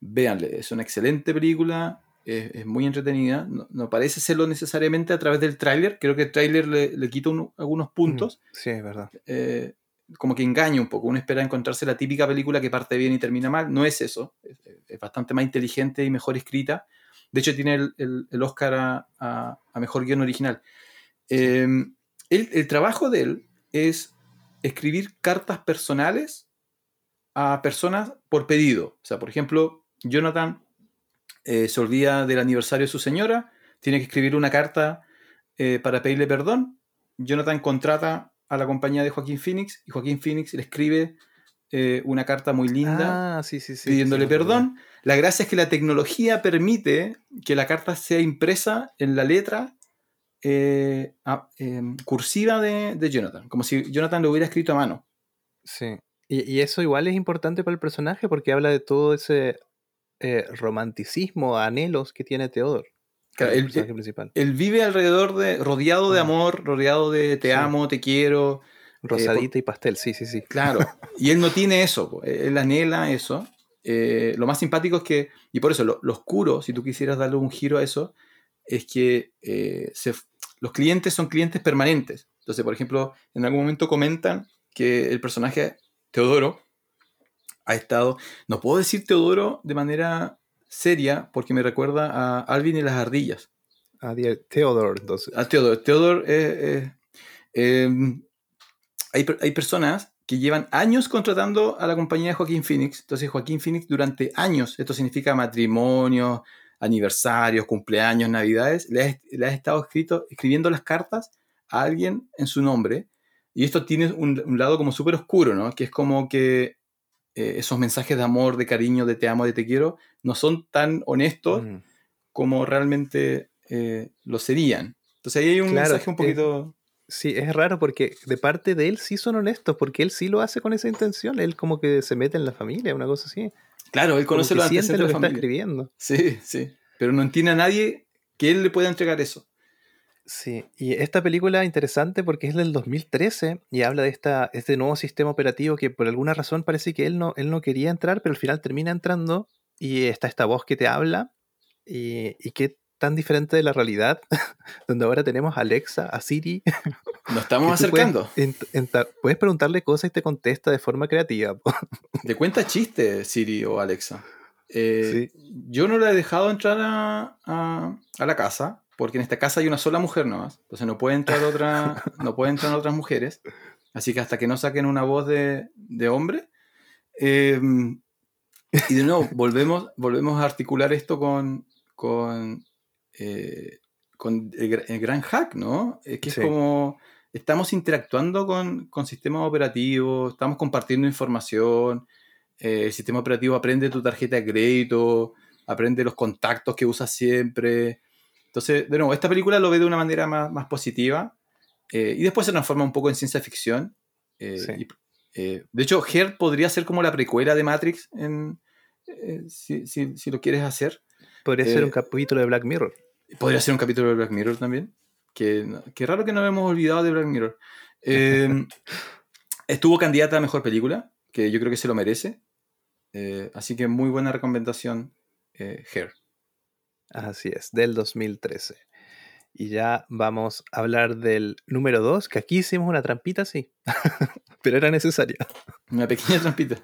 véanle. Es una excelente película, es, muy entretenida. No, parece serlo necesariamente a través del tráiler. Creo que el tráiler le, le quita algunos puntos. sí, es verdad. Eh, como que engaña un poco. Uno espera encontrarse la típica película que parte bien y termina mal. No es eso. Es, bastante más inteligente y mejor escrita. De hecho, tiene el, el, Oscar a, mejor guion original. Em, el, trabajo de él es escribir cartas personales a personas por pedido. O sea, por ejemplo, Jonathan eh, se olvida del aniversario de su señora, tiene que escribir una carta eh, para pedirle perdón. Jonathan contrata a la compañía de Joaquín Phoenix y Joaquín Phoenix le escribe eh, una carta muy linda ah, pidiéndole perdón. La gracia es que la tecnología permite que la carta sea impresa en la letra eh, em, cursiva de, Jonathan, como si Jonathan lo hubiera escrito a mano. Sí, y, eso igual es importante para el personaje porque habla de todo ese eh, romanticismo, anhelos que tiene Theodore él, vive alrededor de, rodeado de amor, rodeado de te amo, te quiero. Eh, Rosadita y pastel, sí, sí, sí. Claro, y él no tiene eso, él anhela eso. Eh, lo más simpático es que, y por eso lo, oscuro, si tú quisieras darle un giro a eso, es que eh, los clientes son clientes permanentes. Entonces, por ejemplo, en algún momento comentan que el personaje Teodoro ha estado, no puedo decir Teodoro de manera seria porque me recuerda a Alvin y las ardillas. A Theodore, entonces. A Theodore. Theodore, eh, eh, em, hay, hay, personas que llevan años contratando a la compañía de Joaquín Phoenix. Entonces, Joaquín Phoenix durante años, esto significa matrimonio, aniversarios, cumpleaños, navidades, le ha, estado escrito, escribiendo las cartas a alguien en su nombre. Y esto tiene un, un lado como súper oscuro, ¿no? Que es como que eh, esos mensajes de amor, de cariño, de te amo, de te quiero, no son tan honestos mm. como realmente eh, lo serían. Entonces ahí hay un mensaje un poquito... Sí, es raro porque de parte de él sí son honestos, porque él sí lo hace con esa intención. Él como que se mete en la familia, una cosa así. Claro, él conoce los antecedentes lo de la está escribiendo. Sí, sí. Pero no entiende a nadie que él le pueda entregar eso. Sí, y esta película es interesante porque es del 2013 y habla de esta, este nuevo sistema operativo que por alguna razón parece que él no, él no quería entrar, pero al final termina entrando y está esta voz que te habla y, y qué tan diferente de la realidad, donde ahora tenemos a Alexa, a Siri. Nos estamos puedes acercando. puedes preguntarle cosas y te contesta de forma creativa. De cuenta chiste, Siri o Alexa. Eh, Yo no la he dejado entrar a, a- a la casa, porque en esta casa hay una sola mujer nomás. Entonces no puede entrar otra, no pueden entrar otras mujeres. Así que hasta que no saquen una voz de, de hombre. eh, y de nuevo, volvemos, volvemos a articular esto con, con, eh, con el, el gran hack, ¿no? Es que Sí. es como estamos interactuando con, con sistemas operativos, estamos compartiendo información, eh, el sistema operativo aprende tu tarjeta de crédito, aprende los contactos que usas siempre. Entonces, de nuevo, esta película lo ve de una manera más, más positiva eh, y después se transforma un poco en ciencia ficción. eh, Sí. y, eh, de hecho, Her podría ser como la precuela de Matrix, en, si, si- si lo quieres hacer. Podría ser un capítulo de Black Mirror. Podría ser un capítulo de Black Mirror también. Que, que raro que no hemos olvidado de Black Mirror. Eh, estuvo candidata a mejor película, que yo creo que se lo merece. Así que muy buena recomendación, Hair. Así es, del 2013. Y ya vamos a hablar del número 2, que aquí hicimos una trampita, sí, pero era necesaria. Una pequeña trampita.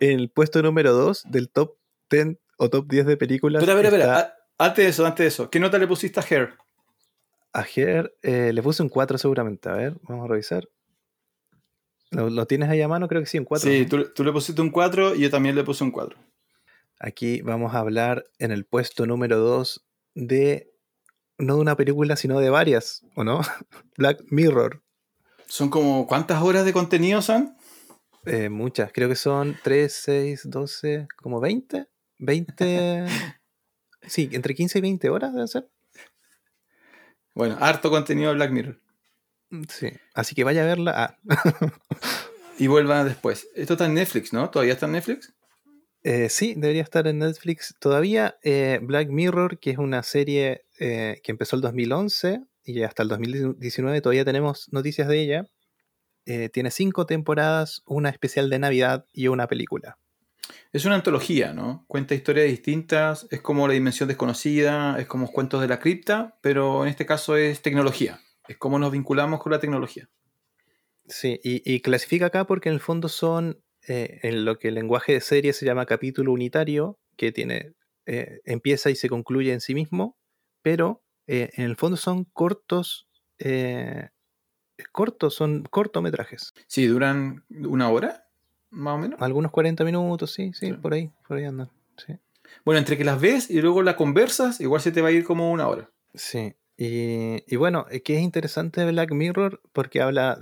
En el puesto número 2 del top 10 o top 10 de películas. Espera, espera, espera. está A- Antes de eso, antes de eso. ¿Qué nota le pusiste a Hair? A Her, eh, le puse un 4 seguramente. A ver, vamos a revisar. ¿Lo, lo tienes ahí a mano? Creo que sí, un 4. Sí, tú, tú le pusiste un 4 y yo también le puse un 4. Aquí vamos a hablar en el puesto número 2 de, no de una película, sino de varias, ¿o no? Black Mirror. Son como, ¿cuántas horas de contenido son? Eh, muchas, creo que son 3, 6, 12, como 20. 20. sí, entre 15 y 20 horas deben ser. Bueno, harto contenido de Black Mirror. Mm, Sí, así que vaya a verla. Ah, Y vuelva después. Esto está en Netflix, ¿no? ¿Todavía está en Netflix? Eh, sí, debería estar en Netflix todavía. eh, Black Mirror, que es una serie eh, que empezó el 2011 y hasta el 2019 todavía tenemos noticias de ella. Tiene cinco temporadas, una especial de Navidad y una película. Es una antología, ¿no? Cuenta historias distintas, es como la dimensión desconocida, es como cuentos de la cripta, pero en este caso es tecnología. Es cómo nos vinculamos con la tecnología. Sí, y, y clasifica acá porque en el fondo son eh, en lo que el lenguaje de serie se llama capítulo unitario, que tiene eh, empieza y se concluye en sí mismo, pero eh, en el fondo son cortos, cortos, son cortometrajes. Sí, duran una hora, más o menos. Algunos 40 minutos, sí, sí, Sí. por ahí, por ahí andan. Sí. Bueno, entre que las ves y luego las conversas, igual se te va a ir como una hora. Sí, y, y bueno, que es interesante Black Mirror porque habla,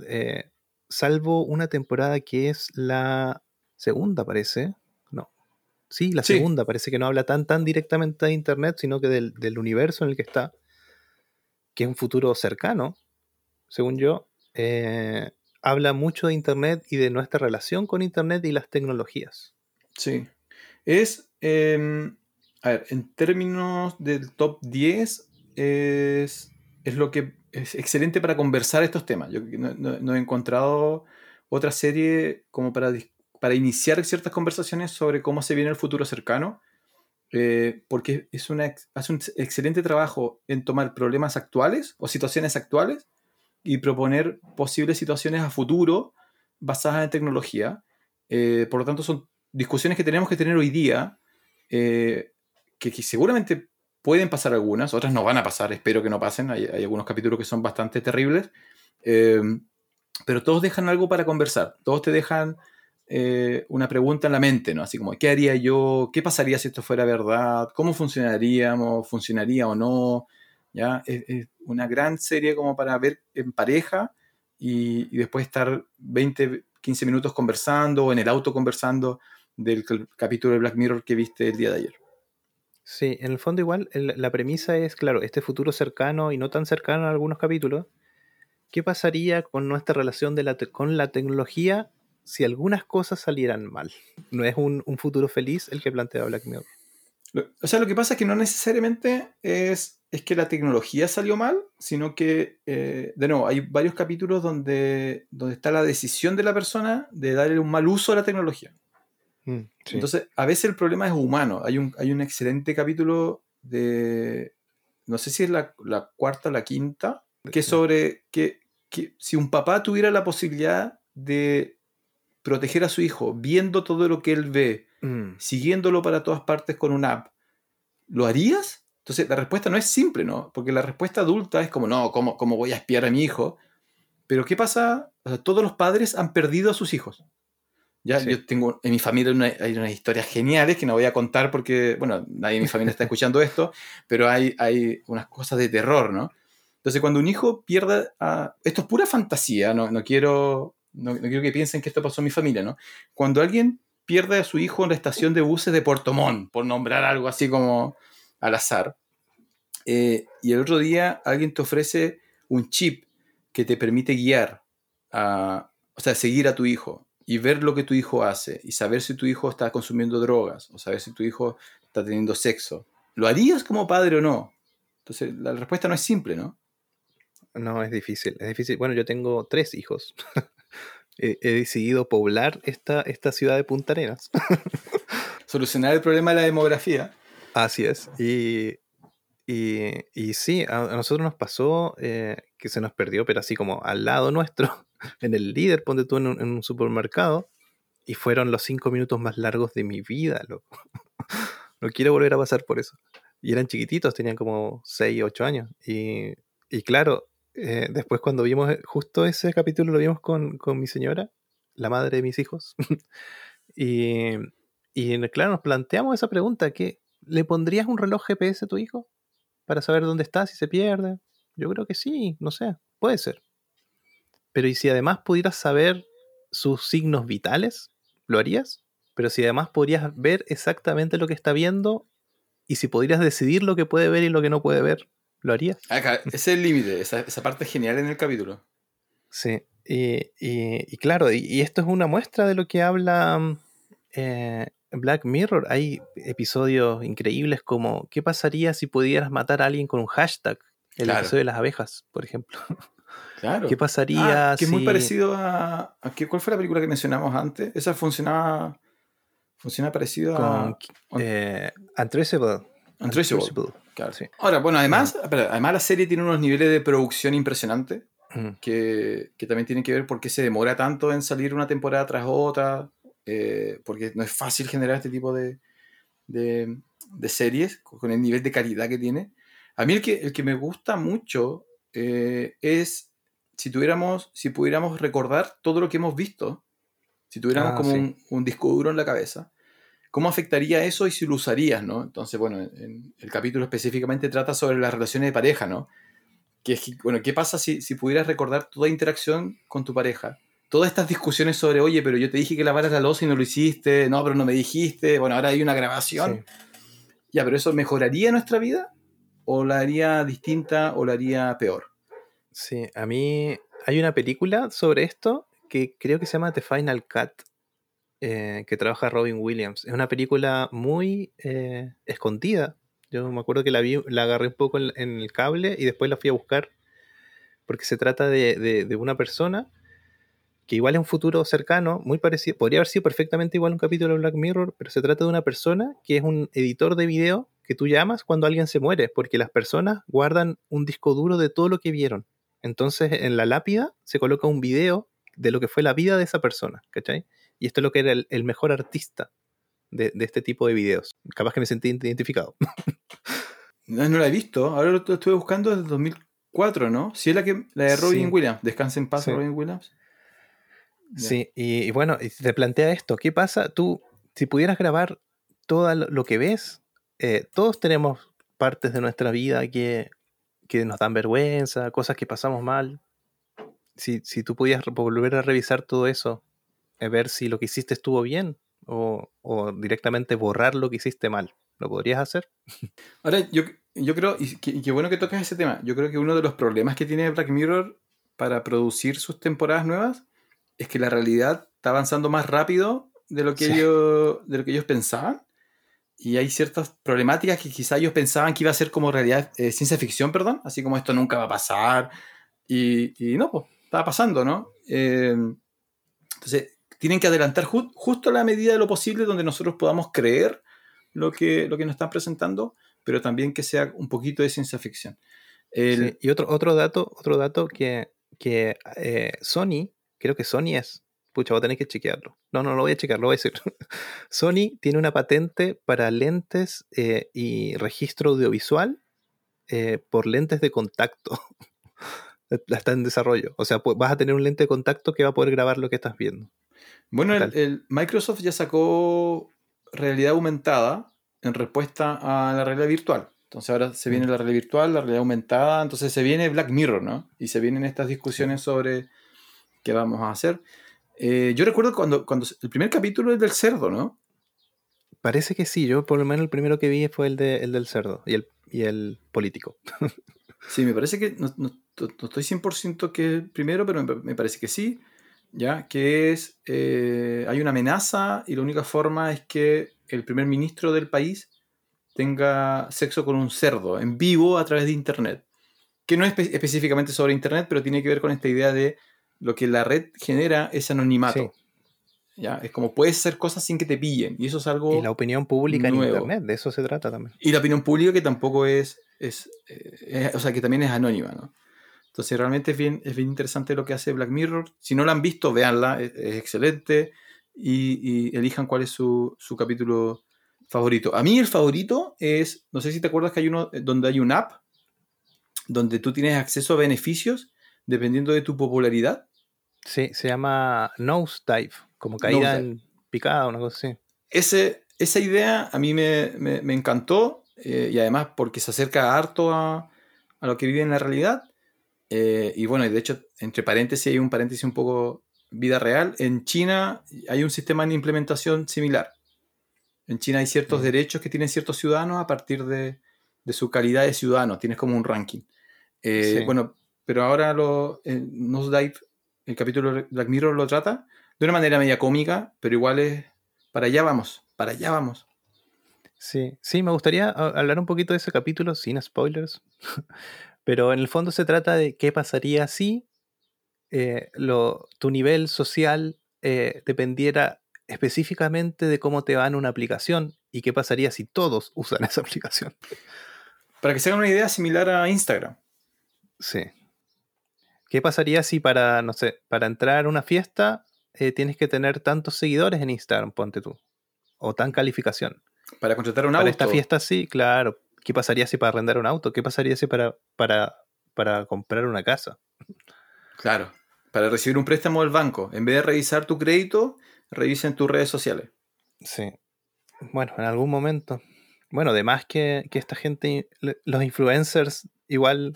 salvo una temporada que es la segunda, parece, no, sí, la Sí. segunda, parece que no habla tan, tan directamente de Internet, sino que del, del universo en el que está, que es un futuro cercano, según yo, eh, habla mucho de Internet y de nuestra relación con Internet y las tecnologías. Sí. Es, eh, a ver, en términos del top 10, es, es lo que es excelente para conversar estos temas. Yo no, he encontrado otra serie como para, para iniciar ciertas conversaciones sobre cómo se viene el futuro cercano, eh, porque es una, hace un excelente trabajo en tomar problemas actuales o situaciones actuales y proponer posibles situaciones a futuro basadas en tecnología. Eh, por lo tanto, son discusiones que tenemos que tener hoy día, eh, que seguramente pueden pasar algunas, otras no van a pasar, espero que no pasen, hay, hay algunos capítulos que son bastante terribles, eh, pero todos dejan algo para conversar, todos te dejan eh, una pregunta en la mente, ¿no? Así como, ¿qué haría yo? ¿Qué pasaría si esto fuera verdad? ¿Cómo funcionaríamos? ¿Funcionaría o no? ¿Ya? Es, una gran serie como para ver en pareja y, y después estar 20, 15 minutos conversando en el auto conversando del capítulo de Black Mirror que viste el día de ayer. Sí, en el fondo igual la premisa es, claro, este futuro cercano y no tan cercano en algunos capítulos, ¿qué pasaría con nuestra relación de la con la tecnología si algunas cosas salieran mal? No es un, un futuro feliz el que plantea Black Mirror. O sea, lo que pasa es que no necesariamente es, es que la tecnología salió mal, sino que, eh, de nuevo, hay varios capítulos donde, donde está la decisión de la persona de darle un mal uso a la tecnología. Mm, Entonces, a veces el problema es humano. Hay un, hay un excelente capítulo de, no sé si es la, cuarta o la quinta, que es sobre que, que si un papá tuviera la posibilidad de proteger a su hijo viendo todo lo que él ve, Mm. siguiéndolo para todas partes con una app, ¿lo harías? Entonces la respuesta no es simple, ¿no? Porque la respuesta adulta es como, no, ¿cómo, cómo voy a espiar a mi hijo? Pero ¿qué pasa? todos los padres han perdido a sus hijos. Ya, yo tengo en mi familia hay unas historias geniales que no voy a contar porque, bueno, nadie en mi familia está escuchando esto, pero hay, hay unas cosas de terror, ¿no? Entonces, cuando un hijo pierde a... Esto es pura fantasía, no, no quiero, no, no, quiero que piensen que esto pasó en mi familia, ¿no? Cuando alguien pierde a su hijo en la estación de buses de Puerto Montt, por nombrar algo así como al azar. Eh, y el otro día alguien te ofrece un chip que te permite guiar, a, o sea, seguir a tu hijo y ver lo que tu hijo hace y saber si tu hijo está consumiendo drogas o saber si tu hijo está teniendo sexo. ¿Lo harías como padre o no? Entonces, la respuesta no es simple, ¿no? No, es difícil, es difícil. Bueno, yo tengo tres hijos. he, decidido poblar esta, esta ciudad de Punta Arenas. Solucionar el problema de la demografía. Así es. Y, y, y sí, a, nosotros nos pasó eh, que se nos perdió, pero así como al lado nuestro, en el líder, ponte tú en un, supermercado, y fueron los cinco minutos más largos de mi vida, loco. no quiero volver a pasar por eso. Y eran chiquititos, tenían como 6, 8 años. Y, y claro, eh, después cuando vimos eh, justo ese capítulo lo vimos con, mi señora, la madre de mis hijos. y, y, claro, nos planteamos esa pregunta, que ¿le pondrías un reloj GPS a tu hijo para saber dónde está si se pierde? Yo creo que sí, no sé, puede ser. Pero ¿y si además pudieras saber sus signos vitales? ¿Lo harías? Pero si además podrías ver exactamente lo que está viendo y si podrías decidir lo que puede ver y lo que no puede ver, ¿Lo harías? ese es el límite, esa, parte es genial en el capítulo. Sí, y, claro, y, esto es una muestra de lo que habla eh, Black Mirror. Hay episodios increíbles como ¿qué pasaría si pudieras matar a alguien con un hashtag? El episodio de las abejas, por ejemplo. Claro. ¿Qué pasaría ah, que es muy parecido a, ¿Cuál fue la película que mencionamos antes? Esa funcionaba... Funciona parecido a... Eh, Untraceable. Untraceable. Ahora, bueno, además, además la serie tiene unos niveles de producción impresionantes que, también tienen que ver por qué se demora tanto en salir una temporada tras otra, eh, porque no es fácil generar este tipo de, de, series con el nivel de calidad que tiene. A mí el que, el que me gusta mucho eh, es si tuviéramos, si pudiéramos recordar todo lo que hemos visto, si tuviéramos ah, como un, un, disco duro en la cabeza, ¿Cómo afectaría eso y si lo usarías, no? Entonces, bueno, en el capítulo específicamente trata sobre las relaciones de pareja, ¿no? Que, bueno, ¿qué pasa si, si pudieras recordar toda interacción con tu pareja? Todas estas discusiones sobre, oye, pero yo te dije que lavaras la losa y no lo hiciste, no, pero no me dijiste, bueno, ahora hay una grabación. Ya, pero ¿eso mejoraría nuestra vida? ¿O la haría distinta o la haría peor? Sí, a mí hay una película sobre esto que creo que se llama The Final Cut, eh, que trabaja Robin Williams. Es una película muy eh, escondida. Yo me acuerdo que la vi, la agarré un poco en, el cable y después la fui a buscar. Porque se trata de, una persona que igual es un futuro cercano, muy parecido, podría haber sido perfectamente igual un capítulo de Black Mirror, pero se trata de una persona que es un editor de video que tú llamas cuando alguien se muere, porque las personas guardan un disco duro de todo lo que vieron. Entonces en la lápida se coloca un video de lo que fue la vida de esa persona, ¿cachai? Y esto es lo que era el, mejor artista de, este tipo de videos. Capaz que me sentí identificado. no, no la he visto. Ahora lo estuve buscando desde 2004, ¿no? Sí, es la, que, la de Robin Williams. Descansa en paz, Robin Williams. Sí, y, bueno, te plantea esto. ¿Qué pasa? Tú, si pudieras grabar todo lo que ves, eh, todos tenemos partes de nuestra vida que, que, nos dan vergüenza, cosas que pasamos mal. Si, si tú pudieras volver a revisar todo eso, eh, ver si lo que hiciste estuvo bien o, directamente borrar lo que hiciste mal. ¿Lo podrías hacer? Ahora, yo, yo creo, y qué bueno que tocas ese tema, yo creo que uno de los problemas que tiene Black Mirror para producir sus temporadas nuevas es que la realidad está avanzando más rápido de lo que, ellos, de lo que ellos pensaban. Y hay ciertas problemáticas que quizá ellos pensaban que iba a ser como realidad, eh, ciencia ficción, perdón, así como esto nunca va a pasar. Y, no, pues, estaba pasando, ¿no? Eh, entonces, tienen que adelantar justo a la medida de lo posible donde nosotros podamos creer lo que, lo que nos están presentando, pero también que sea un poquito de ciencia ficción. y otro, otro dato, otro dato que, que eh, Sony, creo que Sony es, pucha, voy a tener que chequearlo. No, no lo voy a chequear, lo voy a decir. Sony tiene una patente para lentes eh, y registro audiovisual eh, por lentes de contacto. Está en desarrollo. O sea, vas a tener un lente de contacto que va a poder grabar lo que estás viendo. Bueno, el, Microsoft ya sacó realidad aumentada en respuesta a la realidad virtual. Entonces ahora se viene mm. la realidad virtual, la realidad aumentada, entonces se viene Black Mirror, ¿no? Y se vienen estas discusiones sobre qué vamos a hacer. Eh, yo recuerdo cuando, cuando el primer capítulo es del cerdo, ¿no? Parece que sí, yo por lo menos el primero que vi fue el, de, el del cerdo y el, y el político. sí, me parece que, no, no, estoy 100% que el primero, pero me, parece que sí, ya, que es, eh, hay una amenaza y la única forma es que el primer ministro del país tenga sexo con un cerdo en vivo a través de Internet. Que no es específicamente sobre Internet, pero tiene que ver con esta idea de lo que la red genera es anonimato. ¿Ya? Es como puedes hacer cosas sin que te pillen. Y eso es algo. Y la opinión pública en Internet, de eso se trata también. Y la opinión pública que tampoco es. es, eh, o sea, que también es anónima, ¿no? Entonces, realmente es bien, es bien interesante lo que hace Black Mirror. Si no la han visto, véanla, es, excelente. Y, elijan cuál es su, su capítulo favorito. A mí el favorito es, no sé si te acuerdas que hay uno eh, donde hay un app donde tú tienes acceso a beneficios dependiendo de tu popularidad. Sí, se llama Nosedive, como caída en picada, una cosa así. Ese, esa idea a mí me, me, encantó eh, y además porque se acerca harto a, a lo que vive en la realidad. Eh, y bueno, de hecho, entre paréntesis hay un paréntesis un poco vida real. En China hay un sistema de implementación similar. En China hay ciertos mm. derechos que tienen ciertos ciudadanos a partir de, de su calidad de ciudadano. Tienes como un ranking. Eh, bueno, pero ahora lo, Nosedive, el capítulo de Black Mirror lo trata de una manera media cómica, pero igual es para allá vamos, para allá vamos. Sí, sí, me gustaría hablar un poquito de ese capítulo sin spoilers, pero en el fondo se trata de qué pasaría si eh, lo, tu nivel social eh, dependiera específicamente de cómo te va en una aplicación y qué pasaría si todos usan esa aplicación. Para que se hagan una idea similar a Instagram. Sí, ¿Qué pasaría si para, no sé, para entrar a una fiesta eh, tienes que tener tantos seguidores en Instagram, ponte tú? O tan calificación. Para contratar un para auto. esta fiesta sí, claro. ¿Qué pasaría si para arrendar un auto? ¿Qué pasaría si para, para, para comprar una casa? Claro. Para recibir un préstamo del banco. En vez de revisar tu crédito, revisen tus redes sociales. Sí. Bueno, en algún momento. Bueno, además que, que esta gente, los influencers, igual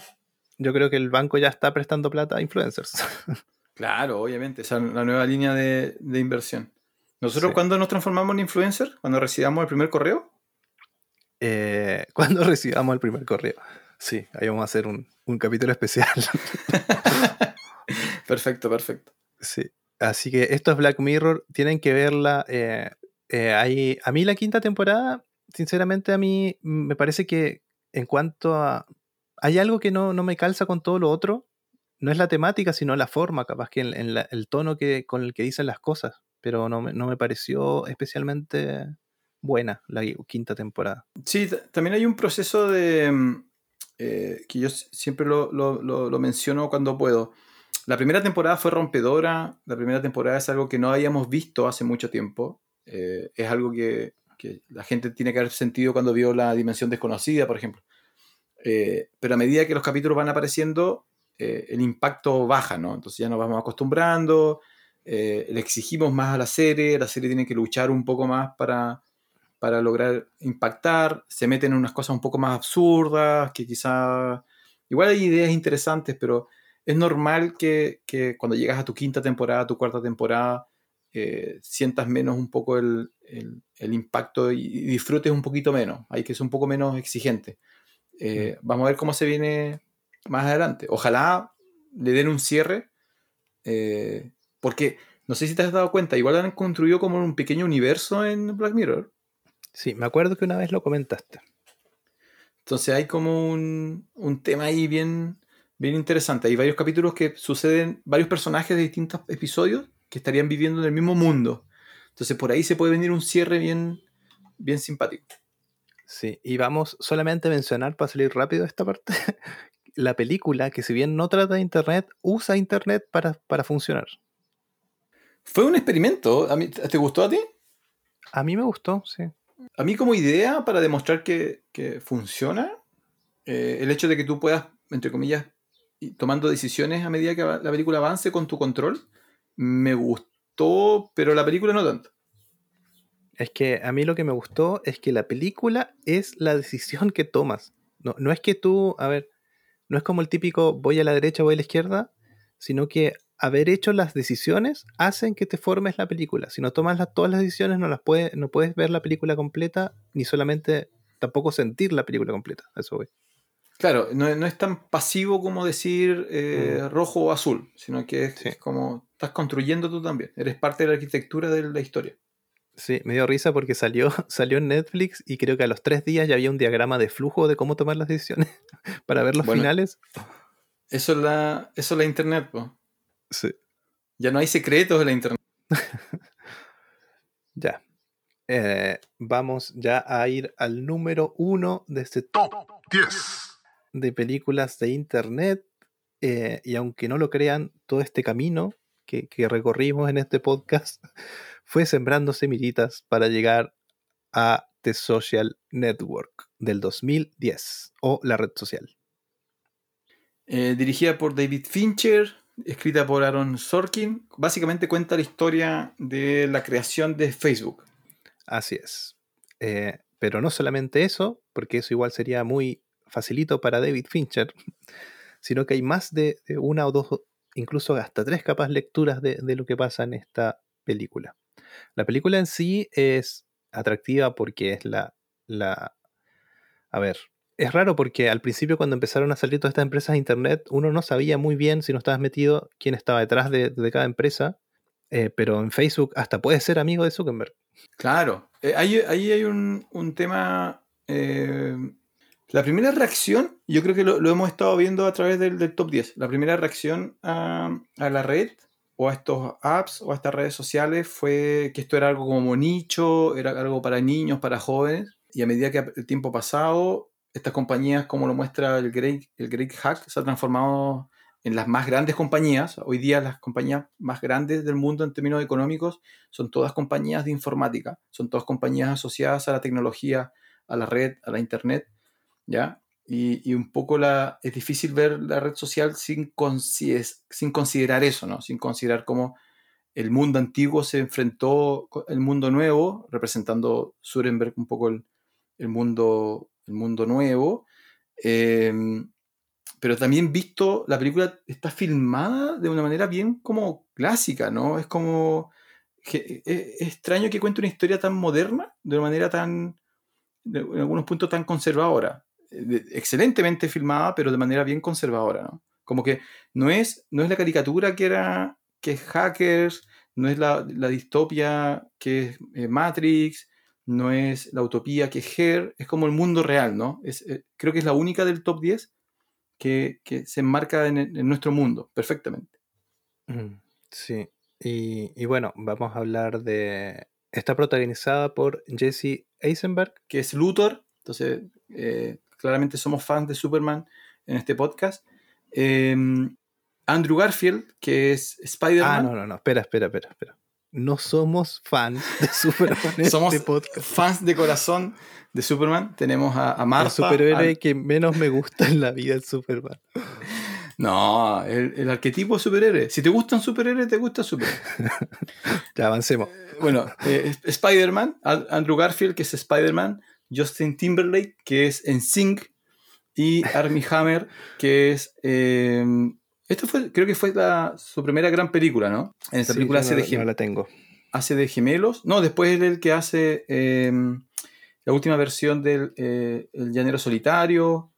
yo creo que el banco ya está prestando plata a influencers. Claro, obviamente, esa es la nueva línea de, inversión. ¿Nosotros cuándo nos transformamos en influencer? ¿Cuando recibamos el primer correo? Eh, cuando recibamos el primer correo. Sí, ahí vamos a hacer un, capítulo especial. perfecto, perfecto. Sí. Así que esto es Black Mirror. Tienen que verla. Eh, eh, a mí la quinta temporada, sinceramente, a mí me parece que en cuanto a hay algo que no, me calza con todo lo otro. No es la temática, sino la forma, capaz que en, el tono que, con el que dicen las cosas. Pero no, no me pareció especialmente buena la quinta temporada. Sí, también hay un proceso de. Mm, eh, que yo siempre lo, menciono cuando puedo. La primera temporada fue rompedora. La primera temporada es algo que no habíamos visto hace mucho tiempo. Eh, es algo que, que, la gente tiene que haber sentido cuando vio la dimensión desconocida, por ejemplo. Eh, pero a medida que los capítulos van apareciendo, eh, el impacto baja, ¿no? Entonces ya nos vamos acostumbrando, eh, le exigimos más a la serie, la serie tiene que luchar un poco más para, para lograr impactar, se meten en unas cosas un poco más absurdas, que quizá... Igual hay ideas interesantes, pero es normal que, que cuando llegas a tu quinta temporada, tu cuarta temporada, sientas menos un poco el, el, el impacto y disfrutes un poquito menos. Hay que ser un poco menos exigente. Eh, vamos a ver cómo se viene más adelante. Ojalá le den un cierre. eh, porque no sé si te has dado cuenta, igual han construido como un pequeño universo en Black Mirror. Sí, me acuerdo que una vez lo comentaste. Entonces hay como un, un tema ahí bien, bien interesante. Hay varios capítulos que suceden, varios personajes de distintos episodios que estarían viviendo en el mismo mundo. Entonces por ahí se puede venir un cierre bien, bien simpático. Sí, y vamos solamente a mencionar para salir rápido de esta parte. La película, que si bien no trata de Internet, usa Internet para, para funcionar. Fue un experimento. ¿A mí- ¿Te gustó a ti? A mí me gustó, sí. A mí como idea para demostrar que, que funciona, eh, el hecho de que tú puedas, entre comillas, ir tomando decisiones a medida que la película avance con tu control, me gustó, pero la película no tanto. Es que a mí lo que me gustó es que la película es la decisión que tomas. No, no es que tú, a ver, no es como el típico voy a la derecha, voy a la izquierda, sino que haber hecho las decisiones hacen que te formes la película. Si no tomas las- todas las decisiones, no las puedes, no puedes ver la película completa, ni solamente tampoco sentir la película completa. Eso voy. Claro, no, no es tan pasivo como decir eh, rojo o azul, sino que es, Sí. es como estás construyendo tú también. Eres parte de la arquitectura de la historia. Sí, me dio risa porque salió, salió en Netflix y creo que a los tres días ya había un diagrama de flujo de cómo tomar las decisiones para ver los Bueno. finales. Eso es la, eso es la internet, po. Sí. Ya no hay secretos de la internet. Ya. Eh, vamos ya a ir al número uno de este top Top 10. de películas de internet. eh, y aunque no lo crean, todo este camino que, que recorrimos en este podcast fue sembrando semillitas para llegar a The Social Network del 2010 o la red social. Eh, dirigida por David Fincher, escrita por Aaron Sorkin. Básicamente cuenta la historia de la creación de Facebook. Así es. Eh, pero no solamente eso, porque eso igual sería muy facilito para David Fincher, sino que hay más de, de una o dos, incluso hasta tres capas lecturas de, lo que pasa en esta película. La película en sí es atractiva porque es la, la... A ver, es raro porque al principio cuando empezaron a salir todas estas empresas de Internet, uno no sabía muy bien si no estabas metido quién estaba detrás de, de cada empresa, eh, pero en Facebook hasta puedes ser amigo de Zuckerberg. Claro, eh, ahí, ahí hay un, un tema. eh, la primera reacción, yo creo que lo, hemos estado viendo a través del, top 10. La primera reacción a, a la red o a estos apps o a estas redes sociales fue que esto era algo como nicho, era algo para niños, para jóvenes. Y a medida que el tiempo ha pasado, estas compañías, como lo muestra el Great, el Great Hack, se han transformado en las más grandes compañías. Hoy día las compañías más grandes del mundo en términos económicos son todas compañías de informática, son todas compañías asociadas a la tecnología, a la red, a la internet, ¿ya? Y, y un poco la, es difícil ver la red social sin, sin considerar eso, ¿no? Sin considerar cómo el mundo antiguo se enfrentó el mundo nuevo, representando Zurenberg un poco el, el mundo, el mundo nuevo. Eh, pero también visto, la película está filmada de una manera bien como clásica, ¿no? Es como... Es es extraño que cuente una historia tan moderna, de una manera tan... en algunos puntos tan conservadora. Excelentemente filmada, pero de manera bien conservadora, ¿no? Como que no es, no es la caricatura que era que es Hackers, no es la, la distopia que es eh, Matrix, no es la utopía que es Her, es como el mundo real, ¿no? Es, eh, creo que es la única del top 10 que, que se enmarca en, en nuestro mundo perfectamente. Mm, Sí, y, y bueno, vamos a hablar de... Está protagonizada por Jesse Eisenberg. Que es Luthor, entonces eh, claramente somos fans de Superman en este podcast. Eh, Andrew Garfield, que es Spider-Man. Ah, no, no, no, espera, espera, espera, espera. No somos fans de Superman en Somos este podcast. fans de corazón de Superman. Tenemos a, a Martha. El superhéroe al- que menos me gusta en la vida es Superman. No, el, el arquetipo de superhéroe. Si te gustan superhéroes, te gusta Superman. Ya avancemos. Bueno, eh, Spider-Man, Andrew Garfield, que es Spider-Man, Justin Timberlake, que es NSYNC, y Armie Hammer, que es... eh, esto fue, creo que fue la- su primera gran película, ¿no? En esta Sí, película hace, no, de gem- no la tengo. hace de gemelos. No, después es el que hace eh, la última versión del eh, El Llanero Solitario.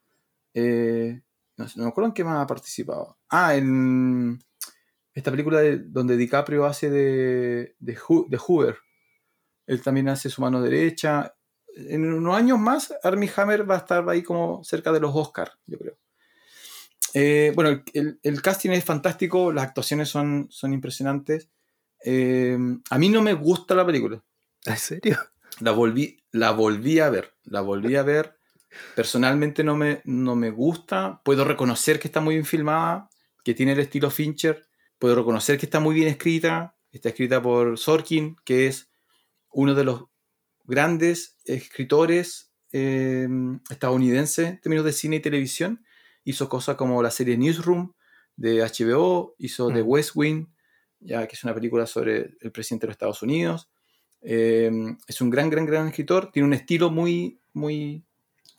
eh, no, sé, no me acuerdo en qué más ha participado. Ah, en esta película donde DiCaprio hace de, de, de, Hoover. Él también hace su mano derecha. En unos años más, Armie Hammer va a estar ahí como cerca de los Oscars, yo creo. Eh, bueno, el, casting es fantástico, las actuaciones son, son impresionantes. Eh, a mí no me gusta la película. ¿En serio? La volví, la volví a ver. La volví a ver. Personalmente no me, no me gusta. Puedo reconocer que está muy bien filmada, que tiene el estilo Fincher. Puedo reconocer que está muy bien escrita. Está escrita por Sorkin, que es uno de los grandes escritores eh, estadounidenses en términos de cine y televisión hizo cosas como la serie Newsroom de HBO, hizo The mm. West Wing, ya que es una película sobre el presidente de los Estados Unidos. Eh, es un gran, gran, gran escritor, tiene un estilo muy, muy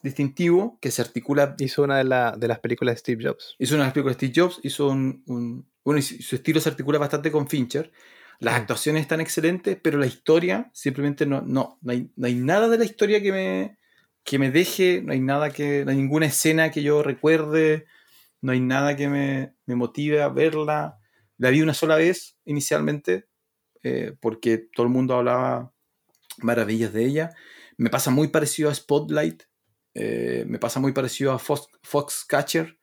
distintivo que se articula. Hizo una de, de las películas de Steve Jobs. Hizo una de las películas de Steve Jobs, hizo un, bueno, su estilo se articula bastante con Fincher. Las mm. actuaciones están excelentes, pero la historia simplemente no, no, no hay, no hay nada de la historia que me, que me deje, no hay nada que, no hay ninguna escena que yo recuerde, no hay nada que me, motive a verla. La vi una sola vez inicialmente, eh, porque todo el mundo hablaba maravillas de ella. Me pasa muy parecido a Spotlight, eh, me pasa muy parecido a Fox, Foxcatcher,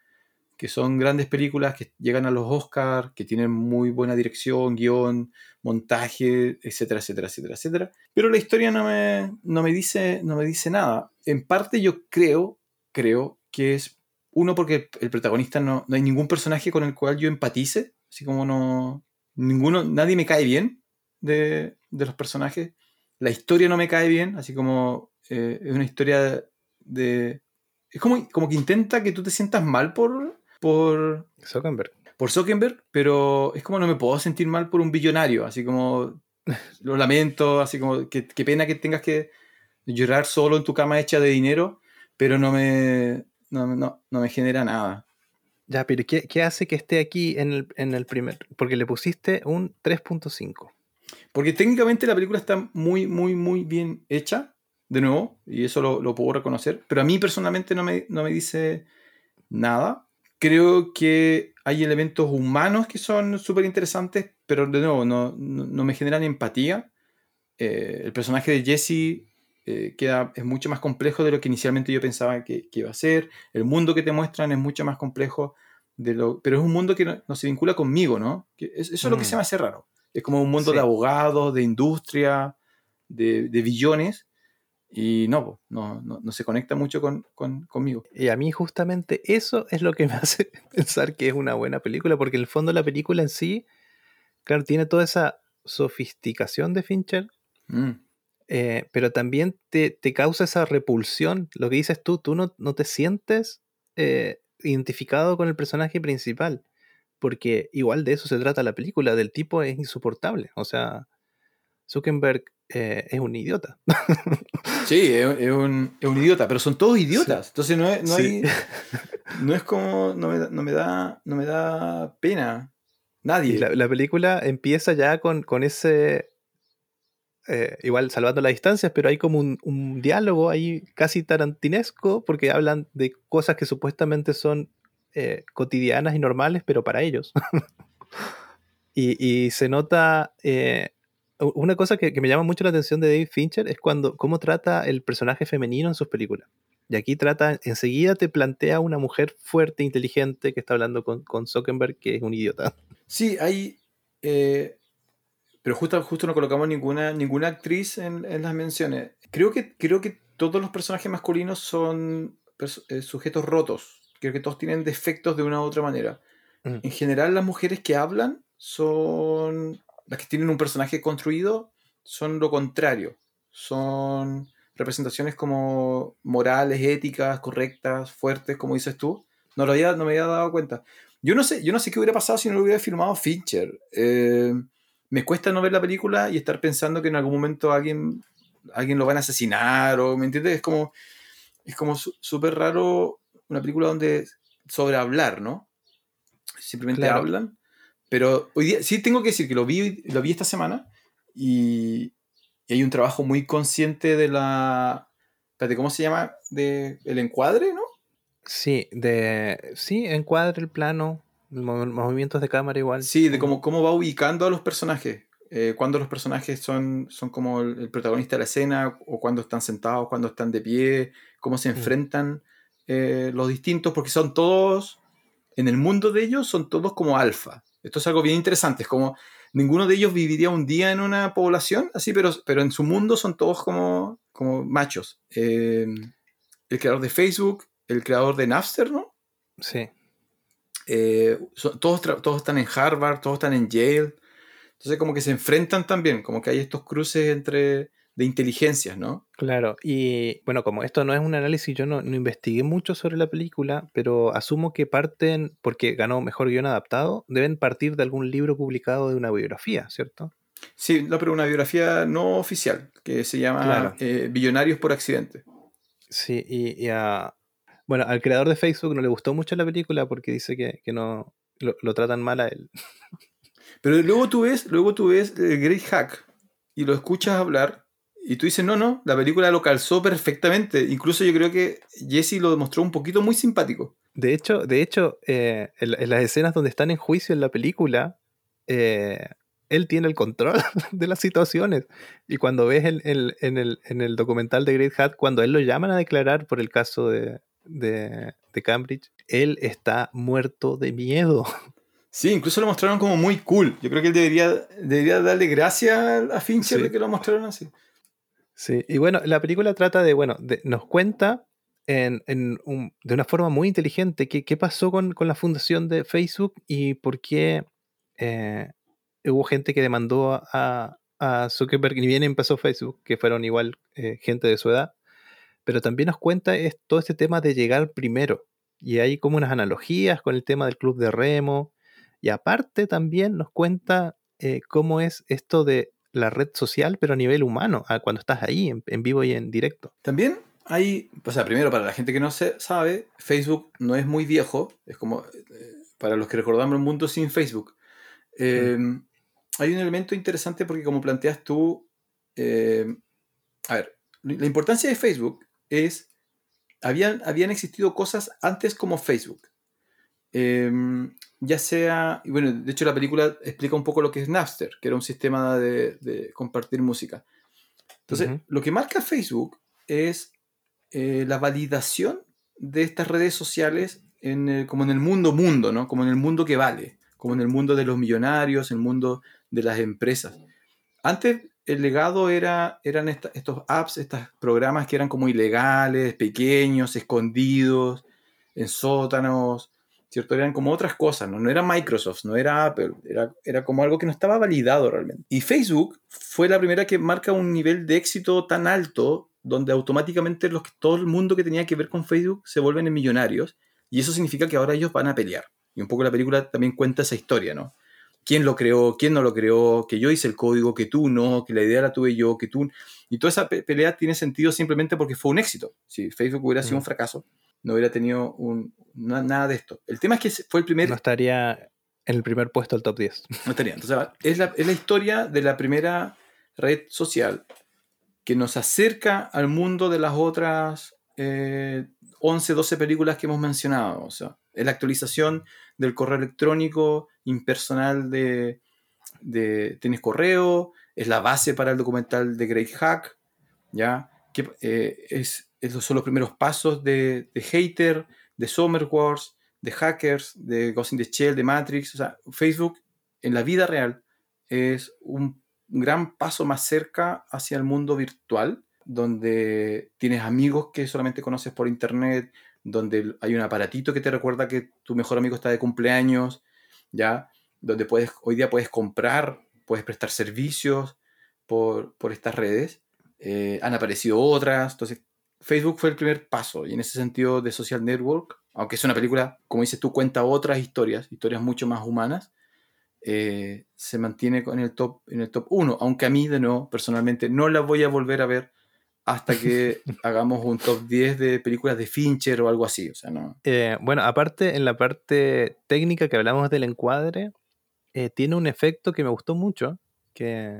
que son grandes películas que llegan a los Oscars, que tienen muy buena dirección, guion, montaje, etcétera, etcétera, etcétera, etcétera. Pero la historia no me, no me, dice, no me dice nada. En parte yo creo, creo que es, uno, porque el protagonista no, no hay ningún personaje con el cual yo empatice, así como no, ninguno, nadie me cae bien de, de los personajes. La historia no me cae bien, así como eh, es una historia de... Es como, como que intenta que tú te sientas mal por, por Zuckerberg. Por Zuckerberg, pero es como no me puedo sentir mal por un billonario, así como lo lamento, así como qué pena que tengas que llorar solo en tu cama hecha de dinero, pero no me, no, me genera nada. Ya, pero ¿qué, hace que esté aquí en el, en el primer? Porque le pusiste un 3.5. Porque técnicamente la película está muy, muy, muy bien hecha, de nuevo, y eso lo, lo puedo reconocer, pero a mí personalmente no me, no me dice nada creo que hay elementos humanos que son súper interesantes, pero de nuevo, no, me generan empatía. Eh, el personaje de Jesse eh, queda, es mucho más complejo de lo que inicialmente yo pensaba que, iba a ser. El mundo que te muestran es mucho más complejo, de lo, pero es un mundo que no, se vincula conmigo, ¿no? eso es lo que se me hace raro. Es como un mundo de abogados, de industria, de, de billones, y no, no, no, se conecta mucho con, conmigo. Y a mí justamente eso es lo que me hace pensar que es una buena película, porque en el fondo la película en sí, claro, tiene toda esa sofisticación de Fincher, mm. eh, pero también te, te, causa esa repulsión. Lo que dices tú, tú no, no te sientes eh, identificado con el personaje principal, porque igual de eso se trata la película, del tipo es insoportable. O sea, Zuckerberg eh, es un idiota. Sí, es, un, idiota, pero son todos idiotas. Entonces no es, no, hay, no es como, no me, da, no me da pena. Nadie. La, película empieza ya con, con ese, eh, igual salvando las distancias, pero hay como un, diálogo ahí casi tarantinesco, porque hablan de cosas que supuestamente son eh, cotidianas y normales, pero para ellos. y, se nota una cosa que, me llama mucho la atención de David Fincher es cuando cómo trata el personaje femenino en sus películas. Y aquí trata, enseguida te plantea una mujer fuerte, inteligente, que está hablando con, con Zuckerberg, que es un idiota. Sí, hay. Eh, pero justo, justo no colocamos ninguna, ninguna actriz en, las menciones. Creo que, creo que todos los personajes masculinos son eh, sujetos rotos. Creo que todos tienen defectos de una u otra manera. Mm. En general, las mujeres que hablan son las que tienen un personaje construido son lo contrario. Son representaciones como morales, éticas, correctas, fuertes, como dices tú. No, lo había, no me había dado cuenta. Yo no sé, yo no sé qué hubiera pasado si no lo hubiera filmado Fincher. Eh, me cuesta no ver la película y estar pensando que en algún momento alguien, alguien lo van a asesinar o, ¿me entiendes? Es como, es como súper raro una película donde sobre hablar, ¿no? Simplemente hablan pero hoy día sí tengo que decir que lo vi, lo vi esta semana y, hay un trabajo muy consciente de la... Espérate, ¿cómo se llama? De el encuadre, ¿no? Sí, de sí, encuadre el plano. movimientos de cámara igual. Sí, de cómo, cómo va ubicando a los personajes. Eh, cuando los personajes son, son como el, protagonista de la escena, o cuando están sentados, cuando están de pie, cómo se mm. enfrentan eh, los distintos, porque son todos, en el mundo de ellos, son todos como alfa. Esto es algo bien interesante, es como ninguno de ellos viviría un día en una población, así, pero, pero en su mundo son todos como, como machos. Eh, el creador de Facebook, el creador de Napster, ¿no? Sí. todos, todos están en Harvard, todos están en Yale. Entonces como que se enfrentan también, como que hay estos cruces entre de inteligencias, ¿no? Claro, y bueno, como esto no es un análisis, yo no, investigué mucho sobre la película, pero asumo que parten, porque ganó mejor guion adaptado, deben partir de algún libro publicado de una biografía, ¿cierto? Sí, no, pero una biografía no oficial, que se llama eh, Billonarios por accidente. Sí, y, a, bueno, al creador de Facebook no le gustó mucho la película porque dice que, no lo, lo, tratan mal a él. Pero luego tú ves, luego tú ves el Great Hack y lo escuchas hablar y tú dices, no, no, la película lo calzó perfectamente. Incluso yo creo que Jesse lo demostró un poquito muy simpático. De hecho, de hecho eh, en, las escenas donde están en juicio en la película, eh, él tiene el control de las situaciones. Y cuando ves en, el, documental de Great Hack, cuando él lo llaman a declarar por el caso de, de Cambridge, él está muerto de miedo. Sí, incluso lo mostraron como muy cool. Yo creo que él debería, debería darle gracias a Fincher de que lo mostraron así. Sí, y bueno, la película trata de, bueno, nos cuenta en, de una forma muy inteligente qué, qué pasó con, la fundación de Facebook y por qué eh, hubo gente que demandó a, a Zuckerberg, ni bien empezó Facebook, que fueron igual eh, gente de su edad, pero también nos cuenta es, todo este tema de llegar primero. Y hay como unas analogías con el tema del club de remo, y aparte también nos cuenta eh, cómo es esto de la red social, pero a nivel humano, cuando estás ahí, en, vivo y en directo. También hay, o sea, primero para la gente que no se sabe, Facebook no es muy viejo, es como eh, para los que recordamos un mundo sin Facebook. Em, hay un elemento interesante porque como planteas tú, em, a ver, la importancia de Facebook es, habían, habían existido cosas antes como Facebook. Em, ya sea, y bueno, de hecho la película explica un poco lo que es Napster, que era un sistema de, compartir música. Entonces, lo que marca Facebook es eh, la validación de estas redes sociales en como en el mundo mundo, ¿no? Como en el mundo que vale, como en el mundo de los millonarios, el mundo de las empresas. Antes el legado era, eran estos apps, estos programas que eran como ilegales, pequeños, escondidos, en sótanos, ¿cierto? Eran como otras cosas, ¿no? No era Microsoft, no era Apple, era, era como algo que no estaba validado realmente. Y Facebook fue la primera que marca un nivel de éxito tan alto donde automáticamente los todo el mundo que tenía que ver con Facebook se vuelven millonarios y eso significa que ahora ellos van a pelear. Y un poco la película también cuenta esa historia, ¿no? ¿Quién lo creó? ¿Quién no lo creó? Que yo hice el código, que tú no, que la idea la tuve yo, que tú... Y toda esa pelea tiene sentido simplemente porque fue un éxito. Si Facebook hubiera sido un fracaso, no hubiera tenido un, nada de esto. El tema es que fue el primer... No estaría en el primer puesto del top 10. No estaría. Entonces, es la, es la historia de la primera red social que nos acerca al mundo de las otras 11, eh, 12 películas que hemos mencionado. O sea, es la actualización del correo electrónico impersonal de, de Tienes Correo, es la base para el documental de Great Hack, ¿ya? Que eh, es, esos son los primeros pasos de, de Hater, de Summer Wars, de Hackers, de Ghost in the Shell, de Matrix. O sea, Facebook en la vida real es un gran paso más cerca hacia el mundo virtual, donde tienes amigos que solamente conoces por internet, donde hay un aparatito que te recuerda que tu mejor amigo está de cumpleaños, ¿ya? Donde puedes, hoy día puedes comprar, puedes prestar servicios por, estas redes. Eh, han aparecido otras, entonces Facebook fue el primer paso y en ese sentido de Social Network, aunque es una película, como dices tú, cuenta otras historias, historias mucho más humanas, eh, se mantiene en el top en el top 1, aunque a mí de nuevo, personalmente, no la voy a volver a ver hasta que hagamos un top 10 de películas de Fincher o algo así. O sea, no. Eh, bueno, aparte, en la parte técnica que hablamos del encuadre, eh, tiene un efecto que me gustó mucho, que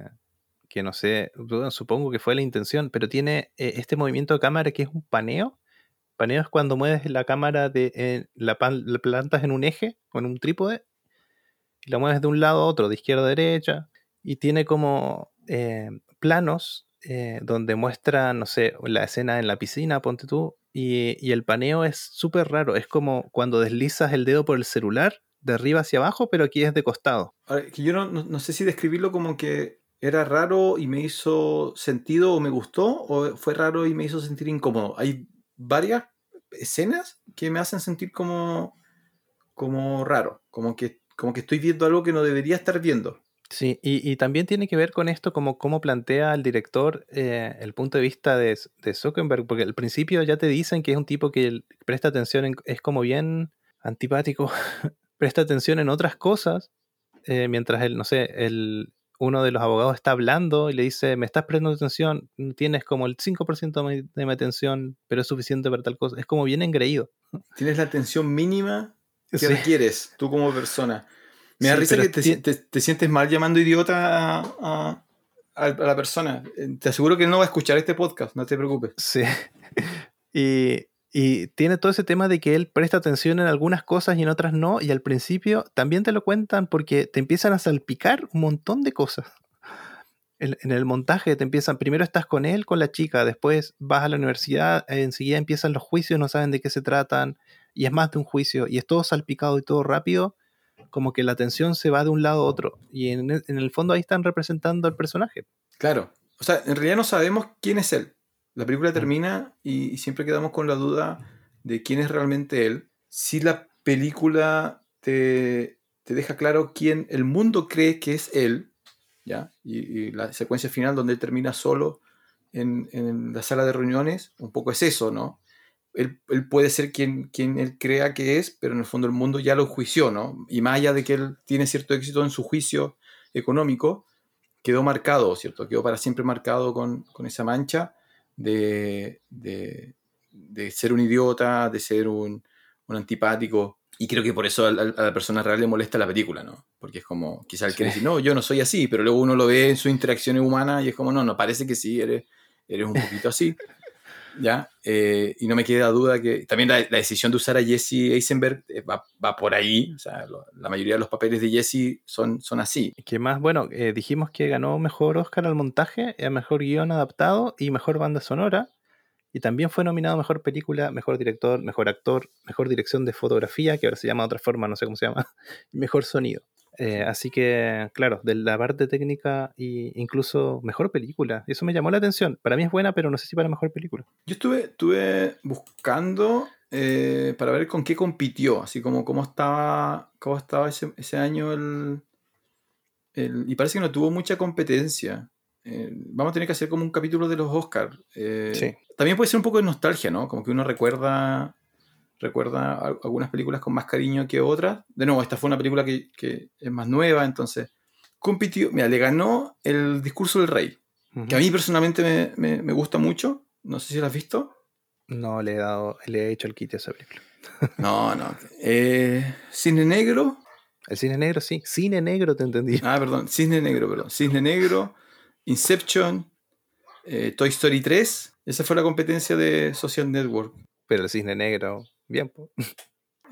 que no sé, supongo que fue la intención, pero tiene eh, este movimiento de cámara que es un paneo, Paneo es cuando mueves la cámara de eh, la, pan- la plantas en un eje con un trípode y la mueves de un lado a otro, de izquierda a derecha, y tiene como eh, planos donde muestra, no sé, la escena en la piscina, ponte tú, y, y el paneo es súper raro, es como cuando deslizas el dedo por el celular de arriba hacia abajo, pero aquí es de costado. Ahora, yo no- no sé si describirlo como que era raro y me hizo sentido o me gustó, o fue raro y me hizo sentir incómodo. Hay varias escenas que me hacen sentir como, como raro, como que, como que estoy viendo algo que no debería estar viendo. Sí, y, y también tiene que ver con esto, como cómo plantea el director eh, el punto de vista de, de Zuckerberg, porque al principio ya te dicen que es un tipo que presta atención, en- es como bien antipático, presta atención en otras cosas, eh, mientras el, no sé, el, uno de los abogados está hablando y le dice, me estás prestando atención, tienes como el 5% de mi, atención, pero es suficiente para tal cosa, es como bien engreído. Tienes la atención mínima que Sí. requieres tú como persona. Me da Sí, risa que te, sientes mal llamando idiota a, a- a la persona. Eh, Te aseguro que no va a escuchar este podcast, no te preocupes. Sí. Y, y tiene todo ese tema de que él presta atención en algunas cosas y en otras no, y al principio también te lo cuentan porque te empiezan a salpicar un montón de cosas. En, el montaje te empiezan, primero estás con él, con la chica, después vas a la universidad, enseguida empiezan los juicios, no saben de qué se tratan, y es más de un juicio, y es todo salpicado y todo rápido, como que la atención se va de un lado a otro, y en en el fondo ahí están representando al personaje. Claro. O sea, en realidad no sabemos quién es él. La película termina y, y siempre quedamos con la duda de quién es realmente él. Si la película te, te deja claro quién el mundo cree que es él, ¿ya? Y, y la secuencia final donde él termina solo en, en la sala de reuniones, un poco es eso, ¿no? Él, él puede ser quien, quien él crea que es, pero en el fondo el mundo ya lo juició, ¿no? Y más allá de que él tiene cierto éxito en su juicio económico, quedó marcado, ¿cierto? Quedó para siempre marcado con, con esa mancha de, de, de ser un idiota, de ser un, un antipático. Y creo que por eso a la, a la persona real le molesta la película, ¿no? Porque es como, quizá él quiere decir, no, yo no soy así, pero luego uno lo ve en sus interacciones humanas y es como, no, no, parece que sí, eres, eres un poquito así. ¿Ya? Eh, y no me queda duda que también la, decisión de usar a Jesse Eisenberg eh, va, va por ahí. O sea, la mayoría de los papeles de Jesse son, son así. ¿Qué más? Bueno, eh, dijimos que ganó mejor Oscar al montaje, a mejor guion adaptado y mejor banda sonora. Y también fue nominado mejor película, mejor director, mejor actor, mejor dirección de fotografía, que ahora se llama de otra forma, no sé cómo se llama, mejor sonido. Eh, así que, claro, de la parte técnica e incluso mejor película. Eso me llamó la atención. Para mí es buena, pero no sé si para mejor película. Yo estuve, estuve buscando eh, para ver con qué compitió, así como cómo estaba, cómo estaba ese, ese año el, el- Y parece que no tuvo mucha competencia. Eh, vamos a tener que hacer como un capítulo de los Oscars. Sí. También puede ser un poco de nostalgia, ¿no? Como que uno recuerda, recuerda al- algunas películas con más cariño que otras. De nuevo, esta fue una película que, que es más nueva, entonces compitió. Mira, le ganó el discurso del rey, que a mí personalmente me, me- me gusta mucho. No sé si lo has visto. No le he dado, le he hecho el kit a esa película. No, no. Eh, Cisne Negro. El cine negro, sí. Cine negro, te entendí. Ah, perdón. Cisne Negro, perdón. Cisne Negro, Inception, eh, Toy Story 3. Esa fue la competencia de Social Network. Pero el cine negro, bien. po.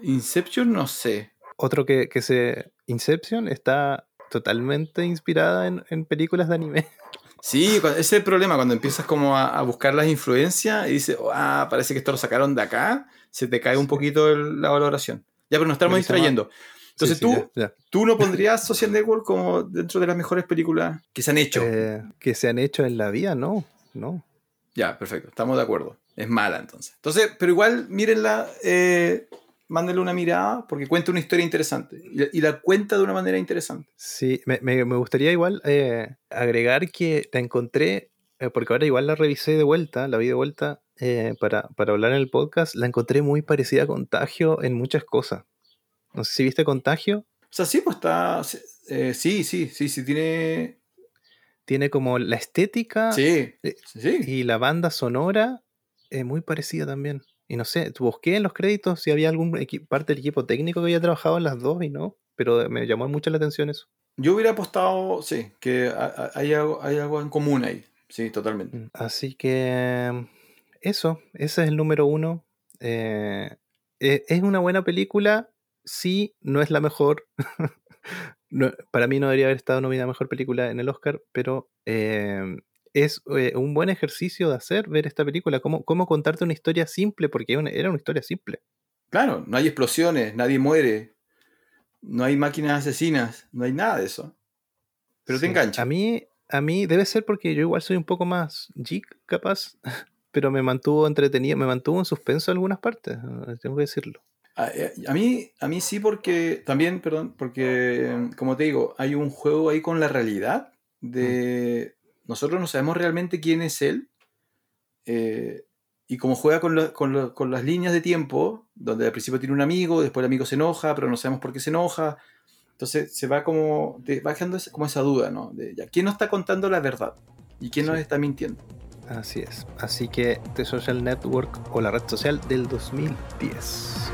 Inception, no sé. Otro que, que se. Inception está totalmente inspirada en, en películas de anime. Sí, ese es el problema, cuando empiezas como a, a buscar las influencias y dices, ah, parece que esto lo sacaron de acá, se te cae un poquito el- la valoración. Ya, pero nos estamos distrayendo. Entonces Sí, sí, tú, ya, ya. tú no pondrías Social Network como dentro de las mejores películas que se han hecho. Eh, que se han hecho en la vida, no. No. Ya, perfecto, estamos de acuerdo. Es mala entonces. Entonces, pero igual mírenla, eh, mándenle una mirada porque cuenta una historia interesante y, la- y la cuenta de una manera interesante. Sí, me, me- me gustaría igual eh, agregar que la encontré, eh, porque ahora igual la revisé de vuelta, la vi de vuelta eh, para, para hablar en el podcast, la encontré muy parecida a Contagio en muchas cosas. No sé si viste Contagio, O sea, sí, pues está, sí, sí, sí, sí, tiene, tiene como la estética sí, sí. y la banda sonora es muy parecida también. Y no sé, busqué en los créditos si había algún parte del equipo técnico que había trabajado en las dos y no, pero me llamó mucho la atención eso. Yo hubiera apostado, sí, que ha- ha- hay algo, hay algo en común ahí. Sí, totalmente. Mm, Así que eso, ese es el número uno. Eh, e- es una buena película, sí, no es la mejor. No- para mí no debería haber estado nominada a mejor película en el Oscar, pero eh, es eh, un buen ejercicio de hacer ver esta película, cómo, cómo contarte una historia simple, porque era una- era una historia simple. Claro, no hay explosiones, nadie muere, no hay máquinas asesinas, no hay nada de eso. Pero te engancha. A mí, a mí debe ser porque yo igual soy un poco más geek, capaz, pero me mantuvo entretenido, me mantuvo en suspenso en algunas partes, eh, tengo que decirlo. A, eh, a mí, a mí sí porque, también, perdón, porque, como te digo, hay un juego ahí con la realidad de... Nosotros no sabemos realmente quién es él. eh, y como juega con, lo- con lo- con las líneas de tiempo, donde al principio tiene un amigo, después el amigo se enoja, pero no sabemos por qué se enoja. Entonces se va como, te va dejando esa- como esa duda, ¿no? De, ya, ¿Quién nos está contando la verdad? ¿Y quién nos Sí. está mintiendo? Así es. Así que The Social Network o la red social del 2010.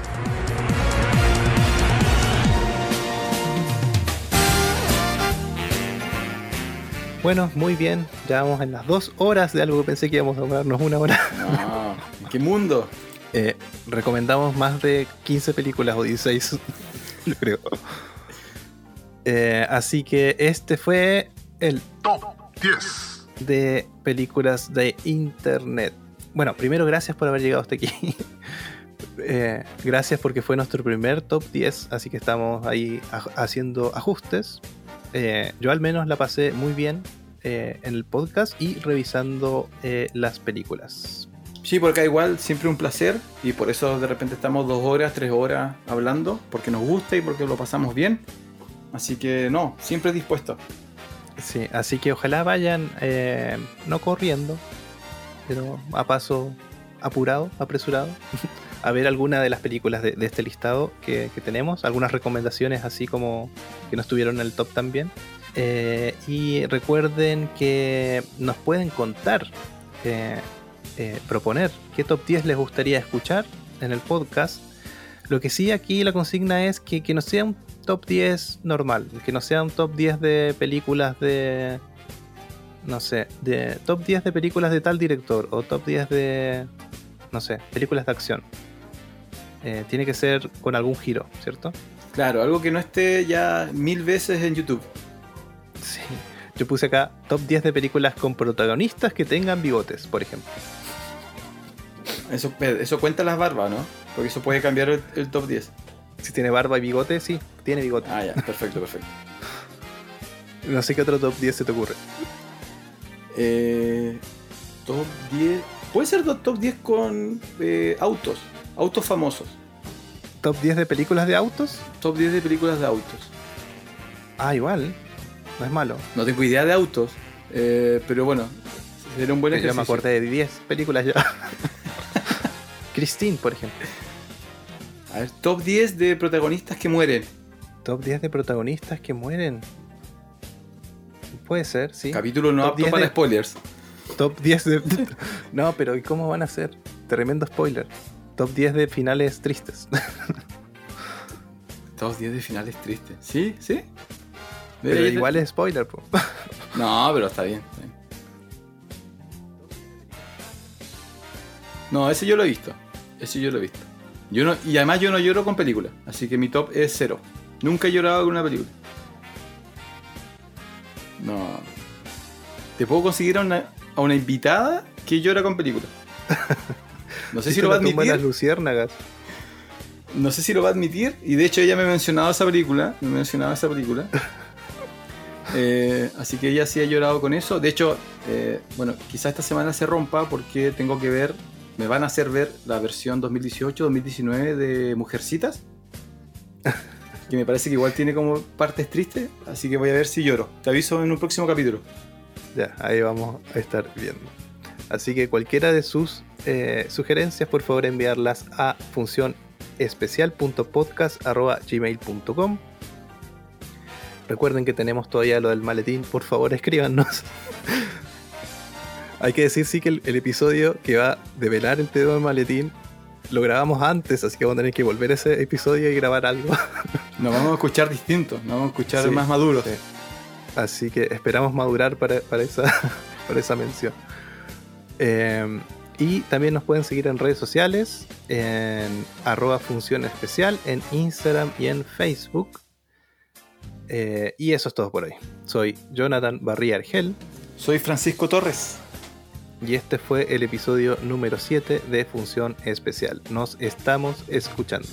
Bueno, muy bien. Ya vamos en las dos horas de algo que pensé que íbamos a demorarnos una hora. No, ¿en qué mundo? Eh, recomendamos más de 15 películas o 16, yo creo. Eh, así que este fue el Top 10. de películas de internet. Bueno, primero gracias por haber llegado hasta aquí. Eh, gracias porque fue nuestro primer top 10, así que estamos ahí haciendo ajustes. Eh, yo al menos la pasé muy bien eh, en el podcast y revisando eh, las películas. Sí, porque igual siempre un placer y por eso de repente estamos dos horas, tres horas hablando, porque nos gusta y porque lo pasamos bien. Así que no, siempre dispuesto. Sí, así que ojalá vayan eh, no corriendo, pero a paso apurado, apresurado, a ver alguna de las películas de, este listado que, que tenemos, algunas recomendaciones así como que no estuvieron en el top también. Eh, y recuerden que nos pueden contar, eh, eh, proponer qué top 10 les gustaría escuchar en el podcast. Lo que sí aquí la consigna es que, que no sea un top 10 normal, que no sea un top 10 de películas de... No sé, de top 10 de películas de tal director o top 10 de... No sé, películas de acción. Eh, tiene que ser con algún giro, ¿cierto? Claro, algo que no esté ya mil veces en YouTube. Sí. Yo puse acá top 10 de películas con protagonistas que tengan bigotes, por ejemplo. Eso, eso cuenta las barbas, ¿no? Porque eso puede cambiar el, el top 10. Si tiene barba y bigote, sí, tiene bigote. Ah, ya, perfecto, perfecto. No sé qué otro top 10 se te ocurre. Eh, top 10. Puede ser top 10 con eh, autos, autos famosos. Top 10 de películas de autos. Top 10 de películas de autos. Ah, igual. No es malo. No tengo idea de autos, eh, pero bueno, sería un buen Yo ejercicio. me acordé de 10 películas ya. Christine, por ejemplo. A ver, top 10 de protagonistas que mueren. Top 10 de protagonistas que mueren. Puede ser, sí. Capítulo no Top apto 10 para de- spoilers. Top 10 de. no, pero ¿y cómo van a ser? Tremendo spoiler. Top 10 de finales tristes. Top 10 de finales tristes. ¿Sí? ¿Sí? pero Mira, ya te- igual es spoiler, po. No, pero está bien. está bien. No, ese yo lo he visto. Ese yo lo he visto. Yo no, y además yo no lloro con películas. Así que mi top es cero. Nunca he llorado con una película. No. Te puedo conseguir a una, a una invitada que llora con películas. No sé si lo va a tumban las admitir. luciérnagas. No sé si lo va a admitir. Y de hecho ella me ha mencionado esa película. Me mencionaba esa película. Eh, así que ella sí ha llorado con eso. De hecho, eh, bueno, quizá esta semana se rompa porque tengo que ver, me van a hacer ver la versión 2018-2019 de Mujercitas. Que me parece que igual tiene como partes tristes. Así que voy a ver si lloro. Te aviso en un próximo capítulo. Ya, ahí vamos a estar viendo. Así que cualquiera de sus eh, sugerencias, por favor enviarlas a funcionespecial.podcast.gmail.com Recuerden que tenemos todavía lo del maletín, por favor escríbanos. Hay que decir sí que el, el episodio que va a develar el tema del maletín lo grabamos antes, así que vamos a tener que volver a ese episodio y grabar algo. Nos vamos a escuchar distintos, nos vamos a escuchar Sí, más maduros. sí. Así que esperamos madurar para, para esa, para esa mención. Eh, Y también nos pueden seguir en redes sociales, en arroba función especial, en Instagram y en Facebook. Eh, y eso es todo por hoy. Soy Jonathan Barría Argel. Soy Francisco Torres. Y este fue el episodio número 7 de Función Especial. Nos estamos escuchando.